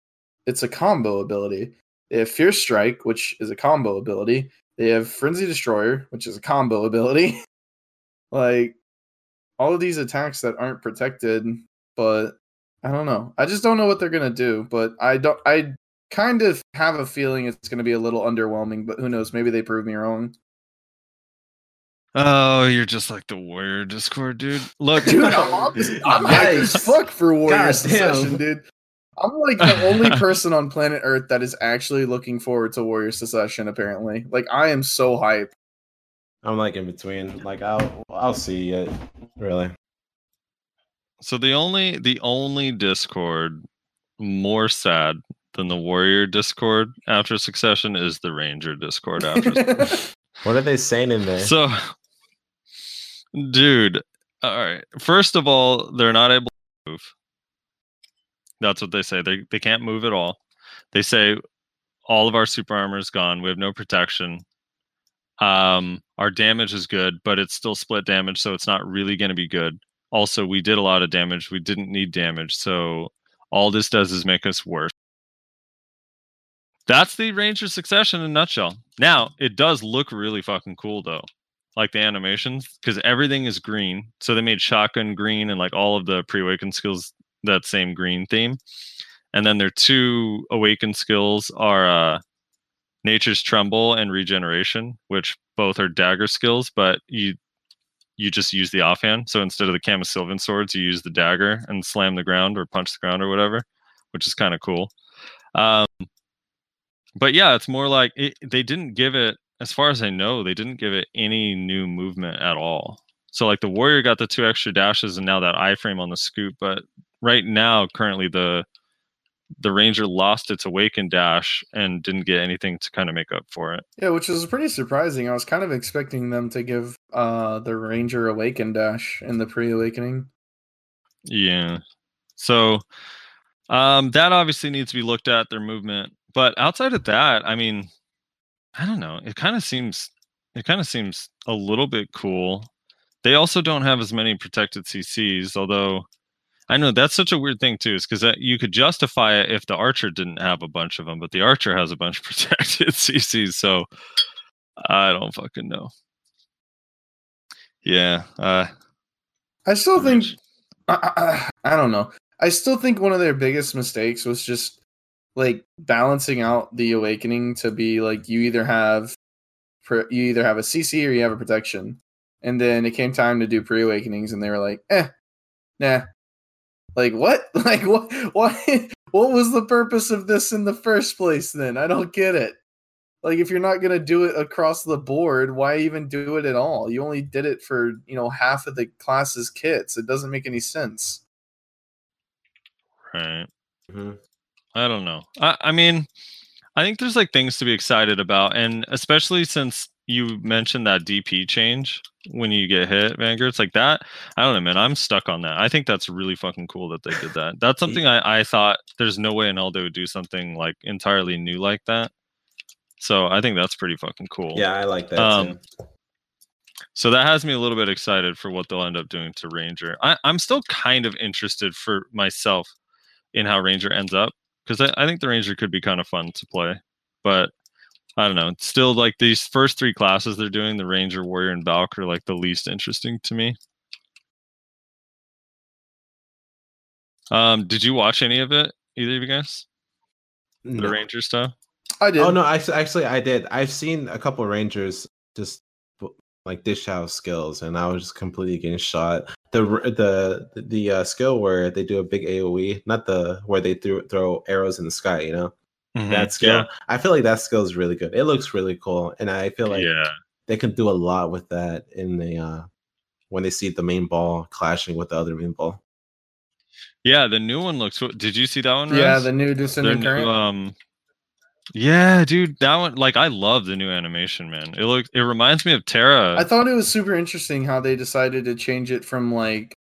[SPEAKER 1] it's a combo ability. They have Fierce Strike, which is a combo ability. They have Frenzy Destroyer, which is a combo ability. like all of these attacks that aren't protected, but I don't know. I just don't know what they're gonna do. But I don't. I kind of have a feeling it's gonna be a little underwhelming. But who knows? Maybe they prove me wrong.
[SPEAKER 2] Oh, you're just like the warrior Discord, dude. Look,
[SPEAKER 1] Dude, I'm, honest- I'm hyped as fuck for Warrior
[SPEAKER 5] God Succession,
[SPEAKER 1] dude. I'm like the only person on planet Earth that is actually looking forward to Warrior Succession. Apparently, like I am so hyped.
[SPEAKER 5] I'm like in between. Like I'll I'll see it. Really.
[SPEAKER 2] so the only the only Discord more sad than the warrior Discord after Succession is the Ranger Discord after.
[SPEAKER 5] What are they saying in there?
[SPEAKER 2] so, dude, all right. First of all, they're not able to move. That's what they say. They they can't move at all. They say all of our super armor is gone. We have no protection. Um, our damage is good, but it's still split damage, so it's not really going to be good. Also, we did a lot of damage. We didn't need damage, so all this does is make us worse. That's the Ranger Succession in a nutshell. Now, it does look really fucking cool though. Like the animations, because everything is green. So they made shotgun green and like all of the pre-awakened skills that same green theme. And then their two awakened skills are uh Nature's Tremble and Regeneration, which both are dagger skills, but you you just use the offhand. So instead of the Kamasylven swords, you use the dagger and slam the ground or punch the ground or whatever, which is kind of cool. Um, but yeah, it's more like it, they didn't give it, as far as I know, they didn't give it any new movement at all. So like the warrior got the two extra dashes and now that iframe on the scoop, but right now, currently the the ranger lost its awaken dash and didn't get anything to kind of make up for it.
[SPEAKER 1] Yeah, which is pretty surprising. I was kind of expecting them to give uh the Ranger Awaken dash in the pre-awakening.
[SPEAKER 2] Yeah. So um that obviously needs to be looked at their movement. But outside of that, I mean, I don't know. It kind of seems it kind of seems a little bit cool. They also don't have as many protected CCs, although I know that's such a weird thing too, is because you could justify it if the archer didn't have a bunch of them, but the archer has a bunch of protected CCs, so I don't fucking know. Yeah, uh,
[SPEAKER 1] I still think I, I, I don't know. I still think one of their biggest mistakes was just like balancing out the awakening to be like you either have you either have a CC or you have a protection. And then it came time to do pre-awakenings and they were like, "Eh. Nah." Like what? Like what why what was the purpose of this in the first place then? I don't get it. Like if you're not going to do it across the board, why even do it at all? You only did it for, you know, half of the class's kits. It doesn't make any sense.
[SPEAKER 2] right.
[SPEAKER 5] Mhm.
[SPEAKER 2] I don't know. I, I mean, I think there's like things to be excited about, and especially since you mentioned that DP change when you get hit, Vanguard. It's like that. I don't know, man. I'm stuck on that. I think that's really fucking cool that they did that. That's something I, I thought there's no way in hell would do something like entirely new like that. So I think that's pretty fucking cool.
[SPEAKER 5] Yeah, I like that
[SPEAKER 2] Um,
[SPEAKER 5] too.
[SPEAKER 2] So that has me a little bit excited for what they'll end up doing to Ranger. I, I'm still kind of interested for myself in how Ranger ends up because I, I think the Ranger could be kind of fun to play. But I don't know. It's still like these first three classes they're doing the Ranger, Warrior, and Valk are like the least interesting to me. Um, did you watch any of it? Either of you guys? The Ranger stuff?
[SPEAKER 1] I did.
[SPEAKER 5] Oh no, actually, actually, I did. I've seen a couple Rangers just like dish out skills, and I was just completely getting shot. The the the uh, skill where they do a big AOE, not the where they throw throw arrows in the sky, you know.
[SPEAKER 2] Mhm.
[SPEAKER 5] That skill,
[SPEAKER 2] Yeah.
[SPEAKER 5] I feel like that skill is really good. It looks really cool, and I feel like
[SPEAKER 2] yeah.
[SPEAKER 5] they can do a lot with that in the uh when they see the main ball clashing with the other main ball.
[SPEAKER 2] Yeah, the new one looks. Did you see that one?
[SPEAKER 1] yeah,
[SPEAKER 2] Rez?
[SPEAKER 1] the new
[SPEAKER 2] Their
[SPEAKER 1] descending
[SPEAKER 2] new,
[SPEAKER 1] current.
[SPEAKER 2] um, yeah, dude, that one. Like, I love the new animation, man. It looks. It reminds me of Terra.
[SPEAKER 1] I thought it was super interesting how they decided to change it from like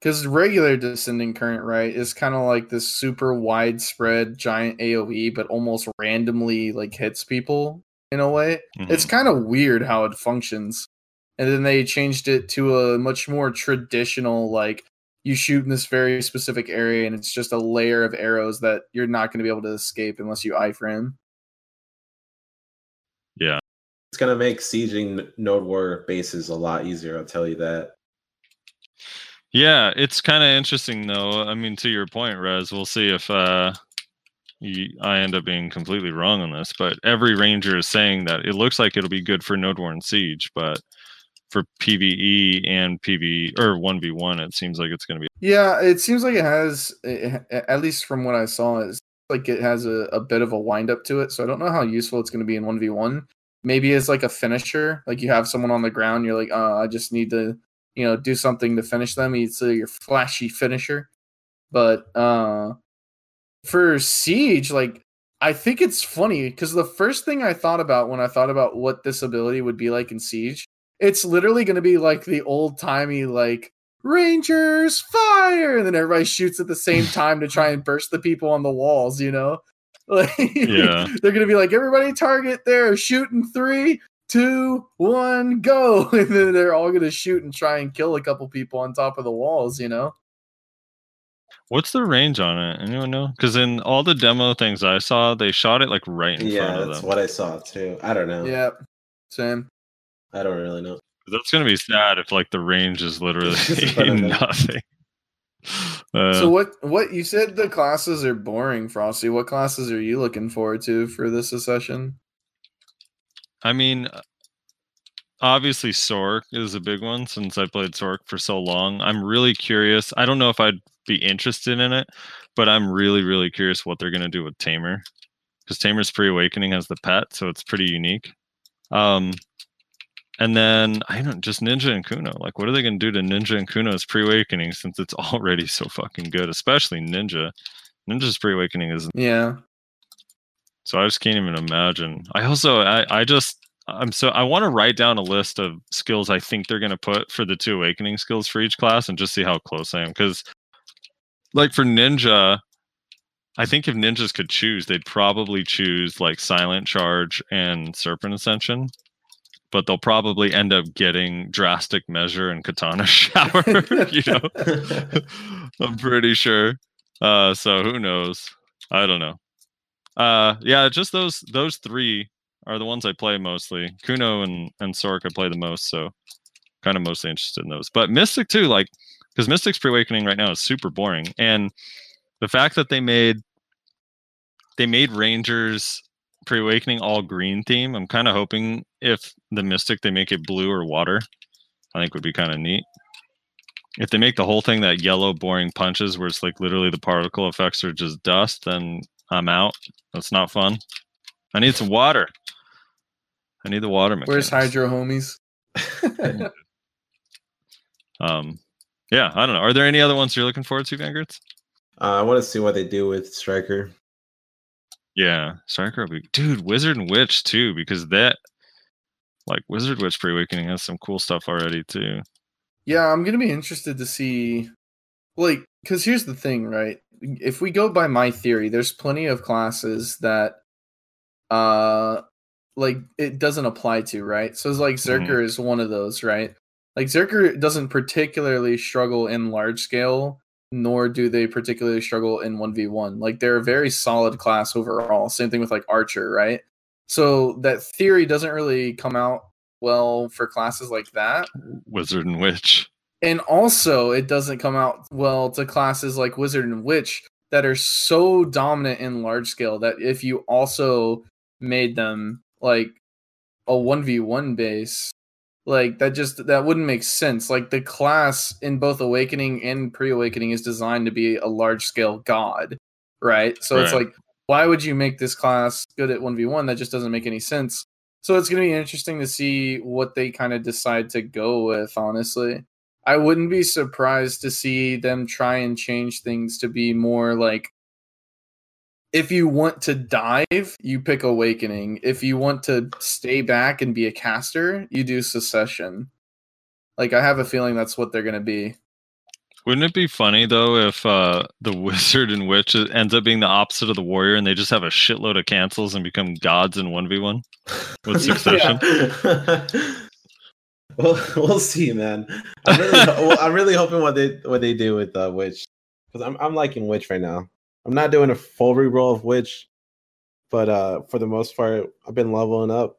[SPEAKER 1] because regular descending current right is kind of like this super widespread giant AOE, but almost randomly like hits people in a way. It's
[SPEAKER 2] Mhm.
[SPEAKER 1] kind of weird how it functions. And then they changed it to a much more traditional like you shoot in this very specific area and it's just a layer of arrows that you're not going to be able to escape unless you iframe. Yeah.
[SPEAKER 5] It's gonna make sieging node war bases a lot easier. I'll tell you that.
[SPEAKER 2] Yeah, it's kind of interesting though. I mean, to your point, Rez, we'll see if uh, you, I end up being completely wrong on this. But every ranger is saying that it looks like it'll be good for Node War and Siege, but for PVE and PV or one v one, it seems like it's going to be.
[SPEAKER 1] Yeah, it seems like it has, it, at least from what I saw, is like it has a, a bit of a wind up to it. So I don't know how useful it's going to be in one v one. Maybe as like a finisher, like you have someone on the ground, you're like, uh, I just need to, you know, do something to finish them. It's uh, your flashy finisher. But uh for siege, like I think it's funny because the first thing I thought about when I thought about what this ability would be like in siege, it's literally going to be like the old timey like Rangers fire, and then everybody shoots at the same time to try and burst the people on the walls. You know, like
[SPEAKER 2] Yeah.
[SPEAKER 1] they're gonna be like everybody target there, shooting three, two, one, go, and then they're all gonna shoot and try and kill a couple people on top of the walls. You know,
[SPEAKER 2] What's the range on it? Anyone know? Because in all the demo things I saw, they shot it like right in
[SPEAKER 5] Yeah,
[SPEAKER 2] front of them.
[SPEAKER 5] Yeah, that's what I saw too. I don't know.
[SPEAKER 1] yeah, same.
[SPEAKER 5] I don't really know.
[SPEAKER 2] That's going to be sad if like the range is literally
[SPEAKER 5] It's in front of them.
[SPEAKER 2] nothing. Uh,
[SPEAKER 1] so what? What you said the classes are boring, Frosty. What classes are you looking forward to for this session?
[SPEAKER 2] I mean, uh, obviously Sorc is a big one since I played Sorc for so long. I'm really curious. I don't know if I'd be interested in it, but I'm really, really curious what they're gonna do with Tamer. Because Tamer's pre-awakening has the pet, so it's pretty unique. Um and then I don't just Ninja and Kuno. Like, what are they gonna do to Ninja and Kuno's pre-awakening since it's already so fucking good, especially Ninja. Ninja's pre-awakening is
[SPEAKER 1] Yeah,
[SPEAKER 2] so I just can't even imagine. I also I, I just I'm so I want to write down a list of skills I think they're gonna put for the two awakening skills for each class and just see how close I am. Because like for ninja, I think if ninjas could choose, they'd probably choose like silent charge and serpent ascension. But they'll probably end up getting drastic measure and katana shower, you know. I'm pretty sure. Uh, so who knows? I don't know. Uh, yeah, just those those three are the ones I play mostly. Kuno and and Sorc I play the most, so kind of mostly interested in those. But Mystic too, like because Mystic's pre-awakening right now is super boring, and the fact that they made they made Rangers pre-awakening all green theme, I'm kind of hoping if the Mystic they make it blue or water, I think would be kind of neat if they make the whole thing that yellow boring punches where it's like literally the particle effects are just dust then i'm out that's not fun i need some water i need the water
[SPEAKER 1] where's
[SPEAKER 2] mechanics.
[SPEAKER 1] Hydro homies?
[SPEAKER 2] um yeah i don't know are there any other ones you're looking forward to Vangertz
[SPEAKER 5] Uh, I want to see what they do with Striker.
[SPEAKER 2] yeah striker will be dude wizard and witch too because that like wizard witch pre-awakening has some cool stuff already too
[SPEAKER 1] Yeah, I'm gonna be interested to see, like, because here's the thing, right? If we go by my theory, there's plenty of classes that, uh, like it doesn't apply to, right? So it's like Zerker is one of those, right? Like Zerker doesn't particularly struggle in large scale, nor do they particularly struggle in one v one. Like they're a very solid class overall. Same thing with like Archer, right? So that theory doesn't really come out well for classes like that.
[SPEAKER 2] wizard and witch
[SPEAKER 1] And also, it doesn't come out well to classes like Wizard and Witch that are so dominant in large scale that if you also made them like a 1v1 base, Like that just that wouldn't make sense. Like the class in both Awakening and Pre-Awakening is designed to be a large scale god, right? So it's like why would you make this class good at 1v1? That just doesn't make any sense. So it's going to be interesting to see what they kind of decide to go with, honestly. I wouldn't be surprised to see them try and change things to be more like if you want to dive, you pick Awakening. If you want to stay back and be a caster, you do Succession. Like I have a feeling that's what they're going to be.
[SPEAKER 2] Wouldn't it be funny though if uh, the wizard and witch ends up being the opposite of the warrior, and they just have a shitload of cancels and become gods in one v one with succession?
[SPEAKER 5] well, we'll see, man. I'm really, I'm really hoping what they what they do with uh, Witch, because I'm I'm liking Witch right now. I'm not doing a full reroll of Witch, but uh, for the most part, I've been leveling up,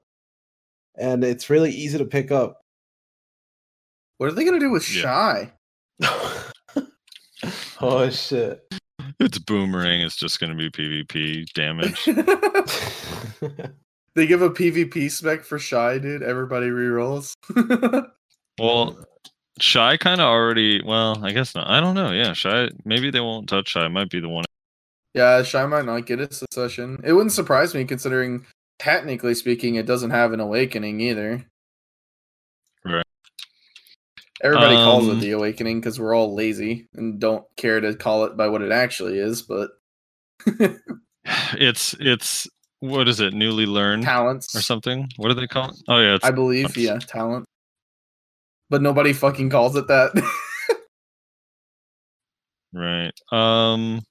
[SPEAKER 5] and it's really easy to pick up.
[SPEAKER 1] What are they going to do with
[SPEAKER 2] Yeah.
[SPEAKER 1] Shai?
[SPEAKER 5] oh shit!
[SPEAKER 2] Its boomerang It's just going to be PvP damage.
[SPEAKER 1] they give a PvP spec for Shai, dude. Everybody rerolls.
[SPEAKER 2] Well, Shai kind of already. Well, I guess not. I don't know. Yeah, Shai. Maybe they won't touch Shai. Might be the one.
[SPEAKER 1] yeah, Shai might not get a Succession. It wouldn't surprise me considering, technically speaking, it doesn't have an Awakening either.
[SPEAKER 2] Right.
[SPEAKER 1] Everybody calls it
[SPEAKER 2] Um,
[SPEAKER 1] the Awakening because we're all lazy and don't care to call it by what it actually is, but
[SPEAKER 2] It's it's what is it? Newly learned
[SPEAKER 1] talents.
[SPEAKER 2] or something? What do they call it? Oh yeah, it's
[SPEAKER 1] I believe,
[SPEAKER 2] talents.
[SPEAKER 1] yeah, talent. But nobody fucking calls it that.
[SPEAKER 2] Right. Um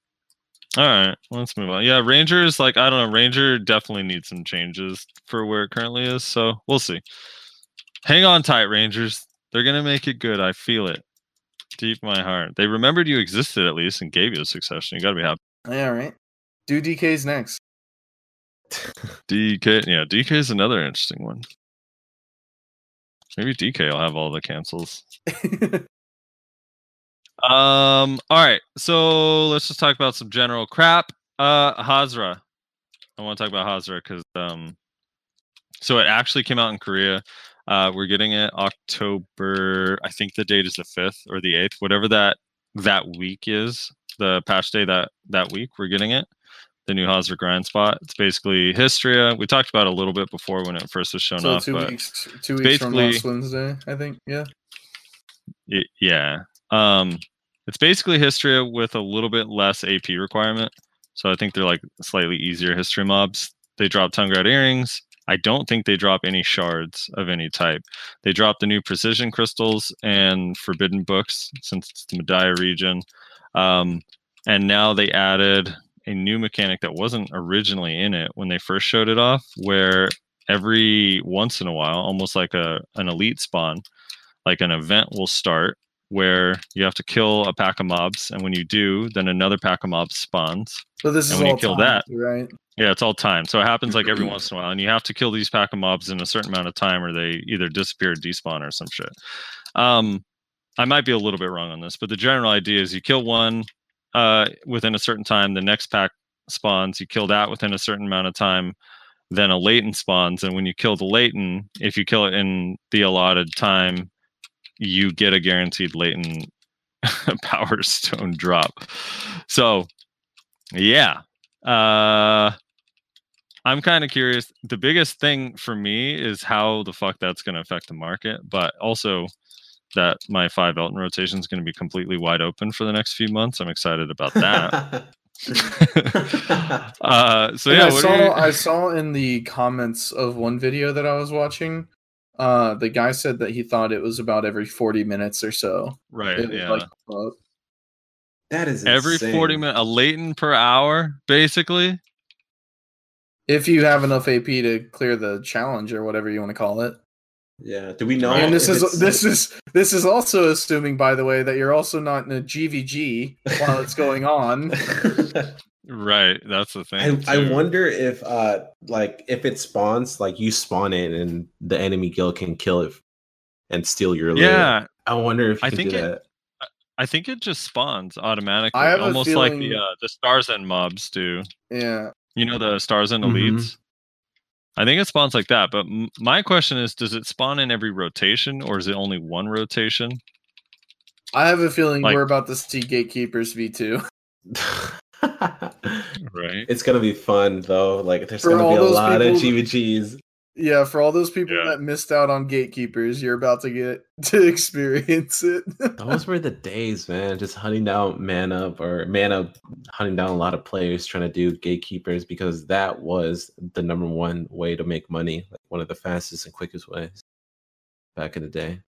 [SPEAKER 2] all right, let's move on. Yeah, Rangers like I don't know, Ranger definitely needs some changes for where it currently is, so we'll see. Hang on tight, Rangers. They're to make it good. I feel it. Deep in my heart. They remembered you existed at least and gave you a succession. You got to be happy.
[SPEAKER 1] yeah, right. Do DK's next.
[SPEAKER 2] DK, yeah, DK is another interesting one. Maybe DK will have all the cancels. Um. All right. So let's just talk about some general crap. Uh, Hasrah. I want to talk about Hasrah because um, so it actually came out in Korea. Uh, we're getting it October. I think the date is the fifth or the eighth, whatever that that week is. The patch day that that week we're getting it. The new Hasrah grind spot. It's basically Histria. We talked about it a little bit before when it first was shown
[SPEAKER 1] so
[SPEAKER 2] off.
[SPEAKER 1] two
[SPEAKER 2] but
[SPEAKER 1] weeks, two weeks from last Wednesday, I think. Yeah.
[SPEAKER 2] Y- yeah. Um, it's basically Histria with a little bit less AP requirement. So I think they're like slightly easier Histria mobs. They drop Tungrad earrings. I don't think they drop any shards of any type. They drop the new precision crystals and forbidden books since it's the Mediah region. Um, and now they added a new mechanic that wasn't originally in it when they first showed it off, where every once in a while, almost like a an elite spawn, like an event will start where you have to kill a pack of mobs, and when you do, then another pack of mobs spawns.
[SPEAKER 1] So this
[SPEAKER 2] And
[SPEAKER 1] is
[SPEAKER 2] when you
[SPEAKER 1] all
[SPEAKER 2] kill
[SPEAKER 1] timed,
[SPEAKER 2] that-
[SPEAKER 1] right?
[SPEAKER 2] Yeah, it's all time. So it happens like every once in a while, and you have to kill these pack of mobs in a certain amount of time, or they either disappear or despawn or some shit. Um, I might be a little bit wrong on this, but the general idea is you kill one uh, within a certain time, the next pack spawns. You kill that within a certain amount of time, then a latent spawns, and when you kill the latent, if you kill it in the allotted time, you get a guaranteed latent power stone drop. So, yeah. Uh I'm kind of curious. The biggest thing for me is how the fuck that's going to affect the market, but also that my five Elton rotation is going to be completely wide open for the next few months. I'm excited about that. uh, so
[SPEAKER 1] And
[SPEAKER 2] yeah,
[SPEAKER 1] I
[SPEAKER 2] what
[SPEAKER 1] saw
[SPEAKER 2] you-
[SPEAKER 1] I saw in the comments of one video that I was watching, uh, the guy said that he thought it was about every forty minutes or so.
[SPEAKER 2] right?
[SPEAKER 1] It
[SPEAKER 2] Yeah,
[SPEAKER 1] like, pop up.
[SPEAKER 5] that is
[SPEAKER 2] every
[SPEAKER 5] insane.
[SPEAKER 2] 40 minutes, a latent per hour, basically.
[SPEAKER 1] if you have enough AP to clear the challenge or whatever you want to call it.
[SPEAKER 5] Yeah. Do we know?
[SPEAKER 1] And this is
[SPEAKER 5] it's-
[SPEAKER 1] this is this is also assuming, by the way, that you're also not in a GVG while it's going on.
[SPEAKER 2] Right, that's the thing.
[SPEAKER 5] I, I wonder if uh like if it spawns like you spawn it and the enemy guild can kill it and steal your loot.
[SPEAKER 2] Yeah,
[SPEAKER 5] I wonder if you
[SPEAKER 2] I
[SPEAKER 5] could
[SPEAKER 2] think
[SPEAKER 5] do
[SPEAKER 2] it-
[SPEAKER 5] that.
[SPEAKER 2] I think it just spawns automatically,
[SPEAKER 1] I have a
[SPEAKER 2] almost like the uh, the stars and mobs do.
[SPEAKER 1] Yeah,
[SPEAKER 2] You know the stars and elites. I think it spawns like that. But m- my question is, does it spawn in every rotation, or is it only one rotation?
[SPEAKER 1] I have a feeling
[SPEAKER 2] Like-
[SPEAKER 1] we're about to see Gatekeepers V2.
[SPEAKER 2] Right.
[SPEAKER 5] it's gonna be fun though. Like there's
[SPEAKER 1] For
[SPEAKER 5] gonna be a
[SPEAKER 1] those
[SPEAKER 5] lot of
[SPEAKER 1] people-
[SPEAKER 5] GVGs.
[SPEAKER 1] Yeah, for all those people
[SPEAKER 2] Yeah.
[SPEAKER 1] that missed out on Gatekeepers, you're about to get to experience it.
[SPEAKER 5] Those were the days, man. Just hunting down man up or man up, hunting down a lot of players trying to do gatekeepers because that was the number one way to make money, like one of the fastest and quickest ways back in the day.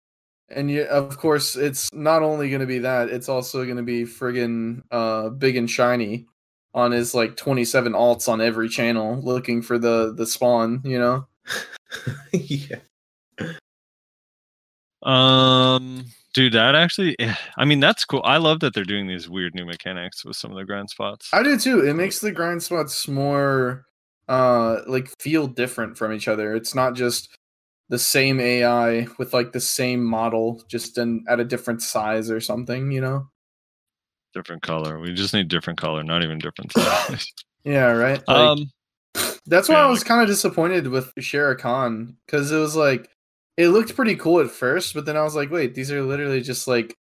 [SPEAKER 1] and you, of course, it's not only going to be that; it's also going to be friggin' uh, big and shiny on his like 27 alts on every channel, looking for the the spawn. You know.
[SPEAKER 5] yeah.
[SPEAKER 2] Um, dude, that actually, eh, I mean, that's cool. I love that they're doing these weird new mechanics with some of the grind spots.
[SPEAKER 1] I do too. It makes the grind spots more uh like feel different from each other. It's not just the same AI with like the same model, just in at a different size or something, you know?
[SPEAKER 2] different color. We just need different color, not even different size.
[SPEAKER 1] Yeah, right. Like,
[SPEAKER 2] um,
[SPEAKER 1] that's why
[SPEAKER 2] yeah,
[SPEAKER 1] I was kind of disappointed with Sherekhan because it was like it looked pretty cool at first, but then I was like, wait, these are literally just like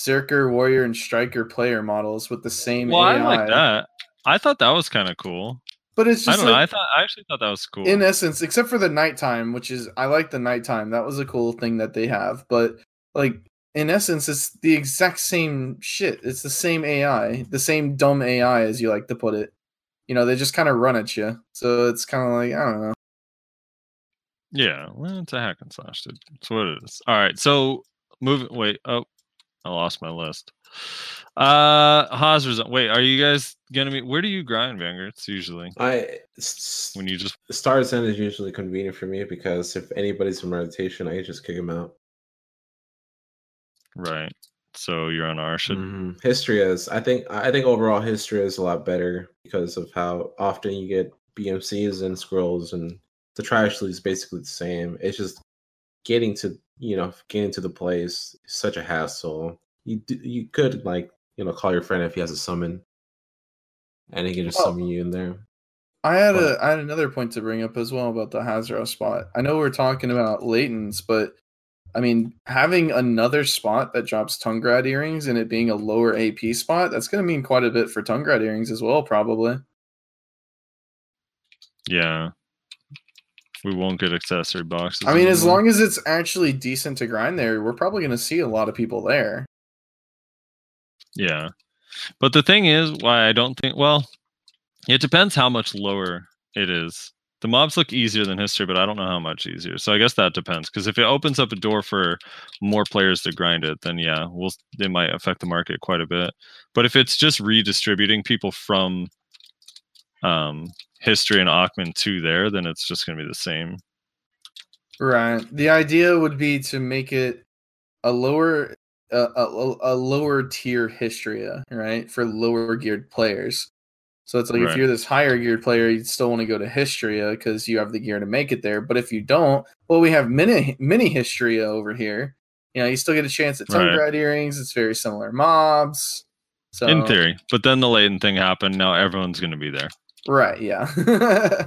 [SPEAKER 1] Zerker, Warrior, and Striker player models with the same
[SPEAKER 2] well, I
[SPEAKER 1] AI.
[SPEAKER 2] like that. I thought that was kind of cool.
[SPEAKER 1] But it's
[SPEAKER 2] I
[SPEAKER 1] just
[SPEAKER 2] don't know. I thought I actually thought that was cool.
[SPEAKER 1] in essence, except for the nighttime, which is I like the nighttime. That was a cool thing that they have. But like in essence, it's the exact same shit. It's the same AI, the same dumb AI as you like to put it. You know, they just kind of run at you. So it's kind of like I don't know.
[SPEAKER 2] Yeah, well, it's a hack and slash, dude. That's what it is. All right, so move. Wait, oh, I lost my list. Uh, Haas, wait, are you guys gonna be? Where do you grind, Vangertz? Usually,
[SPEAKER 5] I
[SPEAKER 2] when you just
[SPEAKER 5] Stars End is usually convenient for me because if anybody's in meditation, I just kick them out.
[SPEAKER 2] right. So you're on our should.
[SPEAKER 5] Mhm. Histria is. I think. I think overall Histria is a lot better because of how often you get BMCs and scrolls, and the trash league is basically the same. It's just getting to you know getting to the place is such a hassle. You do, you could like you know call your friend if he has a summon, and he can just
[SPEAKER 1] Well,
[SPEAKER 5] summon you in there.
[SPEAKER 1] I had
[SPEAKER 5] But-
[SPEAKER 1] a I had another point to bring up as well about the Hasrah spot. I know we're talking about Laytenn's, but I mean having another spot that drops Tungrad earrings and it being a lower AP spot, that's gonna mean quite a bit for Tungrad earrings as well, probably.
[SPEAKER 2] Yeah. We won't get accessory boxes.
[SPEAKER 1] I mean, as long as it's actually decent to grind there, we're probably gonna see a lot of people there.
[SPEAKER 2] Yeah. But the thing is, why I don't think, well, it depends how much lower it is. The mobs look easier than Histria, but I don't know how much easier. So I guess that depends. Because if it opens up a door for more players to grind it, then yeah, we'll it might affect the market quite a bit. But if it's just redistributing people from um Histria and Aakman to there, then it's just gonna be the same.
[SPEAKER 1] Right. The idea would be to make it a lower a, a, a lower tier Histria, right? For lower geared players. So it's like if you're this higher geared player, you'd still want to go to Histria because you have the gear to make it there. But if you don't, well, we have mini mini Histria over here. You know, you still get a chance at
[SPEAKER 2] Right.
[SPEAKER 1] Tungrad earrings. It's very similar mobs. So
[SPEAKER 2] In theory. But then the latent thing happened. Now everyone's gonna be there.
[SPEAKER 1] right? Yeah.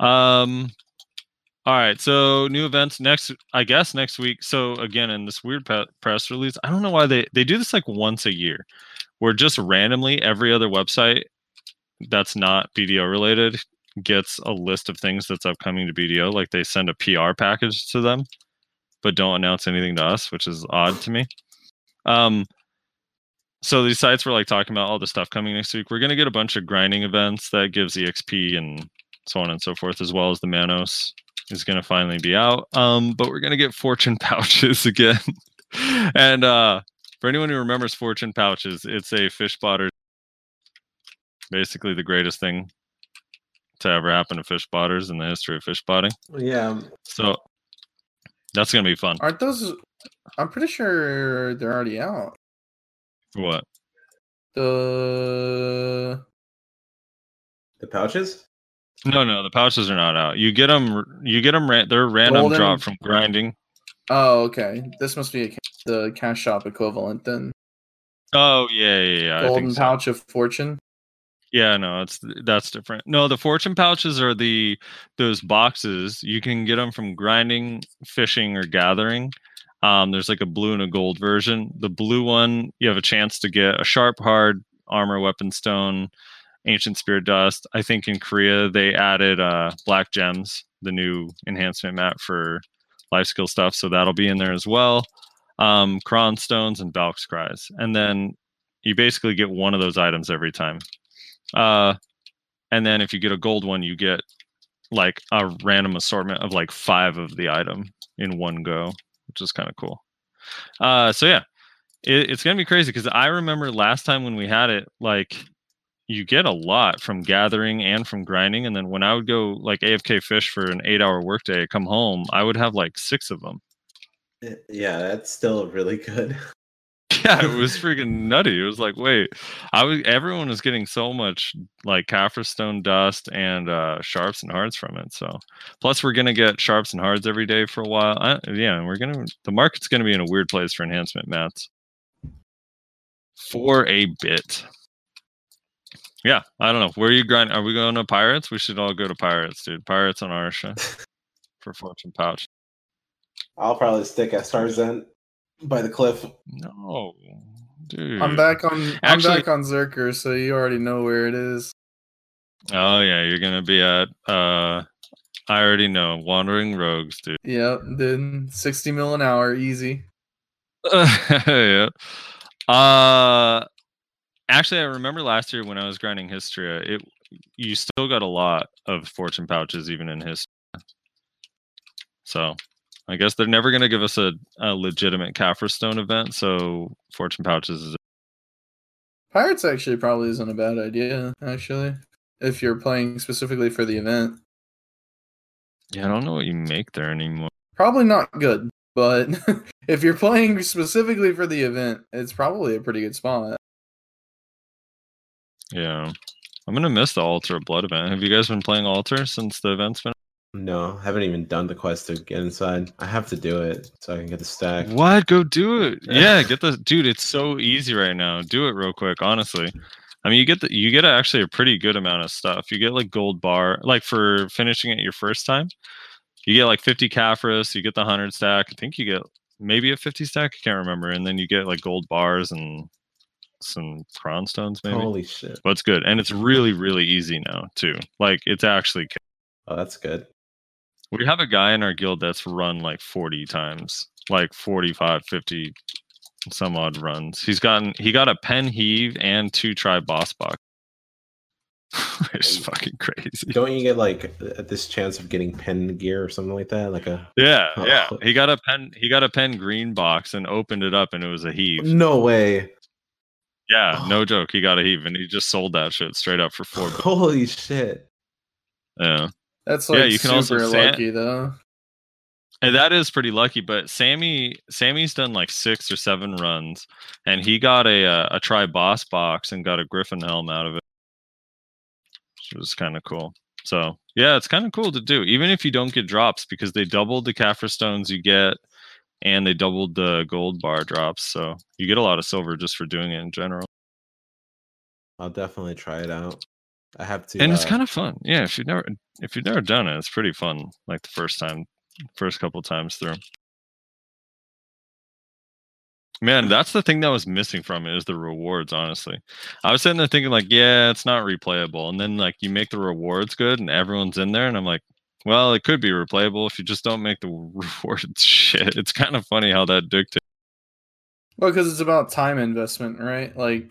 [SPEAKER 2] Um. All right. So new events next. I guess next week. So again, in this weird press release, I don't know why they they do this like once a year, where just randomly every other website that's not BDO related gets a list of things that's upcoming to BDO. Like they send a PR package to them, but don't announce anything to us, which is odd to me. Um. So these sites were like talking about all the stuff coming next week. We're gonna get a bunch of grinding events that gives EXP and so on and so forth, as well as the Manos is going to finally be out. Um, but we're going to get fortune pouches again. and uh, for anyone who remembers fortune pouches, it's a fish spotter. Basically, the greatest thing to ever happen to fish spotters in the history of fish spotting.
[SPEAKER 5] Yeah,
[SPEAKER 2] So that's going to be fun.
[SPEAKER 1] Aren't those? I'm pretty sure they're already out.
[SPEAKER 2] What?
[SPEAKER 1] The
[SPEAKER 5] the pouches.
[SPEAKER 2] No, no, the pouches are not out. You get them. You get them. Ra- they're random
[SPEAKER 1] Golden-
[SPEAKER 2] drop from grinding.
[SPEAKER 1] Oh, okay. This must be a, ca- the cash shop equivalent then.
[SPEAKER 2] Oh yeah, yeah, yeah. I
[SPEAKER 1] Golden
[SPEAKER 2] think so.
[SPEAKER 1] pouch of fortune.
[SPEAKER 2] Yeah, no, it's that's different. No, the fortune pouches are the those boxes. You can get them from grinding, fishing, or gathering. Um, there's like a blue and a gold version. The blue one, you have a chance to get a sharp, hard armor, weapon stone, ancient spear dust. I think in Korea they added uh, black gems, the new enhancement map for life skill stuff. So that'll be in there as well. Um, Cron stones and Valk's cries, and then you basically get one of those items every time. Uh, and then if you get a gold one, you get like a random assortment of like five of the item in one go, which is kind of cool. Uh, so yeah, it, it's gonna be crazy because I remember last time when we had it, like you get a lot from gathering and from grinding, and then when I would go like AFK fish for an eight-hour workday, come home, I would have like six of them.
[SPEAKER 5] Yeah, that's still really good.
[SPEAKER 2] yeah, it was freaking nutty. It was like, wait, I was everyone was getting so much like Caphras stone dust and uh sharps and hards from it. So plus we're gonna get sharps and hards every day for a while. I, yeah, we're gonna the market's gonna be in a weird place for enhancement mats. For a bit. Yeah, I don't know. Where are you grinding? Are we going to pirates? We should all go to pirates, dude. Pirates on our show for fortune pouch.
[SPEAKER 5] I'll probably stick at Star's End by the cliff.
[SPEAKER 2] No, dude.
[SPEAKER 1] I'm back on.
[SPEAKER 2] Actually-
[SPEAKER 1] I'm back on Zerker, so you already know where it is.
[SPEAKER 2] Oh yeah, you're gonna be at uh I already know, Wandering Rogues, dude.
[SPEAKER 1] Yep, then 60 mil an hour, easy.
[SPEAKER 2] yeah. Uh actually I remember last year when I was grinding Histria, it you still got a lot of fortune pouches even in Histria. So I guess they're never gonna give us a, a legitimate Caphras Stone event, so fortune pouches is
[SPEAKER 1] Pirates actually probably isn't a bad idea, actually, if you're playing specifically for the event.
[SPEAKER 2] yeah, I don't know what you make there anymore.
[SPEAKER 1] Probably not good, but if you're playing specifically for the event, it's probably a pretty good spot.
[SPEAKER 2] Yeah. I'm gonna miss the Altar of Blood event. Have you guys been playing Altar since the event's been
[SPEAKER 5] No, I haven't even done the quest to get inside. I have to do it so I can get the stack.
[SPEAKER 2] What? Go do it. Yeah, get the dude. It's so easy right now. Do it real quick. Honestly, I mean, you get the you get actually a pretty good amount of stuff. You get like gold bar, like for finishing it your first time. You get like 50 Caphras. You get the hundred stack. I think you get maybe a 50 stack. I can't remember. And then you get like gold bars and some crown stones maybe.
[SPEAKER 5] Holy shit!
[SPEAKER 2] But it's good, and it's really really easy now too. Like it's actually
[SPEAKER 5] Oh, that's good.
[SPEAKER 2] we have a guy in our guild that's run like 40 times like 45 50 some odd runs he's gotten he got a pen heave and two try boss box it's fucking crazy
[SPEAKER 5] Don't you get like this chance of getting pen gear or something like that? Like a
[SPEAKER 2] yeah oh, yeah
[SPEAKER 5] Oh.
[SPEAKER 2] he got a pen he got a pen green box and opened it up and it was a heave
[SPEAKER 5] no way!
[SPEAKER 2] Yeah no joke he got a heave and he just sold that shit straight up for four bucks.
[SPEAKER 5] Holy shit!
[SPEAKER 2] yeah
[SPEAKER 1] That's
[SPEAKER 2] Yeah,
[SPEAKER 1] like
[SPEAKER 2] you can also
[SPEAKER 1] super
[SPEAKER 2] say-
[SPEAKER 1] lucky though.
[SPEAKER 2] And that is pretty lucky, but Sammy Sammy's done like six or seven runs, and he got a uh, a try boss box and got a Griffin helm out of it, which was kind of cool. So yeah, it's kind of cool to do, even if you don't get drops, because they doubled the Caphras stones you get, and they doubled the gold bar drops, so you get a lot of silver just for doing it in general.
[SPEAKER 5] I'll definitely try it out. I have to.
[SPEAKER 2] and it's
[SPEAKER 5] uh,
[SPEAKER 2] kind of fun. Yeah, if you've never if you've never done it, it's pretty fun. Like the first time, first couple times through. Man, that's the thing that was missing from it is the rewards. Honestly, I was sitting there thinking like, yeah, it's not replayable, and then like you make the rewards good, and everyone's in there, and I'm like, well, it could be replayable if you just don't make the rewards shit. It's kind of funny how that dictates.
[SPEAKER 1] Well, because it's about time investment, right? Like,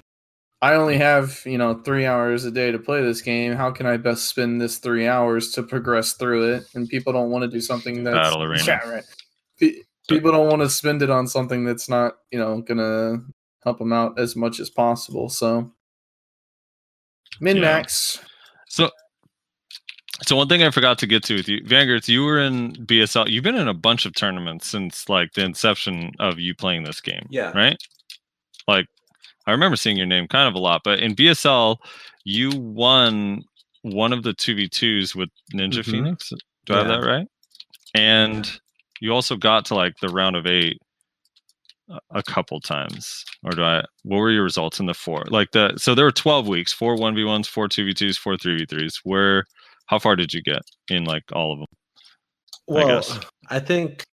[SPEAKER 1] I only have you know three hours a day to play this game. How can I best spend this three hours to progress through it? And people don't want to do something that's
[SPEAKER 2] Battle Arena.
[SPEAKER 1] Yeah, right. Pe- People don't want to spend it on something that's not you know gonna help them out as much as possible. So, min
[SPEAKER 2] Yeah.
[SPEAKER 1] max.
[SPEAKER 2] So, so one thing I forgot to get to with you, Vangertz, you were in BSL. You've been in a bunch of tournaments since like the inception of you playing this game.
[SPEAKER 5] Yeah.
[SPEAKER 2] Right. Like, I remember seeing your name kind of a lot, but in BSL, you won one of the two v twos with Ninja
[SPEAKER 5] Mhm.
[SPEAKER 2] Phoenix. Do I have that right? And you also got to like the round of eight a- a couple times, or do I? What were your results in the four? Like the so there were twelve weeks, four one v ones, four two v twos, four three v threes. Where how far did you get in like all of them?
[SPEAKER 5] Well, I,
[SPEAKER 2] guess.
[SPEAKER 5] think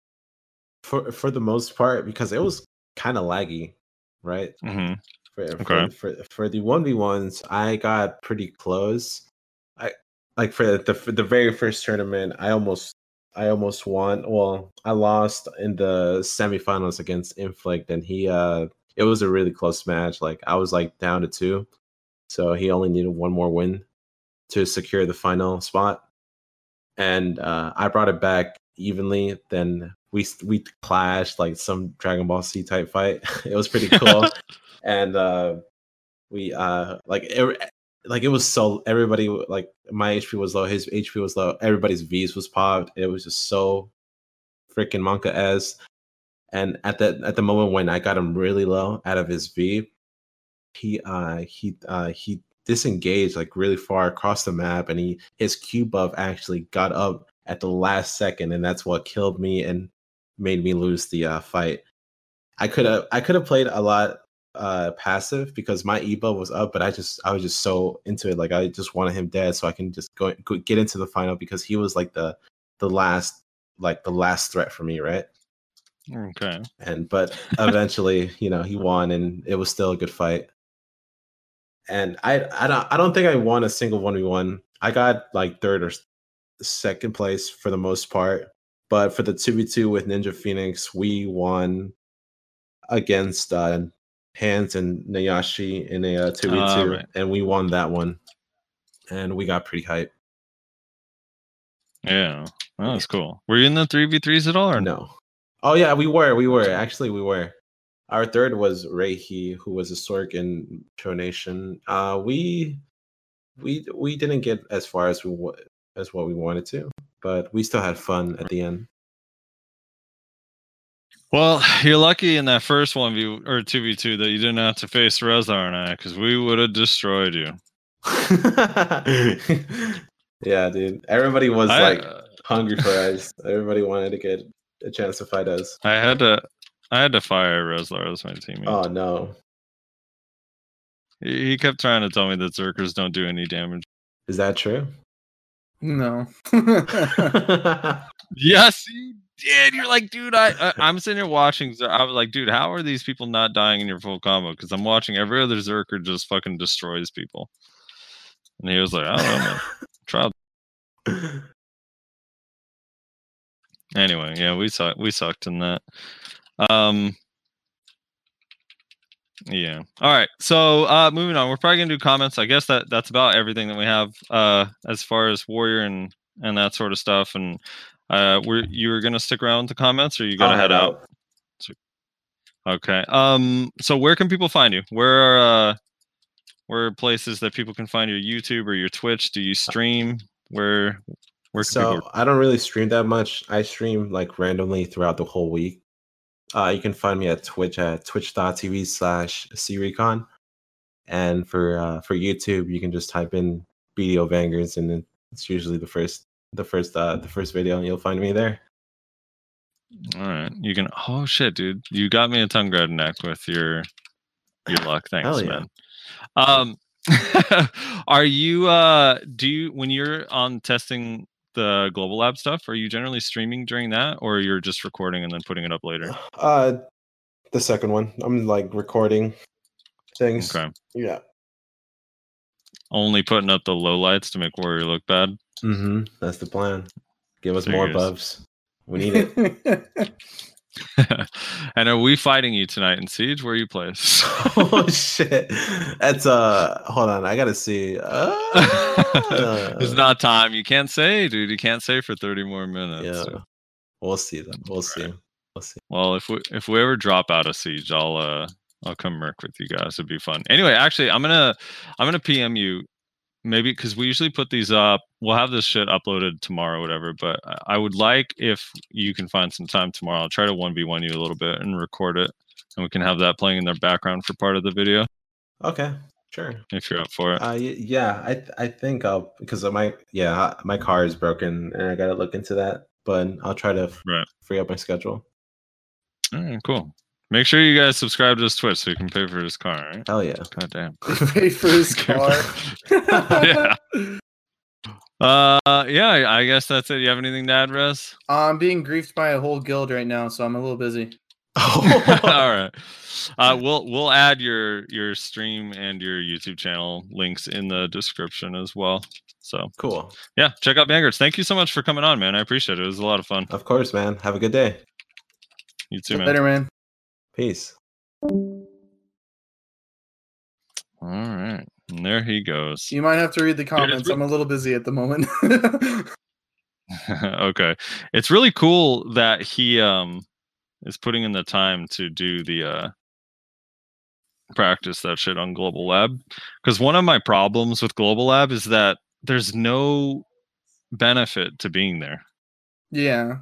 [SPEAKER 5] for for the most part because it was kind of laggy, right?
[SPEAKER 2] hmm
[SPEAKER 5] For,
[SPEAKER 2] Okay.
[SPEAKER 5] for, for for the one v ones, I got pretty close. I like for the for the very first tournament, I almost I almost won. Well, I lost in the semifinals against Inflict, and he uh it was a really close match. Like I was like down to two, so he only needed one more win to secure the final spot. And uh, I brought it back evenly. Then we we clashed like some Dragon Ball Z type fight. it was pretty cool and uh we uh like it, like it was so everybody like my hp was low his hp was low everybody's v's was popped it was just so freaking monka as and at that at the moment when i got him really low out of his v he uh he uh he disengaged like really far across the map and he his q buff actually got up at the last second and that's what killed me and made me lose the uh fight. I could have i could have played a lot uh passive because my ebo was up but i just i was just so into it like i just wanted him dead so i can just go, go get into the final because he was like the the last like the last threat for me right?
[SPEAKER 2] Okay.
[SPEAKER 5] and but eventually you know he won and it was still a good fight and i i don't i don't think i won a single 1v1 i got like third or second place for the most part. But for the 2v2 with ninja phoenix we won against uh hands and Nyashi in a uh, 2v2
[SPEAKER 2] Ah,
[SPEAKER 5] and we won that one. And we got pretty hype.
[SPEAKER 2] Yeah. Well, that's cool. Were you in the three v threes at all, or
[SPEAKER 5] no? Oh yeah we were we were. Actually we were our third was Reihi, who was a Sorc in Pro Nation. Uh, we we we didn't get as far as we as what we wanted to, but we still had fun at the end.
[SPEAKER 2] Well, you're lucky in that first one v or two v two that you didn't have to face Rezar and I, because we would have destroyed you.
[SPEAKER 5] yeah, dude. Everybody was
[SPEAKER 2] I,
[SPEAKER 5] like hungry for us. Everybody wanted to get a chance to fight us.
[SPEAKER 2] I had to, I had to fire Rezlar as my teammate.
[SPEAKER 5] Oh no.
[SPEAKER 2] He, he kept trying to tell me that Zerkers don't do any damage.
[SPEAKER 5] Is that true?
[SPEAKER 1] No.
[SPEAKER 2] Yes, you did. You're like, dude, I, I I'm sitting here watching. Zer- I was like, dude, how are these people not dying in your full combo? Because I'm watching every other Zerker just fucking destroys people. And he was like, I don't know, man. Try. Anyway, yeah, we suck. We sucked in that. Um. Yeah. All right. So, uh, moving on. We're probably gonna do comments. I guess that that's about everything that we have uh, as far as Warrior and and that sort of stuff. And uh, we're you were gonna stick around with the comments, or you gotta
[SPEAKER 5] I'll
[SPEAKER 2] head out? Okay. Um. So where can people find you? Where are uh, where are places that people can find your YouTube or your Twitch? Do you stream? Where where can
[SPEAKER 5] so
[SPEAKER 2] people?
[SPEAKER 5] I don't really stream that much. I stream like randomly throughout the whole week. Uh, you can find me at Twitch at twitch.tv slash crecon. And for uh, for YouTube, you can just type in BDO Vangertz and it's usually the first the first uh the first video and you'll find me there.
[SPEAKER 2] All right. You can. Oh shit, dude! You got me a Tungrad neck with your your luck. Thanks,
[SPEAKER 5] yeah.
[SPEAKER 2] man. Um, are you? Uh, do you when you're on testing the global lab stuff? Are you generally streaming during that, or you're just recording and then putting it up later?
[SPEAKER 5] Uh the second one. I'm like recording things.
[SPEAKER 2] Okay.
[SPEAKER 5] Yeah.
[SPEAKER 2] Only putting up the lowlights to make Warrior look bad.
[SPEAKER 5] Mm-hmm. That's the plan. Give us more buffs. We need it.
[SPEAKER 2] and are we fighting you tonight in Siege? Where you play?
[SPEAKER 5] oh shit. That's uh hold on, I gotta see. Uh,
[SPEAKER 2] it's not time. You can't say, dude. You can't say for 30 more minutes.
[SPEAKER 5] yeah. We'll see then. We'll see. We'll see.
[SPEAKER 2] Well, if we if we ever drop out of siege, I'll uh I'll come merc with you guys. It'd be fun. Anyway, actually, I'm gonna I'm gonna PM you maybe because we usually put these up. We'll have this shit uploaded tomorrow, whatever. But I- would like if you can find some time tomorrow. I'll try to one v one you a little bit and record it, and we can have that playing in the background for part of the video
[SPEAKER 5] Okay. Sure.
[SPEAKER 2] if you're up for it.
[SPEAKER 5] Uh yeah, I I think I'll because my yeah, my car is broken and I gotta look into that. But I'll try to
[SPEAKER 2] Right.
[SPEAKER 5] free up my schedule.
[SPEAKER 2] All right, cool. Make sure you guys subscribe to his Twitch so you can pay for his car. All right?
[SPEAKER 5] Hell yeah.
[SPEAKER 2] God damn.
[SPEAKER 1] Pay for his car.
[SPEAKER 2] yeah. Uh, yeah. I- I guess that's it. You have anything to add, Rez?
[SPEAKER 1] I'm being griefed by a whole guild right now, so I'm a little busy.
[SPEAKER 2] All right. Uh, we'll we'll add your your stream and your YouTube channel links in the description as well. So
[SPEAKER 5] cool.
[SPEAKER 2] yeah, check out Vangertz. Thank you so much for coming on, man. I appreciate it. It was a lot of fun.
[SPEAKER 5] Of course, man. Have a good day.
[SPEAKER 2] You too, man.
[SPEAKER 1] Later, man.
[SPEAKER 5] Peace.
[SPEAKER 2] All right. And there he goes.
[SPEAKER 1] You might have to read the comments.
[SPEAKER 2] re-
[SPEAKER 1] I'm a little busy at the moment.
[SPEAKER 2] okay. It's really cool that he um is putting in the time to do the uh practice that shit on Global Lab. Because one of my problems with Global Lab is that there's no benefit to being there.
[SPEAKER 1] yeah.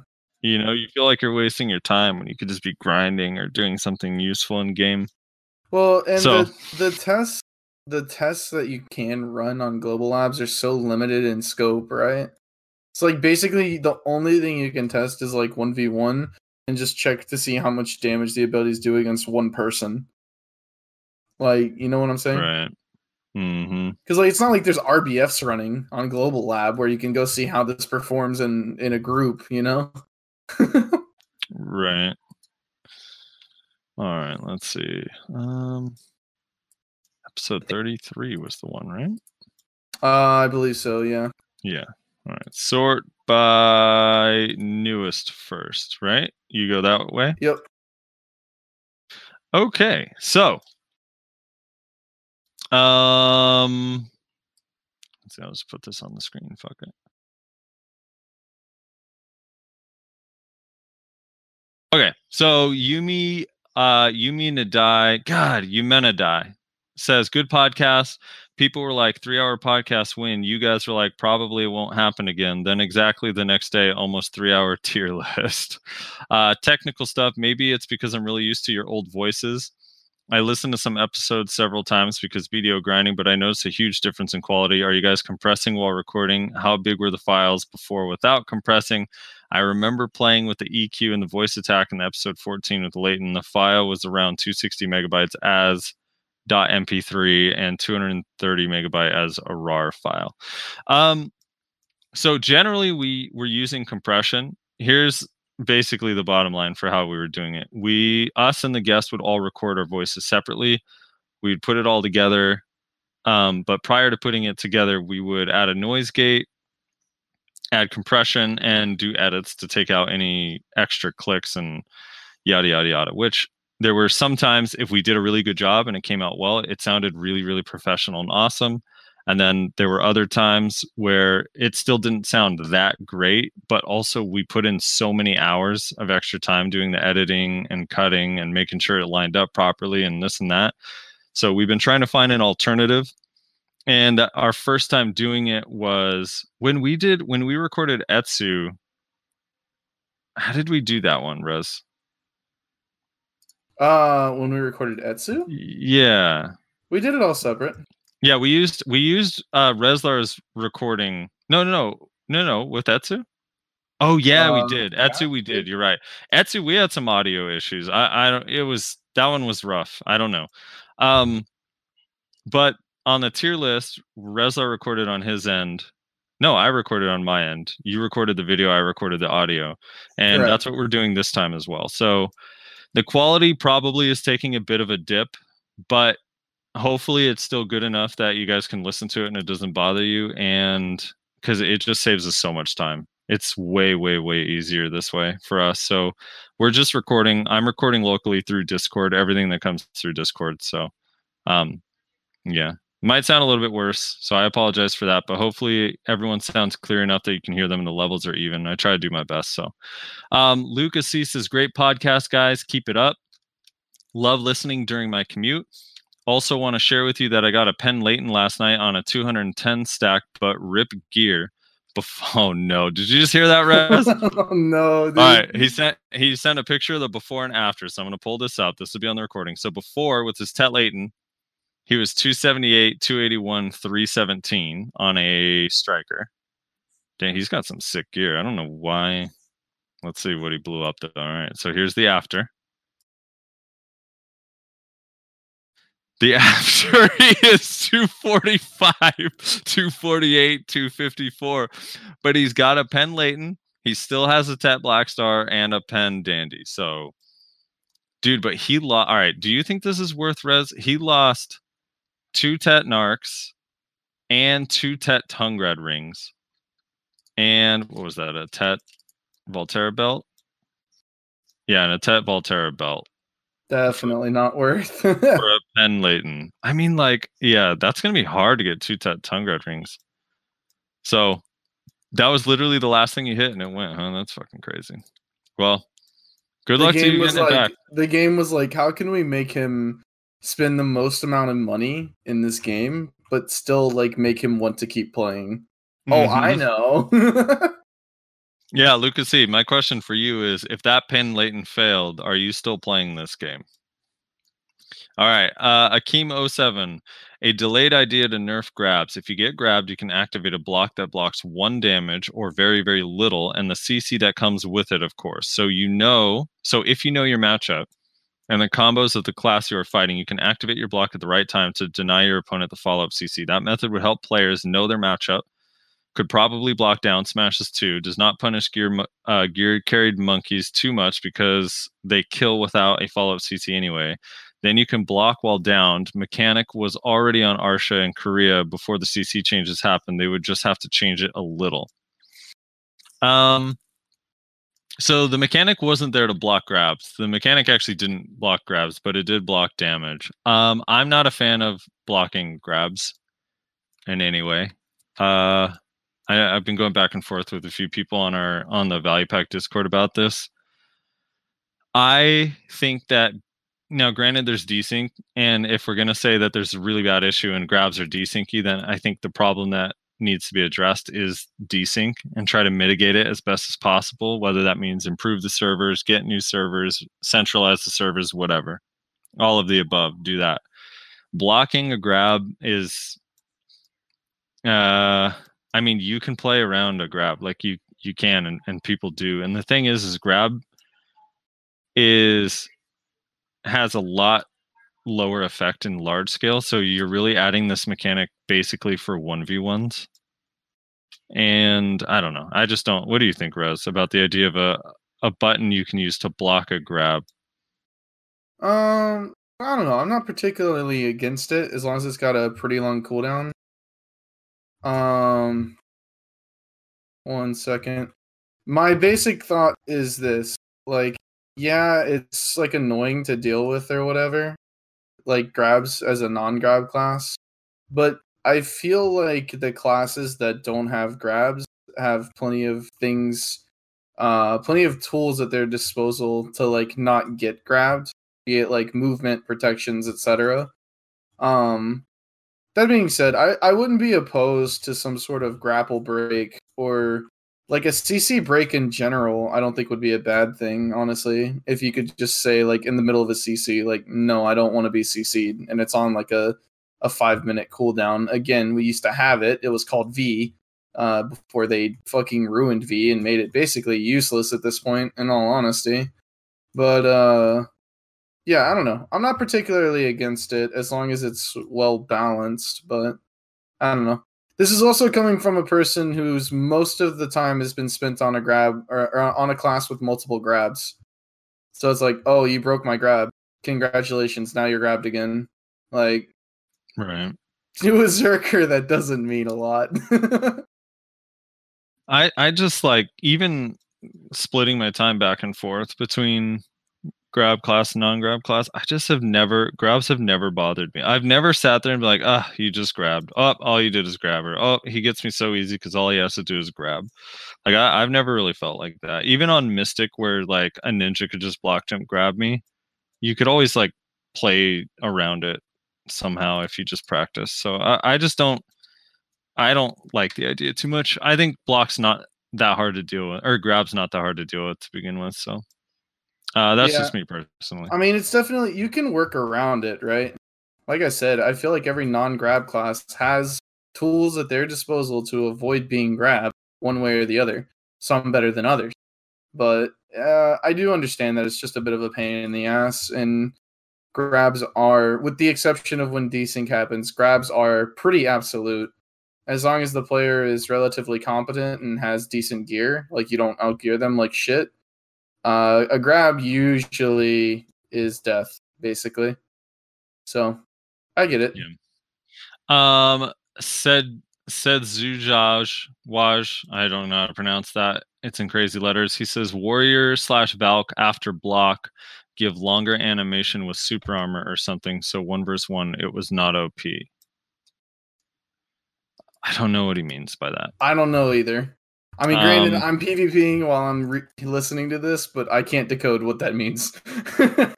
[SPEAKER 2] You know, you feel like you're wasting your time when you could just be grinding or doing something useful in game.
[SPEAKER 1] Well, and
[SPEAKER 2] So-
[SPEAKER 1] the the tests the tests that you can run on global labs are so limited in scope, right? It's like basically the only thing you can test is like 1v1 and just check to see how much damage the abilities do against one person. Like, you know what I'm saying?
[SPEAKER 2] Right. Mm-hmm.
[SPEAKER 1] Because like it's not like there's RBFs running on Global Lab where you can go see how this performs in in a group, you know?
[SPEAKER 2] Right. All right, let's see. Um episode 33 was the one, right?
[SPEAKER 1] uh, I believe so, yeah.
[SPEAKER 2] Yeah. All right. Sort by newest first, right? You go that way?
[SPEAKER 1] Yep.
[SPEAKER 2] Okay. So, um let's see, I'll just put this on the screen. Fuck it. Okay. So Yumi uh Yumi Nadai, God, Yumena Die says good podcast. People were like three hour podcast win. You guys were like probably it won't happen again. Then exactly the next day, almost three hour tier list. Uh technical stuff. Maybe it's because I'm really used to your old voices. I listened to some episodes several times because video grinding, but I noticed a huge difference in quality. Are you guys compressing while recording? How big were the files before without compressing? I remember playing with the EQ and the voice attack in episode 14 with Leighton. The file was around 260 megabytes as .mp3 and 230 megabyte as a RAR file. Um, so generally, we were using compression. Here's basically the bottom line for how we were doing it. We, us, and the guest would all record our voices separately. We'd put it all together. Um, but prior to putting it together, we would add a noise gate, add compression, and do edits to take out any extra clicks and yada yada yada. Which there were sometimes if we did a really good job and it came out well, it sounded really really professional and awesome. And then there were other times where it still didn't sound that great, but also we put in so many hours of extra time doing the editing and cutting and making sure it lined up properly and this and that. So we've been trying to find an alternative. And our first time doing it was when we did when we recorded Etsu. How did we do that one, Rez?
[SPEAKER 1] Uh when we recorded Etsu,
[SPEAKER 2] Yeah.
[SPEAKER 1] we did it all separate.
[SPEAKER 2] Yeah, we used we used uh Reslar's recording. No, no, no, no, no, with Etsu. Oh yeah, we
[SPEAKER 1] Um,
[SPEAKER 2] did.
[SPEAKER 1] yeah,
[SPEAKER 2] Etsu, we did. You're right. Etsu, we had some audio issues. I, I don't. It was that one was rough. I don't know. Um, but on the tier list, Reslar recorded on his end. No, I recorded on my end. You recorded the video. I recorded the audio, and
[SPEAKER 1] Correct.
[SPEAKER 2] that's what we're doing this time as well. So the quality probably is taking a bit of a dip, but hopefully it's still good enough that you guys can listen to it and it doesn't bother you and because it just saves us so much time. It's way way way easier this way for us so we're just recording i'm recording locally through discord everything that comes through discord so um yeah. Might sound a little bit worse so i apologize for that but hopefully everyone sounds clear enough that you can hear them and the levels are even i try to do my best so. Um lucas says great podcast guys keep it up. Love listening during my commute also, want to share with you that I got a Penn Laytenn last night on a 210 stack, but rip gear. Bef- oh no! Did you just hear that, Rez?
[SPEAKER 1] oh no, dude.
[SPEAKER 2] All right, he sent he sent a picture of the before and after. So I'm gonna pull this up. This will be on the recording. So before with his Tet Laytenn, he was 278, 281, 317 on a striker. Dang, he's got some sick gear. I don't know why. Let's see what he blew up. To. All right, so here's the after. The after he is 245, 248, 254, but he's got a Penn Laytenn. He still has a Tet Black Star and a Penn Dandy. So, dude, but he lost. All right. Do you think this is worth res? He lost two Tet Narcs and two Tet Tungrad rings. And what was that? A Tet Valtarra belt? Yeah, and a Tet Valtarra belt
[SPEAKER 1] Definitely not worth.
[SPEAKER 2] for a Penn Laytenn. I mean, like, yeah, that's gonna be hard to get two Tet Tungrad rings. So that was literally the last thing you hit, and it went. Huh? That's fucking crazy. Well, good
[SPEAKER 1] the
[SPEAKER 2] luck to
[SPEAKER 1] game
[SPEAKER 2] you getting it
[SPEAKER 1] like
[SPEAKER 2] back.
[SPEAKER 1] the game was like, how can we make him spend the most amount of money in this game, but still like make him want to keep playing? Oh, I
[SPEAKER 2] Mhm.
[SPEAKER 1] know.
[SPEAKER 2] Yeah, Lucas C. My question for you is: If that Penn Laytenn failed, are you still playing this game? All right, uh, Akeem 07. A delayed idea to nerf grabs. If you get grabbed, you can activate a block that blocks one damage or very, very little, and the CC that comes with it, of course. So you know. So if you know your matchup and the combos of the class you are fighting, you can activate your block at the right time to deny your opponent the follow-up CC. That method would help players know their matchup could probably block down smashes too. Does not punish gear uh, gear carried monkeys too much because they kill without a follow-up cc anyway. Then you can block while downed. Mechanic was already on arsha in korea before the cc changes happened. They would just have to change it a little. Um so the mechanic wasn't there to block grabs. The mechanic actually didn't block grabs but it did block damage. Um i'm not a fan of blocking grabs in any way. Uh I, I've been going back and forth with a few people on our on the Value Pack Discord about this. I think that now, granted, there's desync, and if we're gonna say that there's a really bad issue and grabs are desyncy, then I think the problem that needs to be addressed is desync and try to mitigate it as best as possible. Whether that means improve the servers, get new servers, centralize the servers, whatever. All of the above. Do that. Blocking a grab is uh I mean, you can play around a grab like you you can, and, and people do. And the thing is, is grab is has a lot lower effect in large scale. So you're really adding this mechanic basically for one v ones. And I don't know. I just don't. What do you think, Rose, about the idea of a a button you can use to block a grab?
[SPEAKER 1] um, I don't know. I'm not particularly against it as long as it's got a pretty long cooldown. Um, one second. My basic thought is this: like, yeah, it's like annoying to deal with or whatever, like grabs as a non-grab class, but I feel like the classes that don't have grabs have plenty of things, uh, plenty of tools at their disposal to like not get grabbed, be it like movement, protections, etc. Um, that being said, I, I wouldn't be opposed to some sort of grapple break or like a CC break in general. I don't think would be a bad thing, honestly. If you could just say like in the middle of a CC, like no, I don't want to be CC'd, and it's on like a a five minute cooldown. Again, we used to have it. It was called V uh, before they fucking ruined V and made it basically useless at this point. In all honesty, but uh, yeah, I don't know. I'm not particularly against it as long as it's well balanced, but I don't know. This is also coming from a person whose most of the time has been spent on a grab or, or on a class with multiple grabs. So it's like, oh, you broke my grab. Congratulations, now you're grabbed again. Like
[SPEAKER 2] Right.
[SPEAKER 1] to a Zerker, that doesn't mean a lot.
[SPEAKER 2] I I just like even splitting my time back and forth between grab class and non-grab class. I just have never grabs have never bothered me. I've never sat there and be like, ah, you just grabbed. Oh, all you did is grab her. Oh, he gets me so easy because all he has to do is grab. Like I, I've never really felt like that. Even on Mystic, where like a ninja could just block jump grab me, you could always like play around it somehow if you just practice. So I, I just don't I don't like the idea too much. I think block's not that hard to deal with, or grab's not that hard to deal with to begin with. So uh, that's
[SPEAKER 1] Yeah.
[SPEAKER 2] just me personally.
[SPEAKER 1] I mean, it's definitely you can work around it, right? Like I said, I feel like every non-grab class has tools at their disposal to avoid being grabbed one way or the other. Some better than others, but uh, I do understand that it's just a bit of a pain in the ass. And grabs are, with the exception of when desync happens, grabs are pretty absolute. As long as the player is relatively competent and has decent gear, like you don't outgear them like shit, uh, a grab usually is death, basically. So I get it.
[SPEAKER 2] Yeah. Um, said said Zujaj Waj. I don't know how to pronounce that. It's in crazy letters. He says warrior slash Valk after block give longer animation with super armor or something. So one verse one, it was not OP. I don't know what he means by that.
[SPEAKER 1] I don't know either. I mean, granted,
[SPEAKER 2] Um,
[SPEAKER 1] I'm PvPing while I'm re- listening to this, but I can't decode what that means.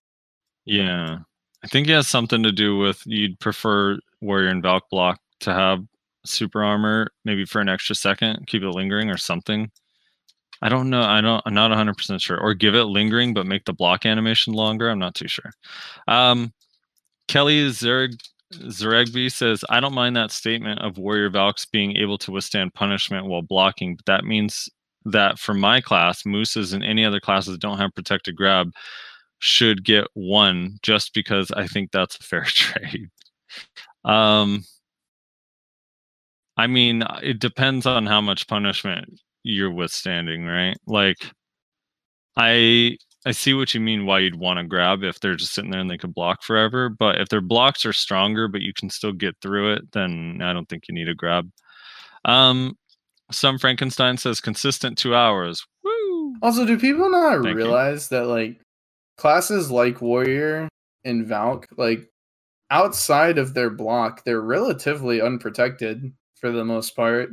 [SPEAKER 2] Yeah. I think it has something to do with you'd prefer warrior and Valk block to have super armor maybe for an extra second, keep it lingering or something. I don't know. I don't. I'm not 100 percent sure. Or give it lingering, but make the block animation longer. I'm not too sure. Um, Kelly Zerg Zeregby says, "I don't mind that statement of warrior Valks being able to withstand punishment while blocking, but that means that for my class, mooses and any other classes that don't have protected grab should get one just because I think that's a fair trade." Um, I mean, it depends on how much punishment you're withstanding, right? Like, I I see what you mean. Why you'd want to grab if they're just sitting there and they could block forever. But if their blocks are stronger, but you can still get through it, then I don't think you need a grab. Um, some Frankenstein says consistent two hours. Woo!
[SPEAKER 1] also, do people not
[SPEAKER 2] Thank you.
[SPEAKER 1] realize that like classes like warrior and Valk, like outside of their block, they're relatively unprotected for the most part.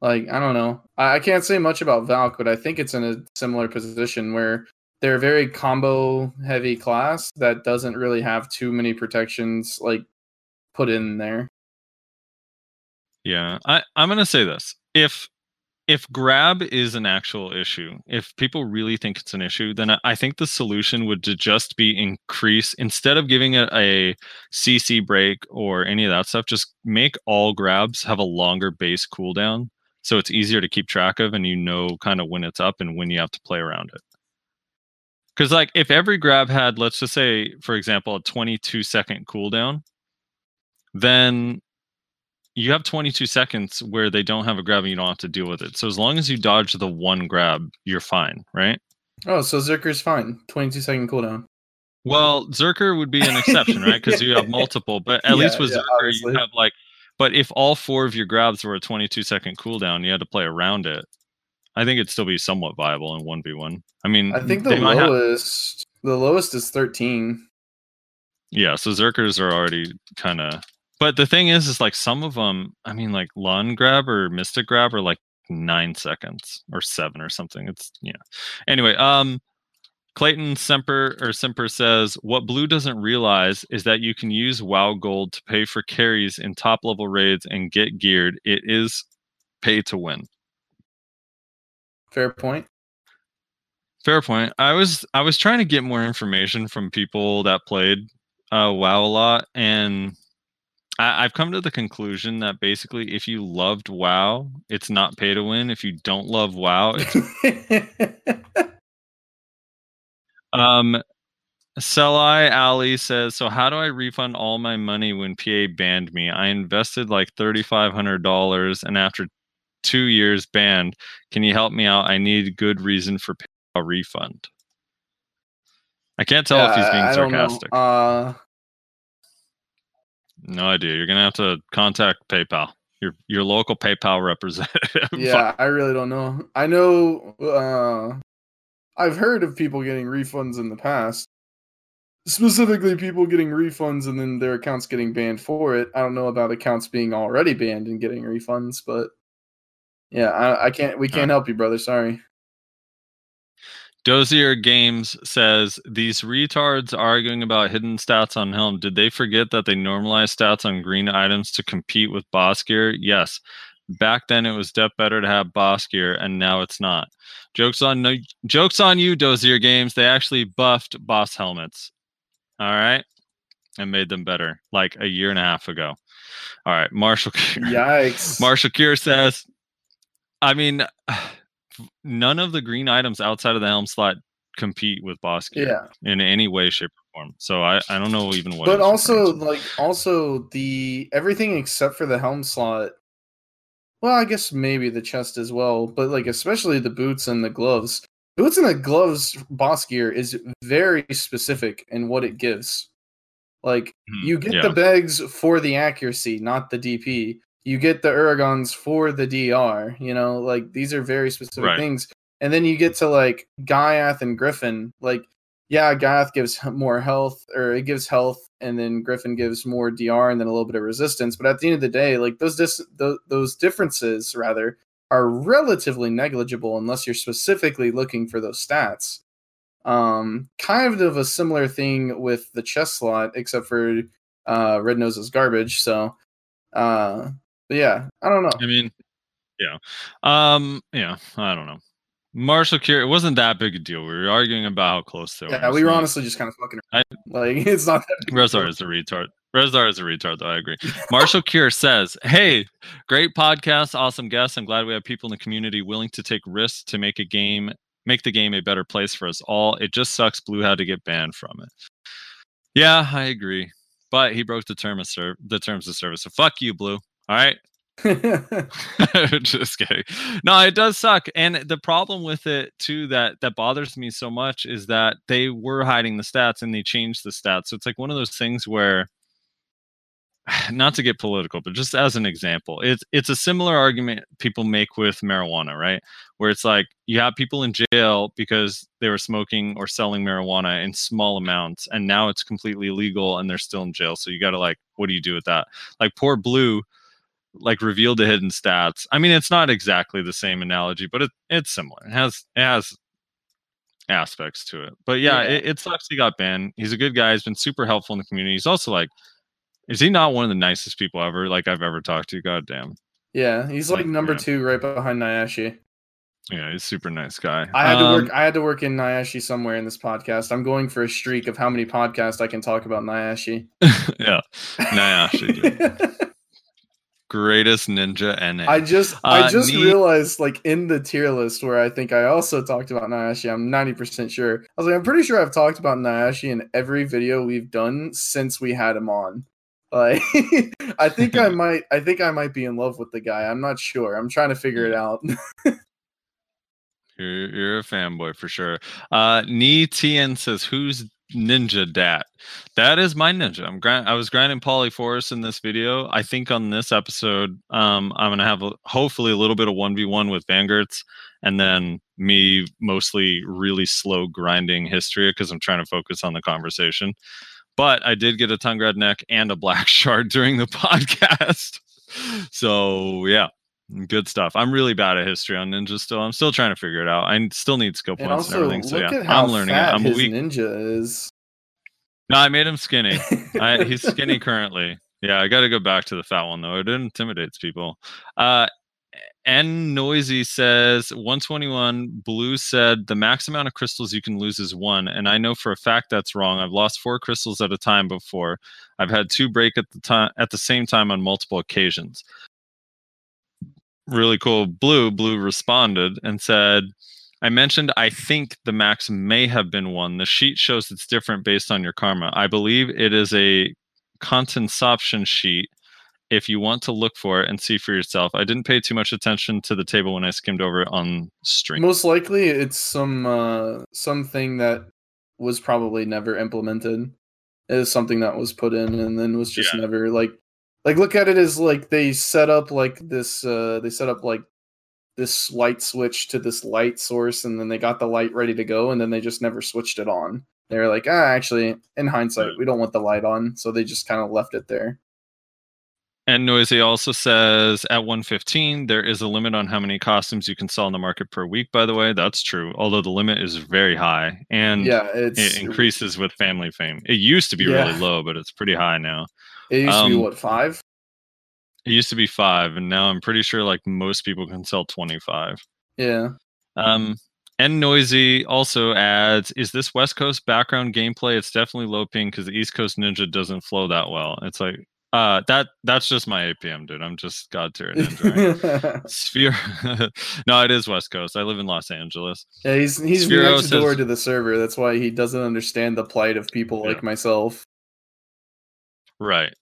[SPEAKER 1] Like I don't know, I, I can't say much about Valk, but I think it's in a similar position where they're a very combo heavy class that doesn't really have too many protections like put in there.
[SPEAKER 2] Yeah, I, I'm gonna say this. If if grab is an actual issue, if people really think it's an issue, then I, think the solution would to just be increase instead of giving it a CC break or any of that stuff, just make all grabs have a longer base cooldown. So it's easier to keep track of and you know kind of when it's up and when you have to play around it. Because like if every grab had, let's just say, for example, a 22 second cooldown, then you have 22 seconds where they don't have a grab and you don't have to deal with it. So as long as you dodge the one grab, you're fine, right?
[SPEAKER 1] Oh, so Zerker's fine. 22 second cooldown.
[SPEAKER 2] Well, Zerker would be an exception, right? Because you have multiple, but at least with
[SPEAKER 1] yeah,
[SPEAKER 2] Zerker,
[SPEAKER 1] obviously.
[SPEAKER 2] you have like, but if all four of your grabs were a 22 second cooldown, you had to play around it. I think it'd still be somewhat viable in 1v1. I mean,
[SPEAKER 1] I think the
[SPEAKER 2] they might have-
[SPEAKER 1] lowest the lowest is 13.
[SPEAKER 2] Yeah, so Zerkers are already kind of. But the thing is, is like some of them. I mean, like Lahn grab or Mystic grab are like nine seconds or seven or something. It's yeah. Anyway, um, Clayton Semper or Semper says what Blue doesn't realize is that you can use WoW Gold to pay for carries in top level raids and get geared. It is pay to win.
[SPEAKER 1] Fair point.
[SPEAKER 2] Fair point. I was I was trying to get more information from people that played uh, WoW a lot, and I, I've come to the conclusion that basically, if you loved WoW, it's not pay to win. If you don't love WoW, it's um. Selai Ali says, "So how do I refund all my money when PA banned me? I invested like thirty five hundred dollars, and after two years banned, can you help me out? I need good reason for a refund." I can't tell if he's being
[SPEAKER 1] I
[SPEAKER 2] sarcastic.
[SPEAKER 1] Uh,
[SPEAKER 2] No idea. You're gonna have to contact PayPal. Your your local PayPal representative.
[SPEAKER 1] yeah, I really don't know. I know uh, I've heard of people getting refunds in the past. Specifically, people getting refunds and then their accounts getting banned for it. I don't know about accounts being already banned and getting refunds, but yeah, I, I can't. We can't uh, help you, brother. Sorry.
[SPEAKER 2] Dozier Games says these retards arguing about hidden stats on Helm. Did they forget that they normalize stats on green items to compete with boss gear? Yes. Back then it was def better to have boss gear, and now it's not. Jokes on no jokes on you, Dozier Games. They actually buffed boss helmets. All right. And made them better like a year and a half ago. All right. Marshall Cure.
[SPEAKER 1] Yikes.
[SPEAKER 2] Marshall Cure says, I mean, none of the green items outside of the helm slot compete with boss gear
[SPEAKER 1] Yeah.
[SPEAKER 2] in any way, shape, or form. So I, I don't know even what.
[SPEAKER 1] but also like also the everything except for the helm slot well i guess maybe the chest as well but like especially the boots and the gloves boots and the gloves boss gear is very specific in what it gives like
[SPEAKER 2] Hmm,
[SPEAKER 1] you get
[SPEAKER 2] yeah.
[SPEAKER 1] the bags for the accuracy not the dp you get the Urugons for the dr you know like these are very specific
[SPEAKER 2] Right.
[SPEAKER 1] things and then you get to like Giath and Griffin. Like, yeah, Giath gives more health, or it gives health, and then Griffin gives more DR and then a little bit of resistance. But at the end of the day, like those dis- those differences rather are relatively negligible unless you're specifically looking for those stats. Um, kind of a similar thing with the chest slot, except for uh, Red Nose is garbage. So, uh, but yeah, I don't know.
[SPEAKER 2] I mean, yeah, um, yeah, I don't know. Marshall Cure, it wasn't that big a deal. We were arguing about how close they were.
[SPEAKER 1] Yeah, we were honestly just kind of fucking.
[SPEAKER 2] I-
[SPEAKER 1] like it's not that. big
[SPEAKER 2] Rezar is a retard. Rezar is a retard, though. I agree. Marshall Cure says, "Hey, great podcast, awesome guests. I'm glad we have people in the community willing to take risks to make a game, make the game a better place for us all. It just sucks Blue had to get banned from it. Yeah, I agree, but he broke the term of ser- the terms of service. So fuck you, Blue. All right, just kidding. No, it does suck. And the problem with it too that that bothers me so much is that they were hiding the stats and they changed the stats. So it's like one of those things where not to get political, but just as an example, it's it's a similar argument people make with marijuana, right? Where it's like you have people in jail because they were smoking or selling marijuana in small amounts, and now it's completely legal and they're still in jail. So you got to like, what do you do with that? Like poor Blue, like revealed the hidden stats. I mean, it's not exactly the same analogy, but it it's similar. It has it has aspects to it. But yeah,
[SPEAKER 1] Yeah.
[SPEAKER 2] It, it sucks he got banned. He's a good guy. He's been super helpful in the community. He's also like, is he not one of the nicest people ever? Like I've ever talked to. God damn.
[SPEAKER 1] yeah, he's like
[SPEAKER 2] Like,
[SPEAKER 1] number
[SPEAKER 2] yeah.
[SPEAKER 1] two, right behind Nyashi.
[SPEAKER 2] Yeah, he's a super nice guy.
[SPEAKER 1] I had to
[SPEAKER 2] Um,
[SPEAKER 1] work. I had to work in Nyashi somewhere in this podcast. I'm going for a streak of how many podcasts I can talk about Nyashi.
[SPEAKER 2] yeah, Nyashi. greatest ninja NA.
[SPEAKER 1] I just,
[SPEAKER 2] Uh,
[SPEAKER 1] I just realized, like in the tier list where I think I also talked about Nyashi. I'm 90 percent sure. I was like, I'm pretty sure I've talked about Nyashi in every video we've done since we had him on. Like, I think I might, I think I might be in love with the guy. I'm not sure. I'm trying to figure it out.
[SPEAKER 2] You're, you're a fanboy for sure. Uh, Ni Tien says, "Who's Ninja Dat?" That is my ninja. I'm grind- I was grinding Polyforce in this video. I think on this episode, um, I'm gonna have a, hopefully a little bit of one v one with Vangertz, and then me mostly really slow grinding Histria because I'm trying to focus on the conversation. But I did get a Tungrad neck and a black shard during the podcast. so yeah, good stuff. I'm really bad at Histria on ninja still. I'm still trying to figure it out. I still need skill points and,
[SPEAKER 1] also,
[SPEAKER 2] everything. So yeah, I'm learning it. I'm a
[SPEAKER 1] his
[SPEAKER 2] weak.
[SPEAKER 1] ninja is.
[SPEAKER 2] No, I made him skinny. I, he's skinny currently. Yeah, I got to go back to the fat one though. It intimidates people. Uh, N Noisy says 121. Blue said the max amount of crystals you can lose is one, and I know for a fact that's wrong. I've lost four crystals at a time before. I've had two break at the time at the same time on multiple occasions. Really cool. Blue Blue responded and said. I mentioned I think the max may have been one. The sheet shows it's different based on your karma. I believe it is a consumption sheet if you want to look for it and see for yourself. I didn't pay too much attention to the table when I skimmed over it on stream.
[SPEAKER 1] Most likely, it's some uh, something that was probably never implemented. It is something that was put in and then was just
[SPEAKER 2] Yeah.
[SPEAKER 1] never like like look at it as like they set up like this uh they set up like this light switch to this light source and then they got the light ready to go and then they just never switched it on. They're like, ah, actually, in hindsight, we don't want the light on, so they just kind of left it there.
[SPEAKER 2] And Noisy also says at 115, there is a limit on how many costumes you can sell in the market per week, by the way. That's true, although the limit is very high and
[SPEAKER 1] yeah, it's
[SPEAKER 2] it increases with family fame. It used to be
[SPEAKER 1] Yeah.
[SPEAKER 2] really low, but it's pretty high now.
[SPEAKER 1] It used to be
[SPEAKER 2] um,
[SPEAKER 1] what five?
[SPEAKER 2] It used to be five, and now I'm pretty sure like most people can sell 25.
[SPEAKER 1] Yeah.
[SPEAKER 2] Um, and Noisy also adds, is this West Coast background gameplay? It's definitely low ping because the East Coast Ninja doesn't flow that well. It's like, Uh, that that's just my APM, dude. I'm just god tier ninja. right? Sphere, no, it is West Coast. I live in Los Angeles.
[SPEAKER 1] yeah, he's he's
[SPEAKER 2] Sphero
[SPEAKER 1] next door
[SPEAKER 2] says-
[SPEAKER 1] to the server. That's why he doesn't understand the plight of people
[SPEAKER 2] Yeah.
[SPEAKER 1] like myself.
[SPEAKER 2] Right.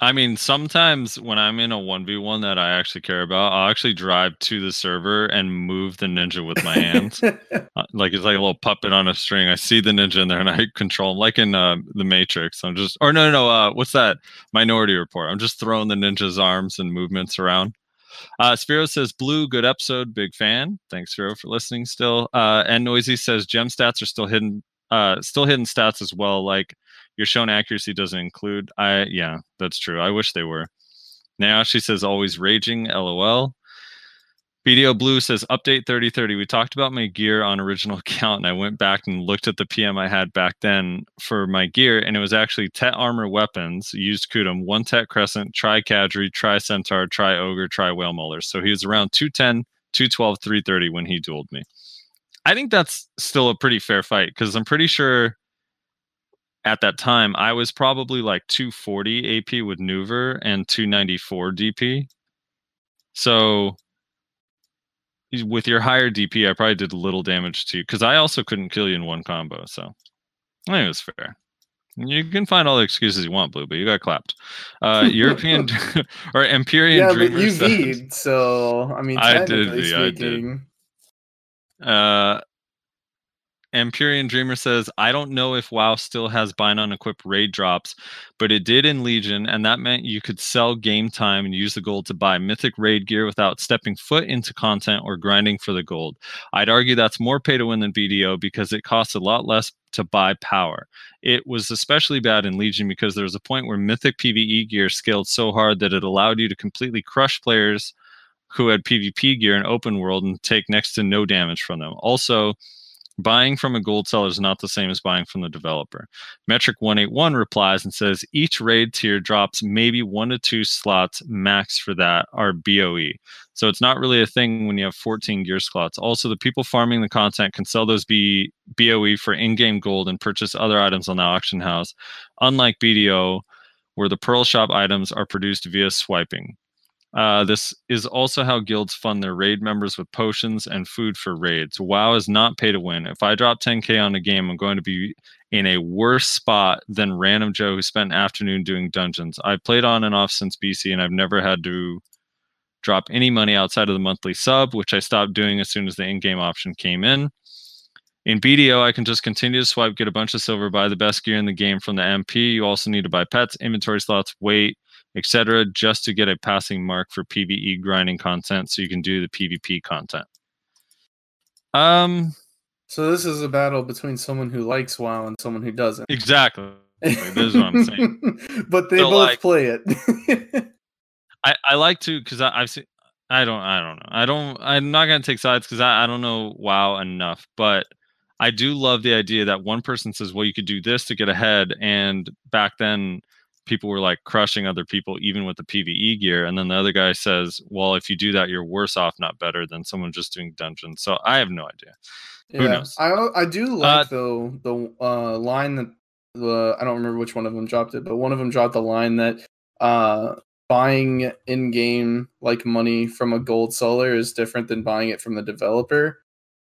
[SPEAKER 2] I mean, sometimes when I'm in a 1v1 that I actually care about, I'll actually drive to the server and move the ninja with my hands. Uh, like it's like a little puppet on a string. I see the ninja in there and I control him, like in uh, the Matrix. I'm just, or no, no, no. Uh, what's that? Minority Report. I'm just throwing the ninja's arms and movements around. Uh, Spiro says, "Blue, good episode, big fan. Thanks, Spiro, for listening. Still, uh, and Noisy says, gem stats are still hidden, uh, still hidden stats as well. Like your shown accuracy doesn't include. I, yeah, that's true. I wish they were. Now she says, always raging. LOL. BDO Blue says update 3030. We talked about my gear on original account, and I went back and looked at the PM I had back then for my gear, and it was actually Tet Armor Weapons, used Kutum, one Tet Crescent, Tri Cadre, Tri Centaur, Tri Ogre, Tri Whale Molars. So he was around 210, 212, 330 when he dueled me. I think that's still a pretty fair fight because I'm pretty sure at that time I was probably like 240 AP with Nouver and 294 DP. So with your higher DP, I probably did little damage to you because I also couldn't kill you in one combo. So I think it was fair. You can find all the excuses you want, Blue, but you got clapped. Uh, European or Empyrean
[SPEAKER 1] yeah, but
[SPEAKER 2] Dreamer
[SPEAKER 1] you
[SPEAKER 2] says-
[SPEAKER 1] V'd, so I mean,
[SPEAKER 2] I did I did. Uh, Empyrean Dreamer says, I don't know if WoW still has bind on equipped raid drops, but it did in Legion, and that meant you could sell game time and use the gold to buy mythic raid gear without stepping foot into content or grinding for the gold. I'd argue that's more pay to win than BDO because it costs a lot less to buy power. It was especially bad in Legion because there was a point where mythic PvE gear scaled so hard that it allowed you to completely crush players who had PvP gear in open world and take next to no damage from them. Also, buying from a gold seller is not the same as buying from the developer. Metric 181 replies and says each raid tier drops maybe one to two slots max for that are BOE. So it's not really a thing when you have 14 gear slots. Also, the people farming the content can sell those B- BOE for in-game gold and purchase other items on the auction house, unlike BDO, where the Pearl Shop items are produced via swiping. Uh, this is also how guilds fund their raid members with potions and food for raids. WoW is not pay to win. If I drop 10k on a game, I'm going to be in a worse spot than random Joe who spent afternoon doing dungeons. I've played on and off since BC, and I've never had to drop any money outside of the monthly sub, which I stopped doing as soon as the in-game option came in. In BDO, I can just continue to swipe, get a bunch of silver, buy the best gear in the game from the MP. You also need to buy pets, inventory slots, weight, etc., just to get a passing mark for PVE grinding content, so you can do the PvP content. Um,
[SPEAKER 1] so this is a battle between someone who likes WoW and someone who doesn't.
[SPEAKER 2] exactly. this is what I'm saying.
[SPEAKER 1] but they
[SPEAKER 2] So,
[SPEAKER 1] both
[SPEAKER 2] like-
[SPEAKER 1] play it.
[SPEAKER 2] I, I like to because I've seen. I don't. I don't know. I don't. I'm not gonna take sides because I, I don't know WoW enough. But I do love the idea that one person says, "Well, you could do this to get ahead," and back then people were like crushing other people even with the PVE gear, and then the other guy says, "Well, if you do that, you're worse off, not better than someone just doing dungeons." So I have no idea. Who
[SPEAKER 1] yeah,
[SPEAKER 2] knows?
[SPEAKER 1] I I do
[SPEAKER 2] Uh,
[SPEAKER 1] like though the uh, line that the I don't remember which one of them dropped it, but one of them dropped the line that uh, buying in game like money from a gold seller is different than buying it from the developer.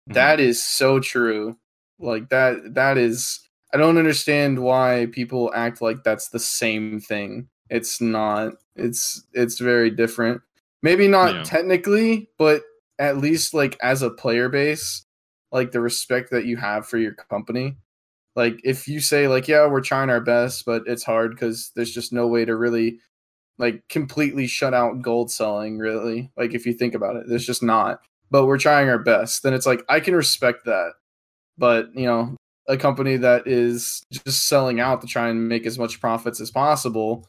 [SPEAKER 2] Mhm.
[SPEAKER 1] That is so true. Like that that is I don't understand why people act like that's the same thing. It's not. It's it's very different. Maybe not
[SPEAKER 2] Yeah.
[SPEAKER 1] technically, but at least like as a player base, like the respect that you have for your company. Like if you say like yeah, we're trying our best, but it's hard cuz there's just no way to really like completely shut out gold selling really. Like if you think about it, there's just not. But we're trying our best. Then it's like I can respect that. But, you know, a company that is just selling out to try and make as much profits as possible,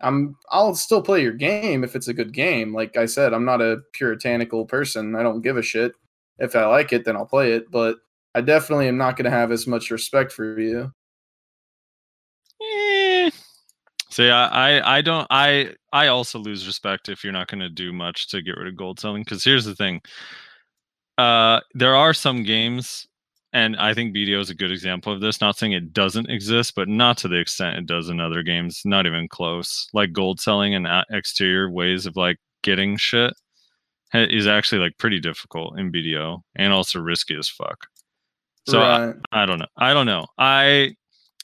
[SPEAKER 1] I'm I'll still play your game if it's a good game. Like I said, I'm not a puritanical person. I don't give a shit. If I like it, then I'll play it, but I definitely am not going to have as much respect for you.
[SPEAKER 2] Eh. See, I, I, I don't, I, I also lose respect if you're not going to do much to get rid of gold selling. Because here's the thing: uh, there are some games and I think BDO is a good example of this. Not saying it doesn't exist, but not to the extent it does in other games. Not even close. Like gold selling and exterior ways of like getting shit is actually like pretty difficult in BDO and also risky as fuck. So I. I don't know. I don't know. I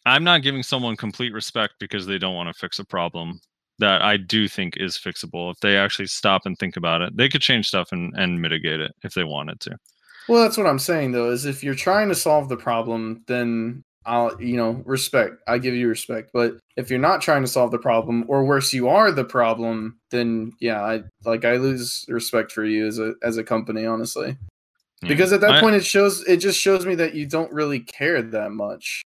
[SPEAKER 2] I'm not giving someone complete respect because they don't want to fix a problem that I do think is fixable. If they actually stop and think about it, they could change stuff and, and mitigate it if they wanted to.
[SPEAKER 1] Well, that's what I'm saying though. Is if you're trying to solve the problem, then I'll, you know, respect. I give you respect. But if you're not trying to solve the problem, or worse, you are the problem, then yeah, I like I lose respect for you as a as a company, honestly.
[SPEAKER 2] Yeah.
[SPEAKER 1] Because at that
[SPEAKER 2] I-
[SPEAKER 1] point, it shows it just shows me that you don't really care that much.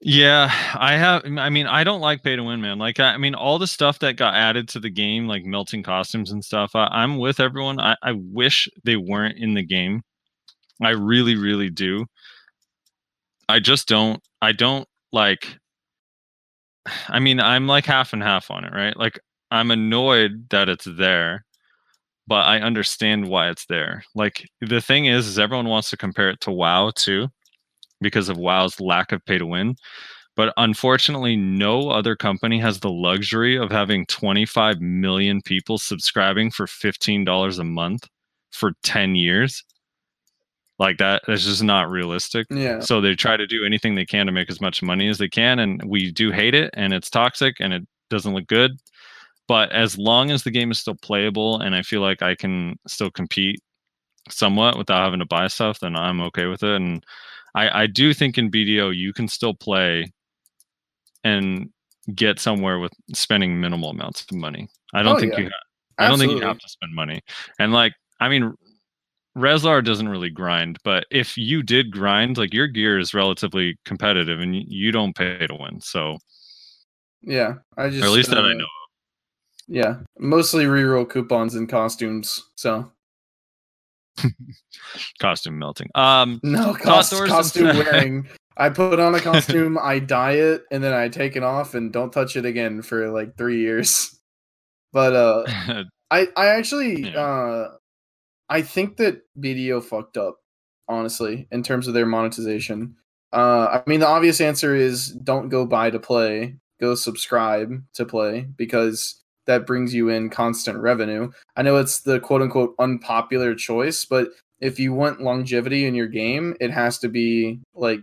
[SPEAKER 2] Yeah, I have. I mean, I don't like pay to win, man. Like, I, I mean, all the stuff that got added to the game, like melting costumes and stuff. I, I'm with everyone. I, I wish they weren't in the game. I really, really do. I just don't. I don't like. I mean, I'm like half and half on it, right? Like, I'm annoyed that it's there, but I understand why it's there. Like, the thing is, is everyone wants to compare it to WoW too because of WoW's lack of pay to win. But unfortunately, no other company has the luxury of having 25 million people subscribing for $15 a month for 10 years. Like that, that's just not realistic.
[SPEAKER 1] Yeah.
[SPEAKER 2] So they try to do anything they can to make as much money as they can. And we do hate it and it's toxic and it doesn't look good. But as long as the game is still playable and I feel like I can still compete somewhat without having to buy stuff, then I'm okay with it. And I, I do think in BDO you can still play and get somewhere with spending minimal amounts of money. I don't
[SPEAKER 1] Oh,
[SPEAKER 2] think
[SPEAKER 1] yeah.
[SPEAKER 2] you ha- I don't think you have to spend money. And like I mean Reslar doesn't really grind, but if you did grind, like your gear is relatively competitive and you don't pay to win. So
[SPEAKER 1] Yeah. I just
[SPEAKER 2] or at least that I
[SPEAKER 1] uh,
[SPEAKER 2] know.
[SPEAKER 1] Yeah. Mostly reroll coupons and costumes. So
[SPEAKER 2] Costume melting. Um
[SPEAKER 1] no cost,
[SPEAKER 2] there was some-
[SPEAKER 1] costume wearing. I put on a costume, I dye it, and then I take it off and don't touch it again for like three years. But uh I I actually
[SPEAKER 2] Yeah.
[SPEAKER 1] uh I think that BDO fucked up, honestly, in terms of their monetization. Uh I mean the obvious answer is don't go buy to play, go subscribe to play because that brings you in constant revenue. I know it's the quote unquote unpopular choice, but if you want longevity in your game, it has to be like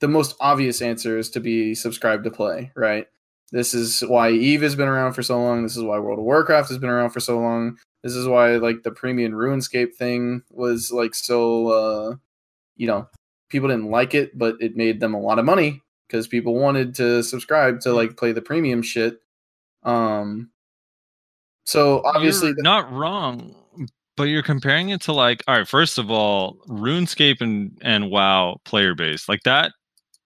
[SPEAKER 1] the most obvious answer is to be subscribed to play, right? This is why Eve has been around for so long. This is why World of Warcraft has been around for so long. This is why like the premium RuneScape thing was like so uh you know, people didn't like it, but it made them a lot of money because people wanted to subscribe to like play the premium shit. Um so obviously
[SPEAKER 2] not wrong but you're comparing it to like all right first of all runescape and and wow player base like that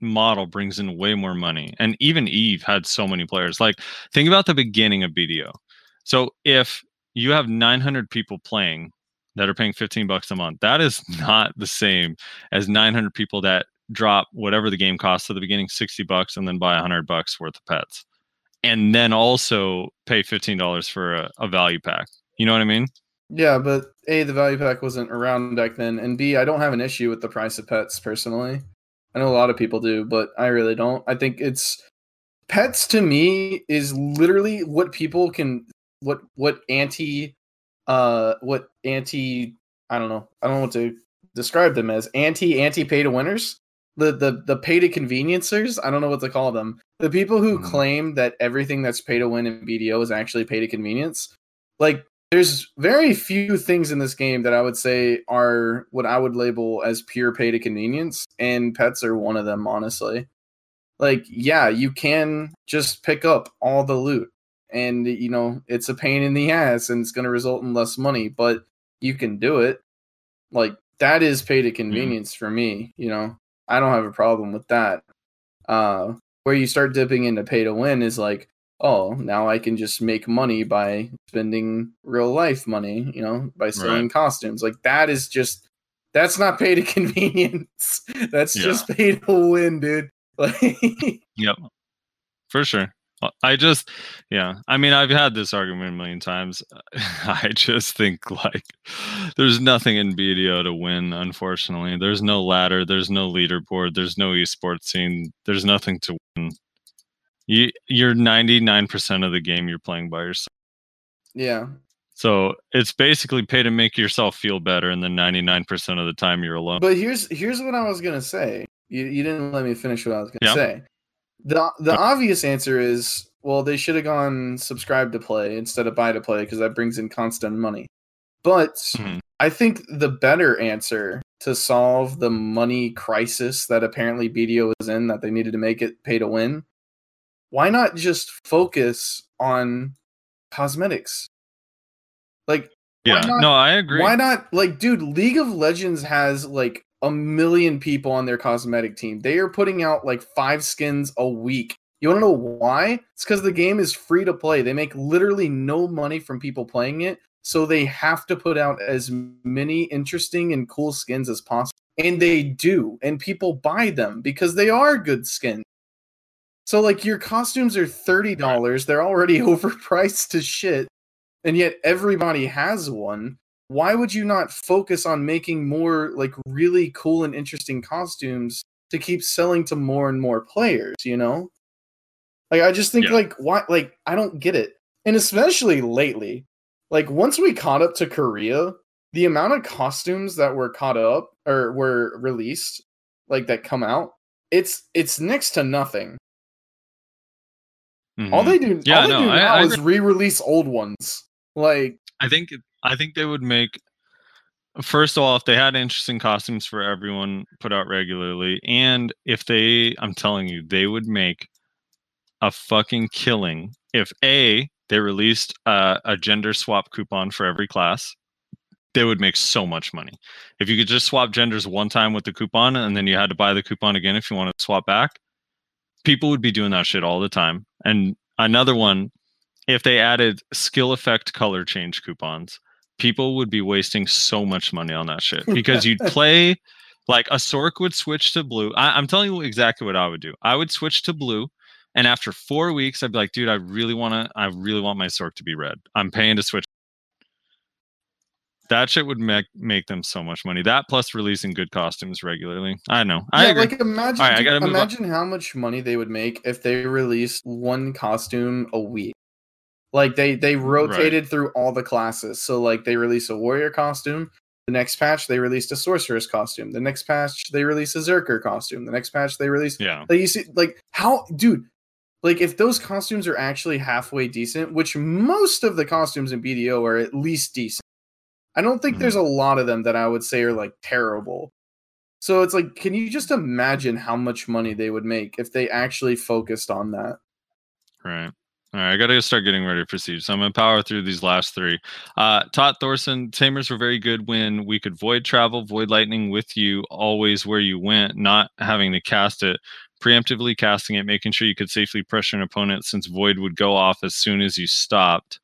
[SPEAKER 2] model brings in way more money and even eve had so many players. Like think about the beginning of bdo so if you have 900 people playing that are paying 15 bucks a month that is not the same as 900 people that drop whatever the game costs at the beginning 60 bucks and then buy 100 bucks worth of pets and then also pay $15 for a, a value pack you know what i mean
[SPEAKER 1] Yeah, but A, the value pack wasn't around back then, and B, I don't have an issue with the price of pets personally. I know a lot of people do, but I really don't. I think it's pets to me is literally what people can what what anti uh what anti I don't know. I don't know what to describe them as. Anti anti pay to winners. The the the pay to conveniencers, I don't know what to call them. The people who
[SPEAKER 2] Hmm.
[SPEAKER 1] claim that everything that's pay to win in BDO is actually pay to convenience. Like there's very few things in this game that I would say are what I would label as pure pay to convenience, and pets are one of them, honestly. Like, yeah, you can just pick up all the loot, and you know, it's a pain in the ass and it's going to result in less money, but you can do it. Like, that is pay to convenience for me, you know. I don't have a problem with that. Uh, where you start dipping into pay to win is like, oh, now I can just make money by spending real life money, you know, by selling costumes. Like that is just that's not pay to convenience. That's
[SPEAKER 2] Yeah.
[SPEAKER 1] just pay to win, dude. Like
[SPEAKER 2] Yep. For sure. I just, yeah. I mean, I've had this argument a million times. I just think like there's nothing in BDO to win. Unfortunately, there's no ladder, there's no leaderboard, there's no esports scene, there's nothing to win. You, you're 99% of the game you're playing by yourself.
[SPEAKER 1] Yeah.
[SPEAKER 2] So it's basically pay to make yourself feel better, and then 99% of the time you're alone.
[SPEAKER 1] But here's here's what I was gonna say. You, you didn't let me finish what I was gonna
[SPEAKER 2] Yeah.
[SPEAKER 1] say. The the obvious answer is well, they should have gone subscribe to play instead of buy to play because that brings in constant money. But
[SPEAKER 2] Mhm.
[SPEAKER 1] I think the better answer to solve the money crisis that apparently BDO was in that they needed to make it pay to win, why not just focus on cosmetics? Like
[SPEAKER 2] yeah,
[SPEAKER 1] not-
[SPEAKER 2] no, I agree.
[SPEAKER 1] why not like dude, League of Legends has like a million people on their cosmetic team. They are putting out like five skins a week. You want to know why? It's cuz the game is free to play. They make literally no money from people playing it, so they have to put out as many interesting and cool skins as possible. And they do, and people buy them because they are good skins. So like your costumes are $30, they're already overpriced to shit and yet everybody has one why would you not focus on making more like really cool and interesting costumes to keep selling to more and more players you know? Like i just think
[SPEAKER 2] Yeah.
[SPEAKER 1] like why like i don't get it. And especially lately like once we caught up to korea the amount of costumes that were caught up or were released like that come out it's it's next to nothing. All
[SPEAKER 2] Mhm.
[SPEAKER 1] they do
[SPEAKER 2] Yeah,
[SPEAKER 1] all they
[SPEAKER 2] no,
[SPEAKER 1] do
[SPEAKER 2] I-
[SPEAKER 1] now
[SPEAKER 2] I
[SPEAKER 1] is re-release old ones. Like
[SPEAKER 2] I think I think they would make first of all if they had interesting costumes for everyone put out regularly, and if they, I'm telling you, they would make a fucking killing if a they released uh, a gender swap coupon for every class. They would make so much money if you could just swap genders one time with the coupon, and then you had to buy the coupon again if you want to swap back. People would be doing that shit all the time. And another one, if they added skill effect color change coupons, people would be wasting so much money on that shit because you'd play like a Sorc would switch to blue. I, I'm telling you exactly what I would do. I would switch to blue, and after four weeks, I'd be like, dude, I really want to. I really want my Sorc to be red. I'm paying to switch. That shit would make make them so much money. That plus releasing good costumes regularly. I know. I
[SPEAKER 1] yeah,
[SPEAKER 2] agree.
[SPEAKER 1] like imagine,
[SPEAKER 2] right, I
[SPEAKER 1] dude,
[SPEAKER 2] gotta on.
[SPEAKER 1] imagine how much money they would make if they released one costume a week. Like they they rotated through all the classes. So like they release a warrior costume. The next patch they released a sorceress costume. The next patch they release a zerker costume. The next patch they release
[SPEAKER 2] yeah.
[SPEAKER 1] like you see like how dude like if those costumes are actually halfway decent, which most of the costumes in BDO are at least decent. I don't think
[SPEAKER 2] Mhm.
[SPEAKER 1] there's a lot of them that I would say are like terrible. So it's like, can you just imagine how much money they would make if they actually focused on that?
[SPEAKER 2] Right. All right, I gotta start getting ready for siege. So I'm gonna power through these last three. Uh Tot Thorson, Tamers were very good when we could void travel, void lightning with you always where you went, not having to cast it, preemptively casting it, making sure you could safely pressure an opponent since void would go off as soon as you stopped.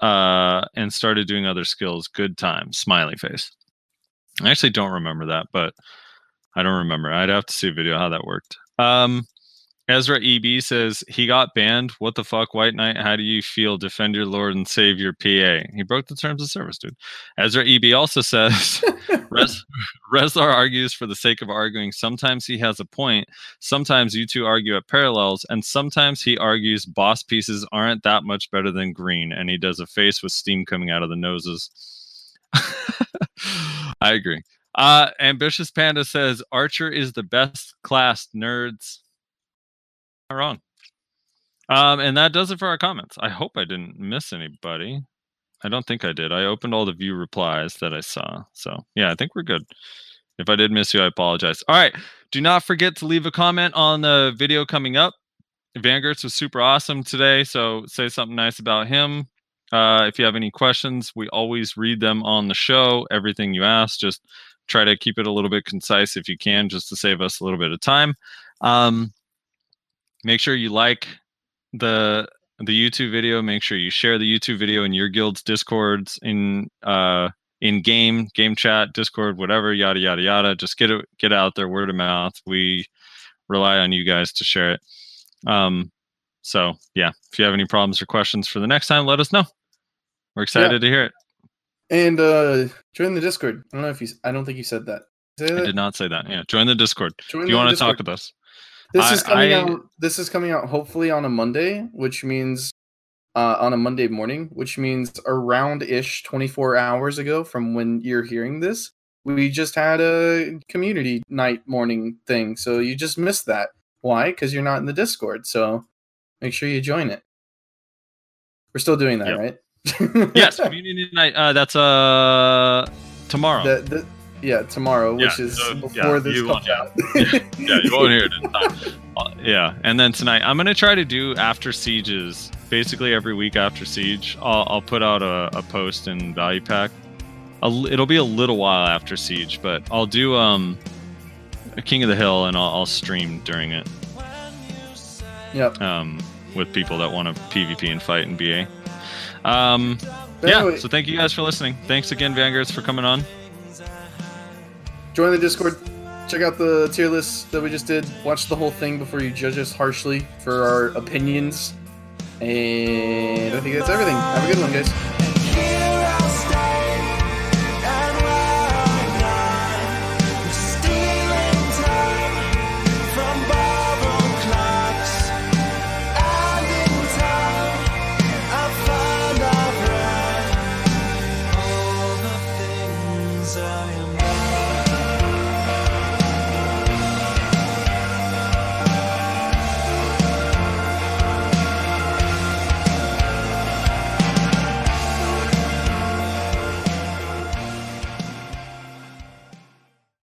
[SPEAKER 2] Uh and started doing other skills. Good time. Smiley face. I actually don't remember that, but I don't remember. I'd have to see a video how that worked. Um Ezra EB says he got banned. What the fuck, White Knight? How do you feel? Defend your Lord and save your PA. He broke the terms of service, dude. Ezra EB also says Res- Reslar argues for the sake of arguing. Sometimes he has a point. Sometimes you two argue at parallels, and sometimes he argues boss pieces aren't that much better than green, and he does a face with steam coming out of the noses. I agree. Uh, Ambitious Panda says Archer is the best class, nerds wrong. Um, and that does it for our comments. I hope I didn't miss anybody. I don't think I did. I opened all the view replies that I saw. So yeah, I think we're good. If I did miss you, I apologize. All right. Do not forget to leave a comment on the video coming up. Vangertz was super awesome today. So say something nice about him. Uh, if you have any questions, we always read them on the show. Everything you ask, just try to keep it a little bit concise if you can, just to save us a little bit of time. Um, make sure you like the the YouTube video. Make sure you share the YouTube video in your guild's discords in uh in game game chat discord whatever yada yada yada just get it get out there word of mouth we rely on you guys to share it um So yeah, if you have any problems or questions for the next time, let us know. We're excited to hear it.
[SPEAKER 1] And uh join the Discord. I don't know if you. I don't think you said that. Say
[SPEAKER 2] I did not say that. Yeah, join the Discord
[SPEAKER 1] Join
[SPEAKER 2] if you want to talk with us.
[SPEAKER 1] This
[SPEAKER 2] I-
[SPEAKER 1] is coming
[SPEAKER 2] I-
[SPEAKER 1] out. This is coming out hopefully on a Monday, which means uh, on a Monday morning, which means around ish 24 hours ago from when you're hearing this. We just had a community night morning thing, so you just missed that. Why? Because you're not in the Discord. So make sure you join it. We're still doing that,
[SPEAKER 2] Yep.
[SPEAKER 1] right?
[SPEAKER 2] yes, community night. Uh, that's uh tomorrow.
[SPEAKER 1] The, the, yeah, tomorrow, which is
[SPEAKER 2] so,
[SPEAKER 1] before
[SPEAKER 2] yeah,
[SPEAKER 1] this comes out.
[SPEAKER 2] yeah, you won't hear it in time. Uh, yeah, and then tonight I'm gonna try to do after sieges. Basically, every week after siege, I'll, I'll put out a, a post in Value Pack. It'll be a little while after siege, but I'll do um, a King of the Hill, and I'll, I'll stream during it
[SPEAKER 1] Yep.
[SPEAKER 2] um, with people that want to PvP and fight in BA. Um, yeah, so thank you guys for listening. Thanks again, Vangertz, for coming on.
[SPEAKER 1] Join the Discord. Check out the tier list that we just did. Watch the whole thing before you judge us harshly for our opinions. And I think that's everything. Have a good one, guys.